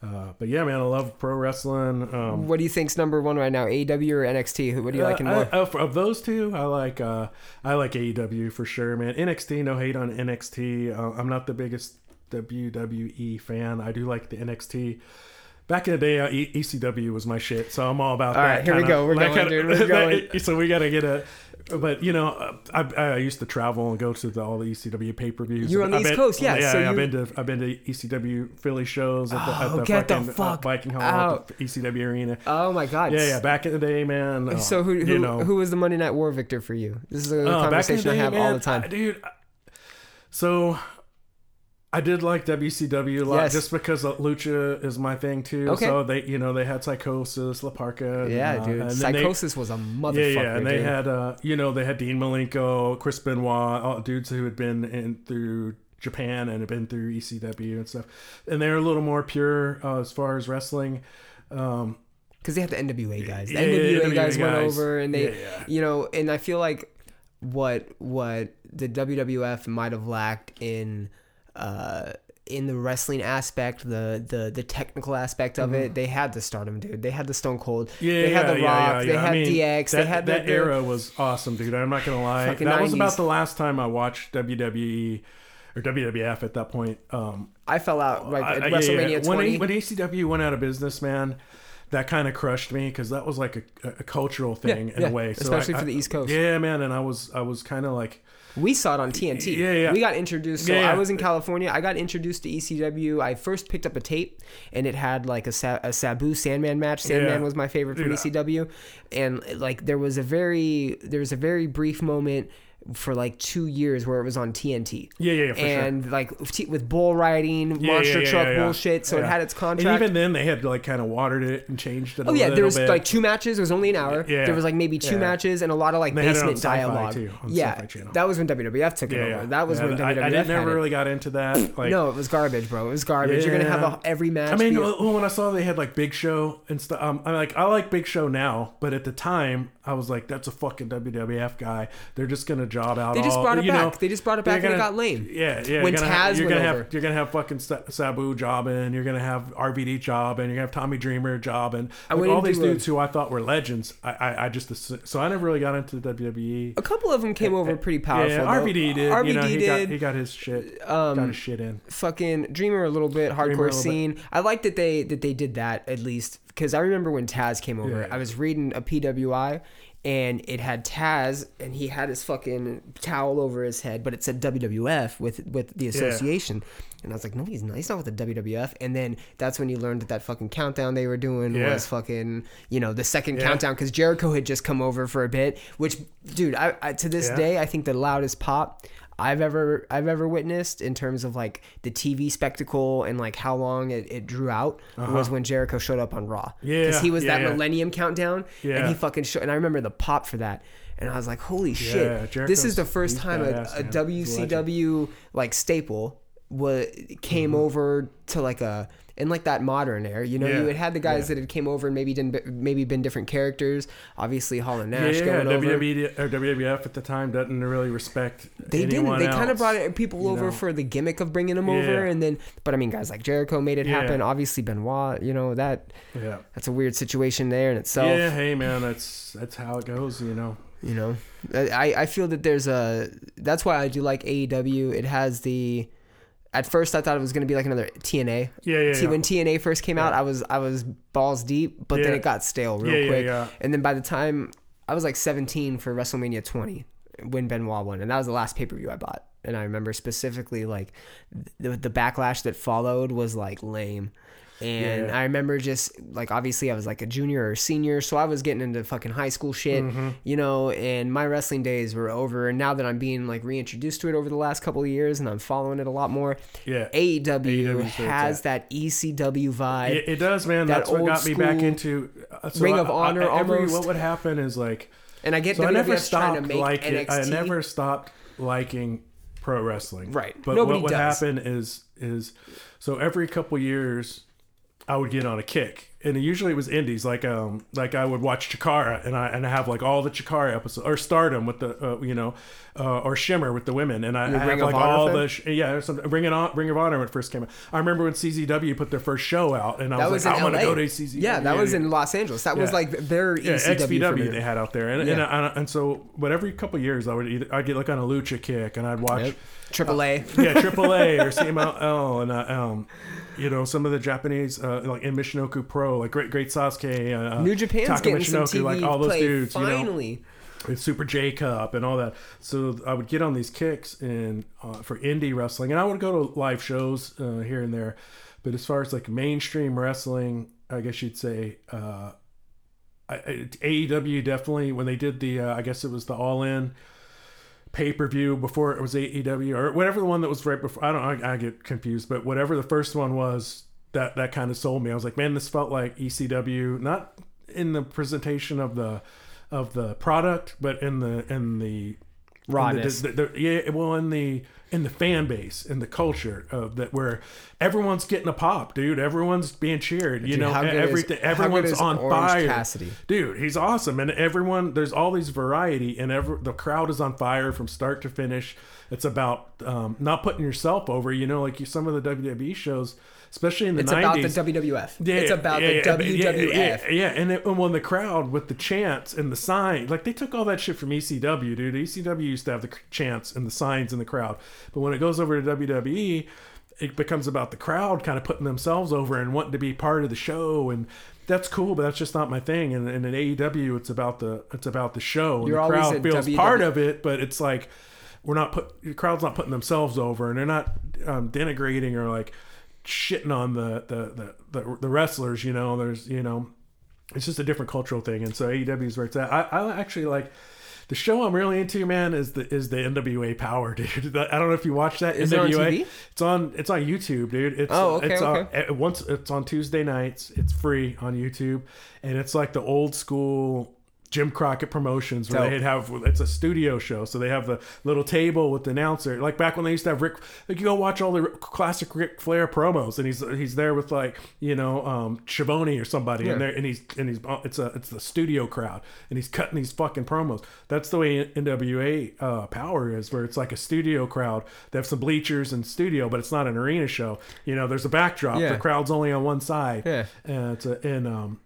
Uh, but yeah, man, I love pro wrestling. Um, What do you think's number one right now, AEW or NXT? What do you like uh, more? I- of, of those two, I like uh, I like AEW for sure, man. NXT, no hate on NXT. Uh, I'm not the biggest WWE fan. I do like the NXT. Back in the day, uh, e- ECW was my shit, so I'm all about All that. right, here we go. We're that going, kinda- dude. We're going. so we got to get a. But you know, uh, I, I used to travel and go to the, all the ECW pay per views. You're on the East Coast, yeah, Yeah, so I've been to I've been to ECW Philly shows at the, at Oh, the get the fucking uh, Viking Hall, out. at the ECW arena. oh my god. Yeah, yeah, back in the day, man. uh, So who who, you know, who was the Monday Night War victor for you? This is a uh, conversation the I day, have all the time. Dude. So I did like WCW a lot Yes. just because lucha is my thing too. Okay. So they, you know, they had Psicosis, La Parca. and, Yeah, uh, dude. and then they- Psicosis was a motherfucker. yeah, yeah, and they dude. had, uh, you know, they had Dean Malenko, Chris Benoit, all dudes who had been in through Japan and had been through ECW and stuff, and they're a little more pure uh, as far as wrestling. Um, because they had the NWA guys. The Yeah, NWA, NWA guys, went over, and they, yeah. you know, and I feel like what what the WWF might have lacked in uh in the wrestling aspect, the the the technical aspect of it, they had the Stardom, dude. They had the Stone Cold. Mm-hmm. yeah, they had yeah, the yeah, Rock. yeah, They had I mean, DX. That, they had that the, era was awesome, dude. I'm not gonna lie. That was about the last time I watched WWE or WWF at that point. Um, I fell out right at I- WrestleMania yeah. 20. When, when ECW went out of business, man, that kind of crushed me because that was like a, a cultural thing in yeah, a way, So especially I- for the East Coast. Yeah, man, and I was I was kind of like, We saw it on TNT. Yeah, yeah. We got introduced. So Yeah, yeah. I was in California. I got introduced to ECW. I first picked up a tape, and it had like a, Sa- a Sabu Sandman match. Sandman was my favorite from ECW, and like there was a very there was a very brief moment for like two years where it was on TNT. Yeah, yeah, yeah, for sure. and like t- with bull riding, Yeah, monster yeah, truck bullshit. So it had its And contract. even then, they had like kind of watered it and changed it. Oh yeah, there was bit. like two matches. It was only an hour. Yeah. There was like maybe two matches and a lot of like They had it on basement dialogue. too, yeah, that was when WWF took it over. That was when I, WWF I never really got into that. Like, no, it was garbage, bro. It was garbage. You're gonna have a, every match. I mean, be- when I saw they had like Big Show and stuff, um, I'm like, I like Big Show now, but at the time, I was like, that's a fucking WWF guy. They're just gonna job out. They just all, brought it you know. They just brought it back and it got lame. Yeah, yeah. When you're gonna Taz have, you're went gonna over. have you're gonna have fucking Sa- Sabu jobbing. You're gonna have RVD jobbing. You're gonna have Tommy Dreamer jobbing. Like, all these dudes who I thought were legends. I, I, I just so I never really got into the WWE. a couple of them came over pretty powerful. Yeah, though. RVD did. RVD you know, he got did. he got his shit. Um, got his shit in. fucking Dreamer a little bit, hardcore little bit. scene. I like that they that they did that at least because I remember when Taz came over. Yeah. I was reading a PWI and it had Taz and he had his fucking towel over his head, but it said WWF with with the association. And I was like, no, he's not. He's not with the WWF. And then that's when you learned that that fucking countdown they were doing Yeah. was fucking, you know, the second Yeah. countdown because Jericho had just come over for a bit. Which, dude, I, I to this Yeah. day I think the loudest pop I've ever I've ever witnessed in terms of like the TV spectacle and like how long it, it drew out was when Jericho showed up on Raw. Uh-huh. Yeah, because he was yeah, that yeah. Millennium Countdown, and he fucking showed. And I remember the pop for that, and I was like, holy Yeah, shit! This is the first time badass, a, a man. He's a legend. WCW like staple was came Mm-hmm. over to like a in like that modern era. You know, Yeah, you had had the guys yeah. that had came over and maybe didn't maybe been different characters. Obviously, Hall and Yeah, Nash yeah, going over. WWE or WWF at the time doesn't really respect. They didn't. They kind of brought people over know? for the gimmick of bringing them over, and then. But I mean, guys like Jericho made it Yeah. happen. Obviously, Benoit. You know that Yeah. that's a weird situation there in itself. Yeah, hey man, that's that's how it goes, you know. You know, I I feel that there's a. That's why I do like AEW. It has the. At first, I thought it was going to be like another TNA. Yeah, yeah, yeah. when TNA first came out, I was I was balls deep, but then it got stale real Yeah, yeah, quick. yeah. And then by the time I was like 17 for WrestleMania 20 when Benoit won, and that was the last pay per view I bought. And I remember specifically like the the backlash that followed was like lame. And Yeah. I remember just like obviously I was like a junior or senior, so I was getting into fucking high school shit, Mm-hmm. you know. And my wrestling days were over. And now that I'm being like reintroduced to it over the last couple of years, and I'm following it a lot more, Yeah. AEW AEW 's where it's has at. that ECW vibe. It, it does, man. that That's what got me back into uh, so Ring I- of I- Honor every- almost. What would happen is like, and I get so I never stopped to make liking. NXT. I never stopped liking pro wrestling. Right. But Nobody what would does. happen is is so every couple years, I would get on a kick, and usually it was indies. Like um like I would watch Chikara, and I and I have like all the Chikara episodes, or Stardom with the uh, you know, uh, or Shimmer with the women, and I, I have like all thing? the sh- yeah, something. Ring of Honor, Ring of Honor when it first came out. I remember when CZW put their first show out, and I that was, was like, I'm LA. gonna go to CZW. Yeah, that was in Los Angeles. That was like their yeah, ECW. for XPW they had out there, and and, Yeah. and, and so but every couple years I would either I'd get like on a lucha kick, and I'd watch Yep. Triple A. yeah AAA or CMLL, and uh, um, you know some of the Japanese uh, like in Michinoku Pro, like Great Great Sasuke, uh, New Japan's Taka getting some Michinoku, TV like all those play. dudes, you know Finally, Super J Cup and all that. So I would get on these kicks and uh, for indie wrestling, and I would go to live shows uh, here and there. But as far as like mainstream wrestling, I guess you'd say uh, I- AEW definitely when they did the uh, I guess it was the All In pay per view before it was AEW or whatever the one that was right before. I don't. I, I get confused, but whatever the first one was, that that kind of sold me. I was like, man, this felt like ECW, not in the presentation of the of the product, but in the in the Rawness. in the, the- the- yeah, well, in the in the fan base, in the culture of that, where everyone's getting a pop, dude. Everyone's being cheered. You Dude, know, how is- everything. everyone's on Orange fire. Cassidy? Dude, he's awesome, and everyone. There's all these variety, and every the crowd is on fire from start to finish. It's about um, not putting yourself over. You know, like you, some of the WWE shows, especially in the It's 90s. about the WWF. Yeah, it's about yeah, the yeah, WWF. Yeah, yeah, yeah. and it, and when the crowd with the chants and the sign, like they took all that shit from ECW, dude. ECW used to have the chants and the signs in the crowd, but when it goes over to WWE, it becomes about the crowd kind of putting themselves over and wanting to be part of the show and. That's cool, but that's just not my thing. And, and in AEW, it's about the it's about the show. And You're the crowd feels WW part of it, but it's like we're not put the crowd's not putting themselves over, and they're not um, denigrating or like shitting on the the, the the the wrestlers. You know, there's you know, it's just a different cultural thing, and so AEW is where it's at. I, I actually like. The show I'm really into, man, is the is the NWA Power, dude. I don't know if you watch that Is it on TV? It's on it's on YouTube, dude. It's Oh, okay, it's okay. On, once it's on Tuesday nights. It's free on YouTube, and it's like the old school Jim Crockett Promotions where Dope. they'd have it's a studio show, so they have the little table with the announcer, like back when they used to have Rick. Like you go watch all the classic Ric Flair promos, and he's he's there with like you know um Schiavone or somebody, Yeah. and there and he's and he's it's a it's the studio crowd, and he's cutting these fucking promos. That's the way NWA uh, Power is, where it's like a studio crowd. They have some bleachers and studio, but it's not an arena show. You know, there's a backdrop. Yeah. The crowd's only on one side. Yeah. and it's a, and um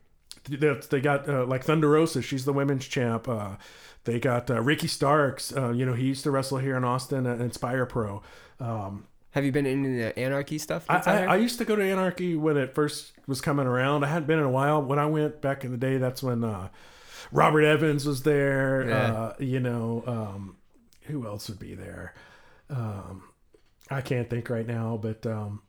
they, they got uh, like Thunder Rosa. She's the women's champ. Uh, they got uh, Ricky Starks. Uh, you know, he used to wrestle here in Austin at Inspire Pro. Um, Have you been into the anarchy stuff? I, I. I used to go to Anarchy when it first was coming around. I hadn't been in a while. When I went back in the day, that's when uh, Robert Evans was there. Yeah. Uh, you know, um, who else would be there? Um, I can't think right now, but um,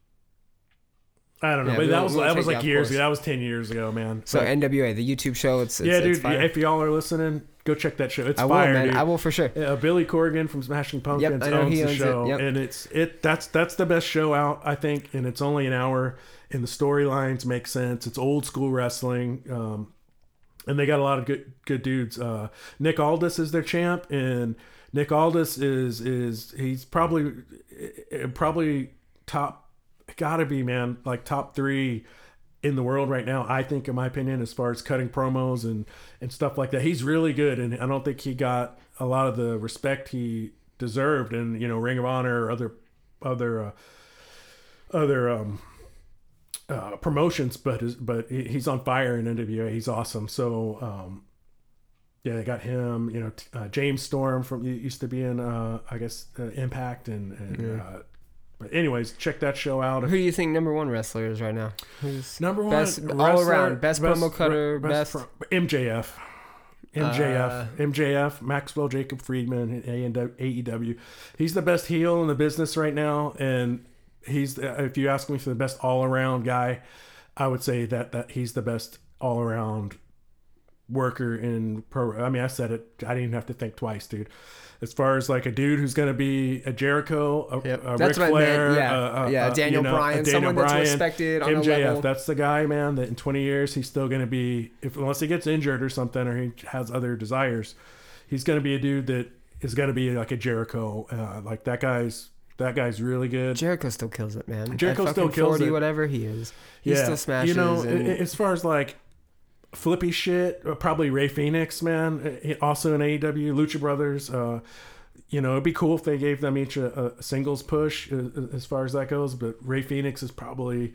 I don't know. Yeah, but that was that was like years course. ago. That was ten years ago, man. so But- NWA, the YouTube show. It's, it's yeah, it's dude. fire. if y'all are listening, go check that show. It's I will, fire, man. dude. I will for sure. Yeah, Billy Corgan from Smashing Pumpkins I know owns he the show, yep. and it's it. That's that's the best show out, I think, and it's only an hour, and the storylines make sense. It's old school wrestling, um, and they got a lot of good good dudes. Uh, Nick Aldis is their champ, and Nick Aldis is is he's probably eh, probably top, gotta be man, like top three in the world right now. I think, in my opinion, as far as cutting promos and and stuff like that, he's really good, and I don't think he got a lot of the respect he deserved and you know Ring of Honor or other other uh, other um, uh, promotions. But but he's on fire in NWA. He's awesome. So. Um, yeah, they got him. You know, uh, James Storm from used to be in, uh, I guess, uh, Impact, and, and uh, but anyways, check that show out. Who do you think number one wrestler is right now? Who's Number one, Best- all around, best promo cutter, best- pro- MJF, MJF, Uh, MJF, Maxwell Jacob Friedman, AEW. He's the best heel in the business right now, and he's if you ask me for the best all around guy, I would say that that he's the best all around worker in pro. I mean, I said it. I didn't even have to think twice, dude. As far as like a dude who's going to be a Jericho, a, Yep. a Ric what I meant, Flair, yeah. a- Yeah, a, Daniel you know, Bryan, Daniel someone that's respected on a MJF, that's the guy, man. That in 20 years he's still going to be, if unless he gets injured or something, or he has other desires, he's going to be a dude that is going to be like a Jericho. Uh, like that guy's that guy's really good. Jericho still kills it, man. Jericho still kills 40, it. whatever he is. He yeah, still smashes. You know, and- as far as like flippy shit, uh, probably Rey Fenix, man. uh, Also in AEW, Lucha Brothers. Uh, you know, it'd be cool if they gave them each a, a singles push uh, as far as that goes. But Rey Fenix is probably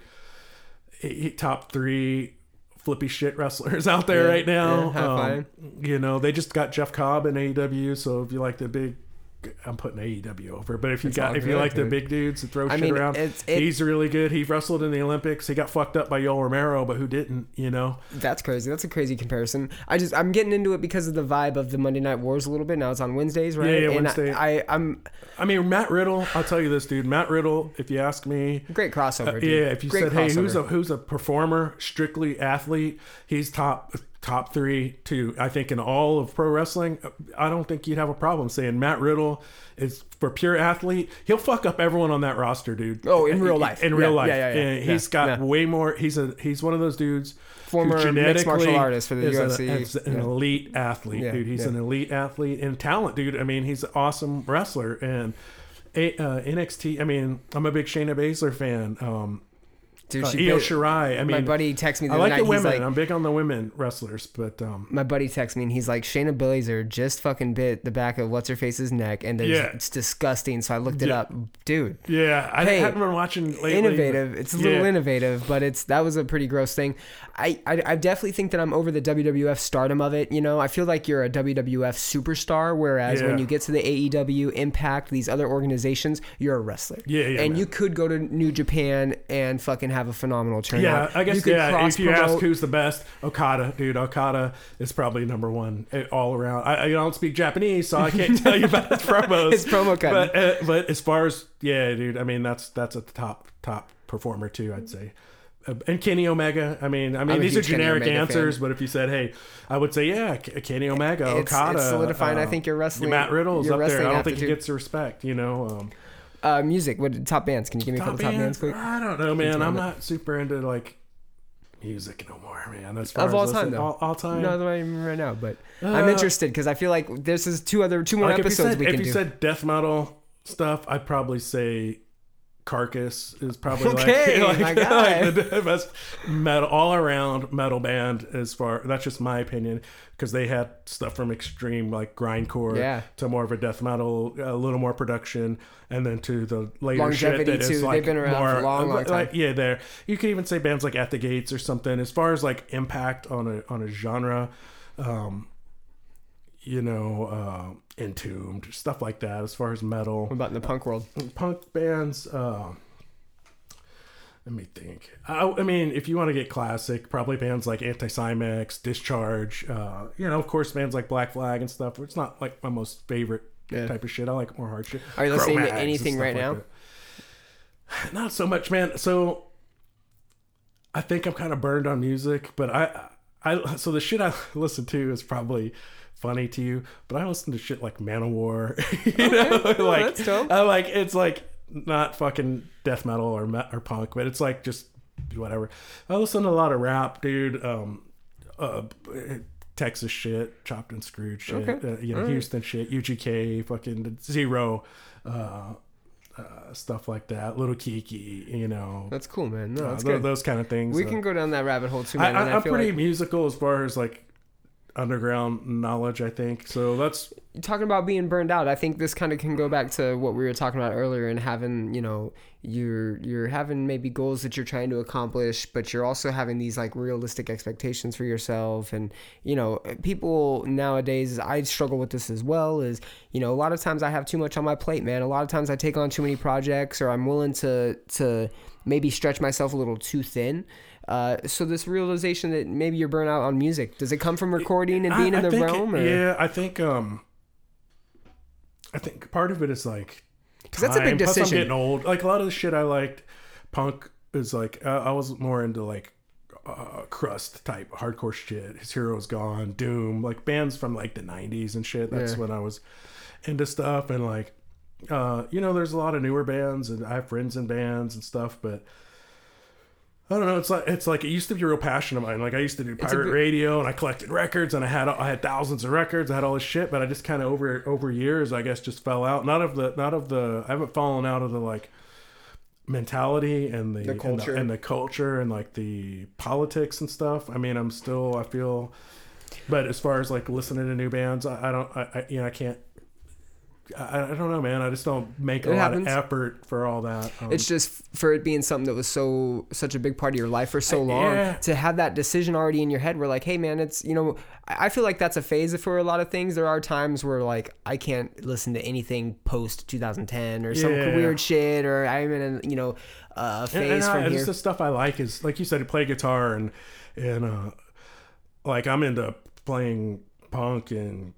top three flippy shit wrestlers out there Yeah, right now. yeah, Um, you know, they just got Jeff Cobb in AEW. So if you like the big, I'm putting AEW over. But if you It's got if you like the big dudes that throw I shit mean, around, it's- it- he's really good. He wrestled in the Olympics. He got fucked up by Yoel Romero, but who didn't? You know. That's crazy. That's a crazy comparison. I just I'm getting into it because of the vibe of the Monday Night Wars a little bit. Now it's on Wednesdays, right? Yeah, yeah, and Wednesday. I, I I'm I mean, Matt Riddle. I'll tell you this, dude. Matt Riddle. If you ask me, great crossover. Uh, dude. yeah, if you Great said, "Hey, who's a who's a performer, strictly athlete?" He's top top three too. I think in all of pro wrestling, I don't think you'd have a problem saying Matt Riddle is for pure athlete. He'll fuck up everyone on that roster, dude. Oh, in real life. In real Yeah, life, yeah, yeah, yeah. He's got way more. He's a he's one of those dudes. Former mixed martial artist for the a- UFC. is an elite athlete, dude. He's an elite athlete and talent, dude. I mean, he's an awesome wrestler and. A, uh, NXT. I mean, I'm a big Shayna Baszler fan. Um, Dude, uh, she Io Shirai. I mean, my buddy texted me the I like night. the women. like, I'm big on the women wrestlers, but um, my buddy texted me and he's like, Shayna Baszler just fucking bit the back of what's her face's neck, and there's, Yeah. it's disgusting. So I looked it Yeah. up, dude. yeah, I Hey, haven't been watching lately. innovative. It's a little Yeah. innovative, but it's that was a pretty gross thing. I, I I definitely think that I'm over the WWF stardom of it. You know, I feel like you're a WWF superstar, whereas when you get to the AEW, Impact, these other organizations, you're a wrestler. Yeah, yeah, And man. you could go to New Japan and fucking have a phenomenal turnout. Yeah, I guess you yeah. If you ask who's the best, Okada, dude, Okada is probably number one eh, all around. I, I don't speak Japanese, so I can't tell you about his promos. His promo cutting. but uh, but as far as yeah, dude, I mean that's that's a top top performer too. I'd say. Uh, And Kenny Omega. I mean, I mean, I'm these are generic answers, fan. but if you said, "Hey," I would say, "Yeah, Kenny Omega, It's- Okada." it's solidifying, I uh, think, your wrestling- Matt Riddle's up there. I don't think he gets the respect. You know, um, uh, music. What top bands? Can you give me a couple top bands, quick? I don't know, man. I'm not super into like music no more, man. Far Of all time, though. all, all time. No, not even right now, but I'm Uh, interested because I feel like this is two other two more like if you episodes said, we if can you do. said death metal stuff, I'd probably say Carcass is probably Okay, like, like, like the best metal all around metal band as far that's just my opinion because they had stuff from extreme like grindcore Yeah. to more of a death metal a little more production and then to the later Longevity, shit that is too. They've been around for a more, long, long like, time. yeah there you could even say bands like at the gates or something as far as like impact on a on a genre um you know, uh, entombed stuff like that. As far as metal, What about in the punk world? punk bands. Uh, let me think. I, I mean, if you want to get classic, probably bands like Anti Cimex, Discharge. Uh, you know, of course, bands like Black Flag and stuff. It's not like my most favorite Yeah. type of shit. I like more hard shit. Are you listening to anything right like now? that. Not so much, man. So I think I'm kind of burned on music, but I, I so the shit I listen to is probably funny to you, but I listen to shit like Manowar. you know, like that's dope. I like it's like not fucking death metal or or punk, but it's like just whatever. I listen to a lot of rap, dude. Um, uh, Texas shit, chopped and screwed shit. Okay. Uh, you know, Houston shit, UGK, fucking Z-Ro. Uh, uh, stuff like that, little Keke, you know, That's cool, man. No, uh, that's tho- good. those kind of things. we uh, can go down that rabbit hole too, man. I, feel pretty like musical as far as like underground knowledge. I think so. That's talking about being burned out. I think this kind of can go back to what we were talking about earlier, and having you know you're you're having maybe goals that you're trying to accomplish, but you're also having these like realistic expectations for yourself. And you know, people nowadays, I struggle with this as well. Is you know, a lot of times I have too much on my plate, man. A lot of times I take on too many projects, or I'm willing to to maybe stretch myself a little too thin. Uh, so this realization that maybe you're burnt out on music does it come from recording and being I- in the realm? Yeah, I think um, I think part of it is like because that's a big time. Plus, I'm getting old. Like a lot of the shit I liked, punk is like uh, I was more into like uh, crust type hardcore shit. His hero's gone, Doom, like bands from like the '90s and shit. That's Yeah. when I was into stuff and like. Uh, you know, there's a lot of newer bands, and I have friends in bands and stuff, but I don't know. It's like it's like it used to be a real passion of mine. Like I used to do pirate radio, and I collected records, and I had I had thousands of records. I had all this shit, but I just kind of over over years, I guess, just fell out. Not of the not of the. I haven't fallen out of the like mentality and the, The and culture. and the, culture and like the politics and stuff. I mean, I'm still I feel, but as far as like listening to new bands, I, I don't. I, I you know I can't. I, I don't know, man. I just don't make a It lot happens. of effort for all that. Um, It's just for it being something that was so such a big part of your life for so I- long yeah. to have that decision already in your head. We're like, hey man, it's you know, I I feel like that's a phase for a lot of things. There are times where like I can't listen to anything post 2010 or some Yeah. weird shit, or I'm in a you know a And- phase and I- from it's here. the stuff I like is like you said, play guitar and and uh, like I'm into playing punk and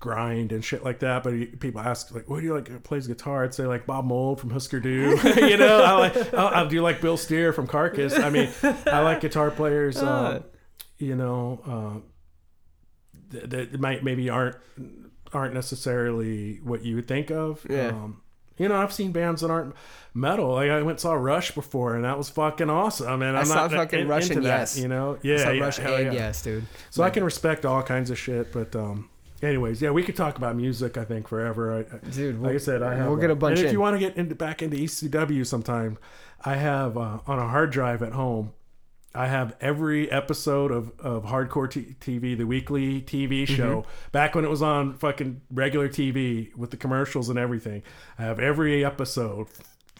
grind and shit like that. But he- people ask like, "What do you like plays guitar?" I'd say like Bob Mould from Husker Du. you know, I like I, I do like Bill Steer from Carcass. I mean, I like guitar players. Uh, you know, uh, th- that might maybe aren't aren't necessarily what you would think of. Yeah. Um, you know, I've seen bands that aren't metal. Like I went and saw Rush before, and that was fucking awesome. And I I'm saw not fucking in- Rush into and that, Yes. You know, yeah, yeah, Rush and yeah. yes, dude. So I can respect all kinds of shit, but um, anyways, yeah, we could talk about music. I think forever. I, Dude, like I said, I have. we'll get a bunch And if in. you want to get into back into ECW sometime, I have uh, on a hard drive at home. I have every episode of, of Hardcore T- TV, the weekly TV Mm-hmm. show, back when it was on fucking regular TV with the commercials and everything. I have every episode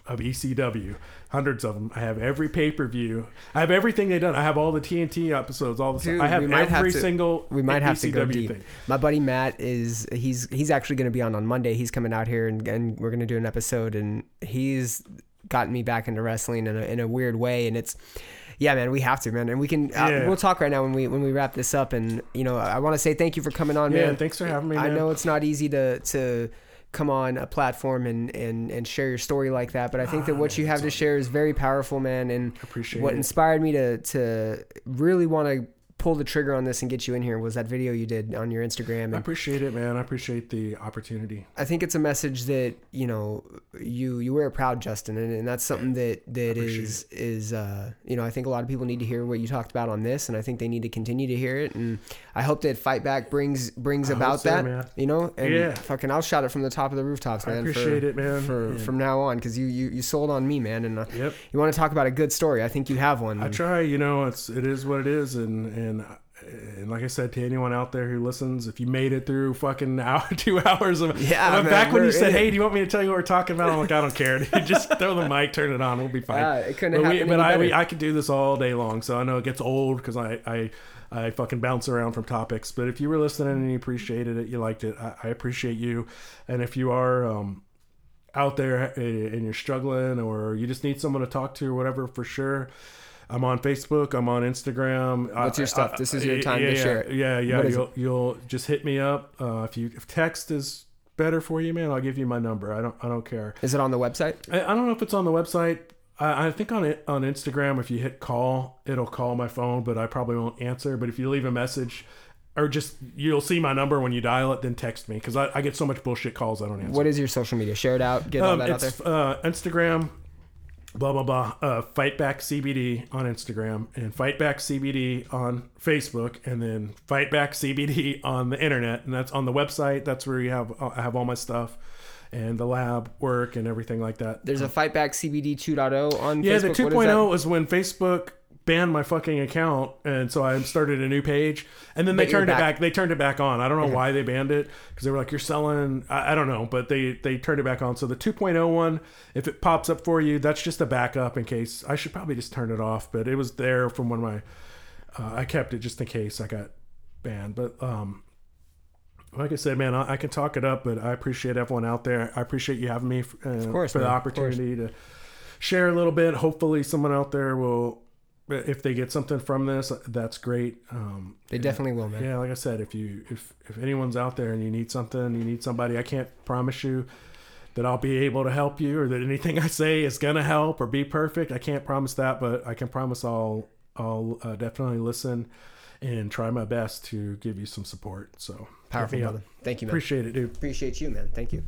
of ECW, hundreds of them. I have every pay per view. I have everything they've done. I have all the TNT episodes, all the Dude, stuff. I have might have every to- single We might have to go ECW deep. thing. My buddy Matt is he's he's actually going to be on on Monday. He's coming out here and, and we're going to do an episode. And he's gotten me back into wrestling in a, in a weird way. And it's yeah, man, we have to, man. And we can uh, Yeah. we'll talk right now when we when we wrap this up. And you know, I want to say thank you for coming on, Yeah, man. thanks for having me. I know it's not easy to to come on a platform and and and share your story like that, but I think that what you have to share is very powerful, man. And appreciate what inspired me to to really want to pull the trigger on this and get you in here was that video you did on your Instagram. I appreciate it, man. I appreciate the opportunity. I think it's a message that you know you you wear proud, Justin, and, and that's something that that is is uh, you know I think a lot of people need to hear what you talked about on this, and I think they need to continue to hear it, and I hope that Fight Back brings brings I about so, that, man. you know, and Yeah. fucking I'll shout it from the top of the rooftops, I man. appreciate for, it, man. For And- from now on, because you, you you sold on me, man, and uh, Yep. you want to talk about a good story. I think you have one. I try, you know, it's it is what it is, and and and like I said to anyone out there who listens, if you made it through fucking hour, two hours of Yeah, man, back when you said, "Hey, do you want me to tell you what we're talking about?" I'm like, I don't care. Dude. Just throw the mic, turn it on, we'll be fine. Ah, it couldn't but we, but I, we, I could do this all day long, so I know it gets old because I, I I fucking bounce around from topics. But if you were listening and you appreciated it, you liked it, I, I appreciate you. And if you are um, out there and you're struggling, or you just need someone to talk to, or whatever, for sure. I'm on Facebook. I'm on Instagram. What's your stuff? This is your time to yeah, share it. Yeah, yeah. You'll, you'll just hit me up uh, if you if text is better for you, man. I'll give you my number. I don't I don't care. Is it on the website? I, I don't know if it's on the website. I, I think on it on Instagram, if you hit call, it'll call my phone, but I probably won't answer. But if you leave a message, or just you'll see my number when you dial it, then text me because I, I get so much bullshit calls I don't answer. What is your social media? Share it out. Get all Um, that out there. it's uh, Instagram, blah blah blah. Uh, Fight Back CBD on Instagram and Fight Back CBD on Facebook, and then Fight Back CBD on the internet, and that's on the website. That's where you have I have all my stuff and the lab work and everything like that. There's a Fight Back CBD 2.0 on Yeah, Facebook. the 2.0 that? was when Facebook banned my fucking account, and so I started a new page, and then they But turned it back. back. They turned it back on. I don't know why they banned it because they were like, "You're selling." I, I don't know, but they they turned it back on. So the 2.0 one, if it pops up for you, that's just a backup in case. I should probably just turn it off, but it was there from when my uh, I kept it just in case I got banned. But um, like I said, man, I, I can talk it up, but I appreciate everyone out there. I appreciate you having me uh, course, for the man, of opportunity to share a little bit. Hopefully, someone out there will, if they get something from this, that's great. Um, They definitely will, man. yeah, like I said, if you if if anyone's out there and you need something, you need somebody, I can't promise you that I'll be able to help you or that anything I say is gonna help or be perfect. I can't promise that, but I can promise I'll I'll uh, definitely listen and try my best to give you some support. So Powerful, up. brother. Thank you, man. Appreciate it, dude. Appreciate you, man. Thank you.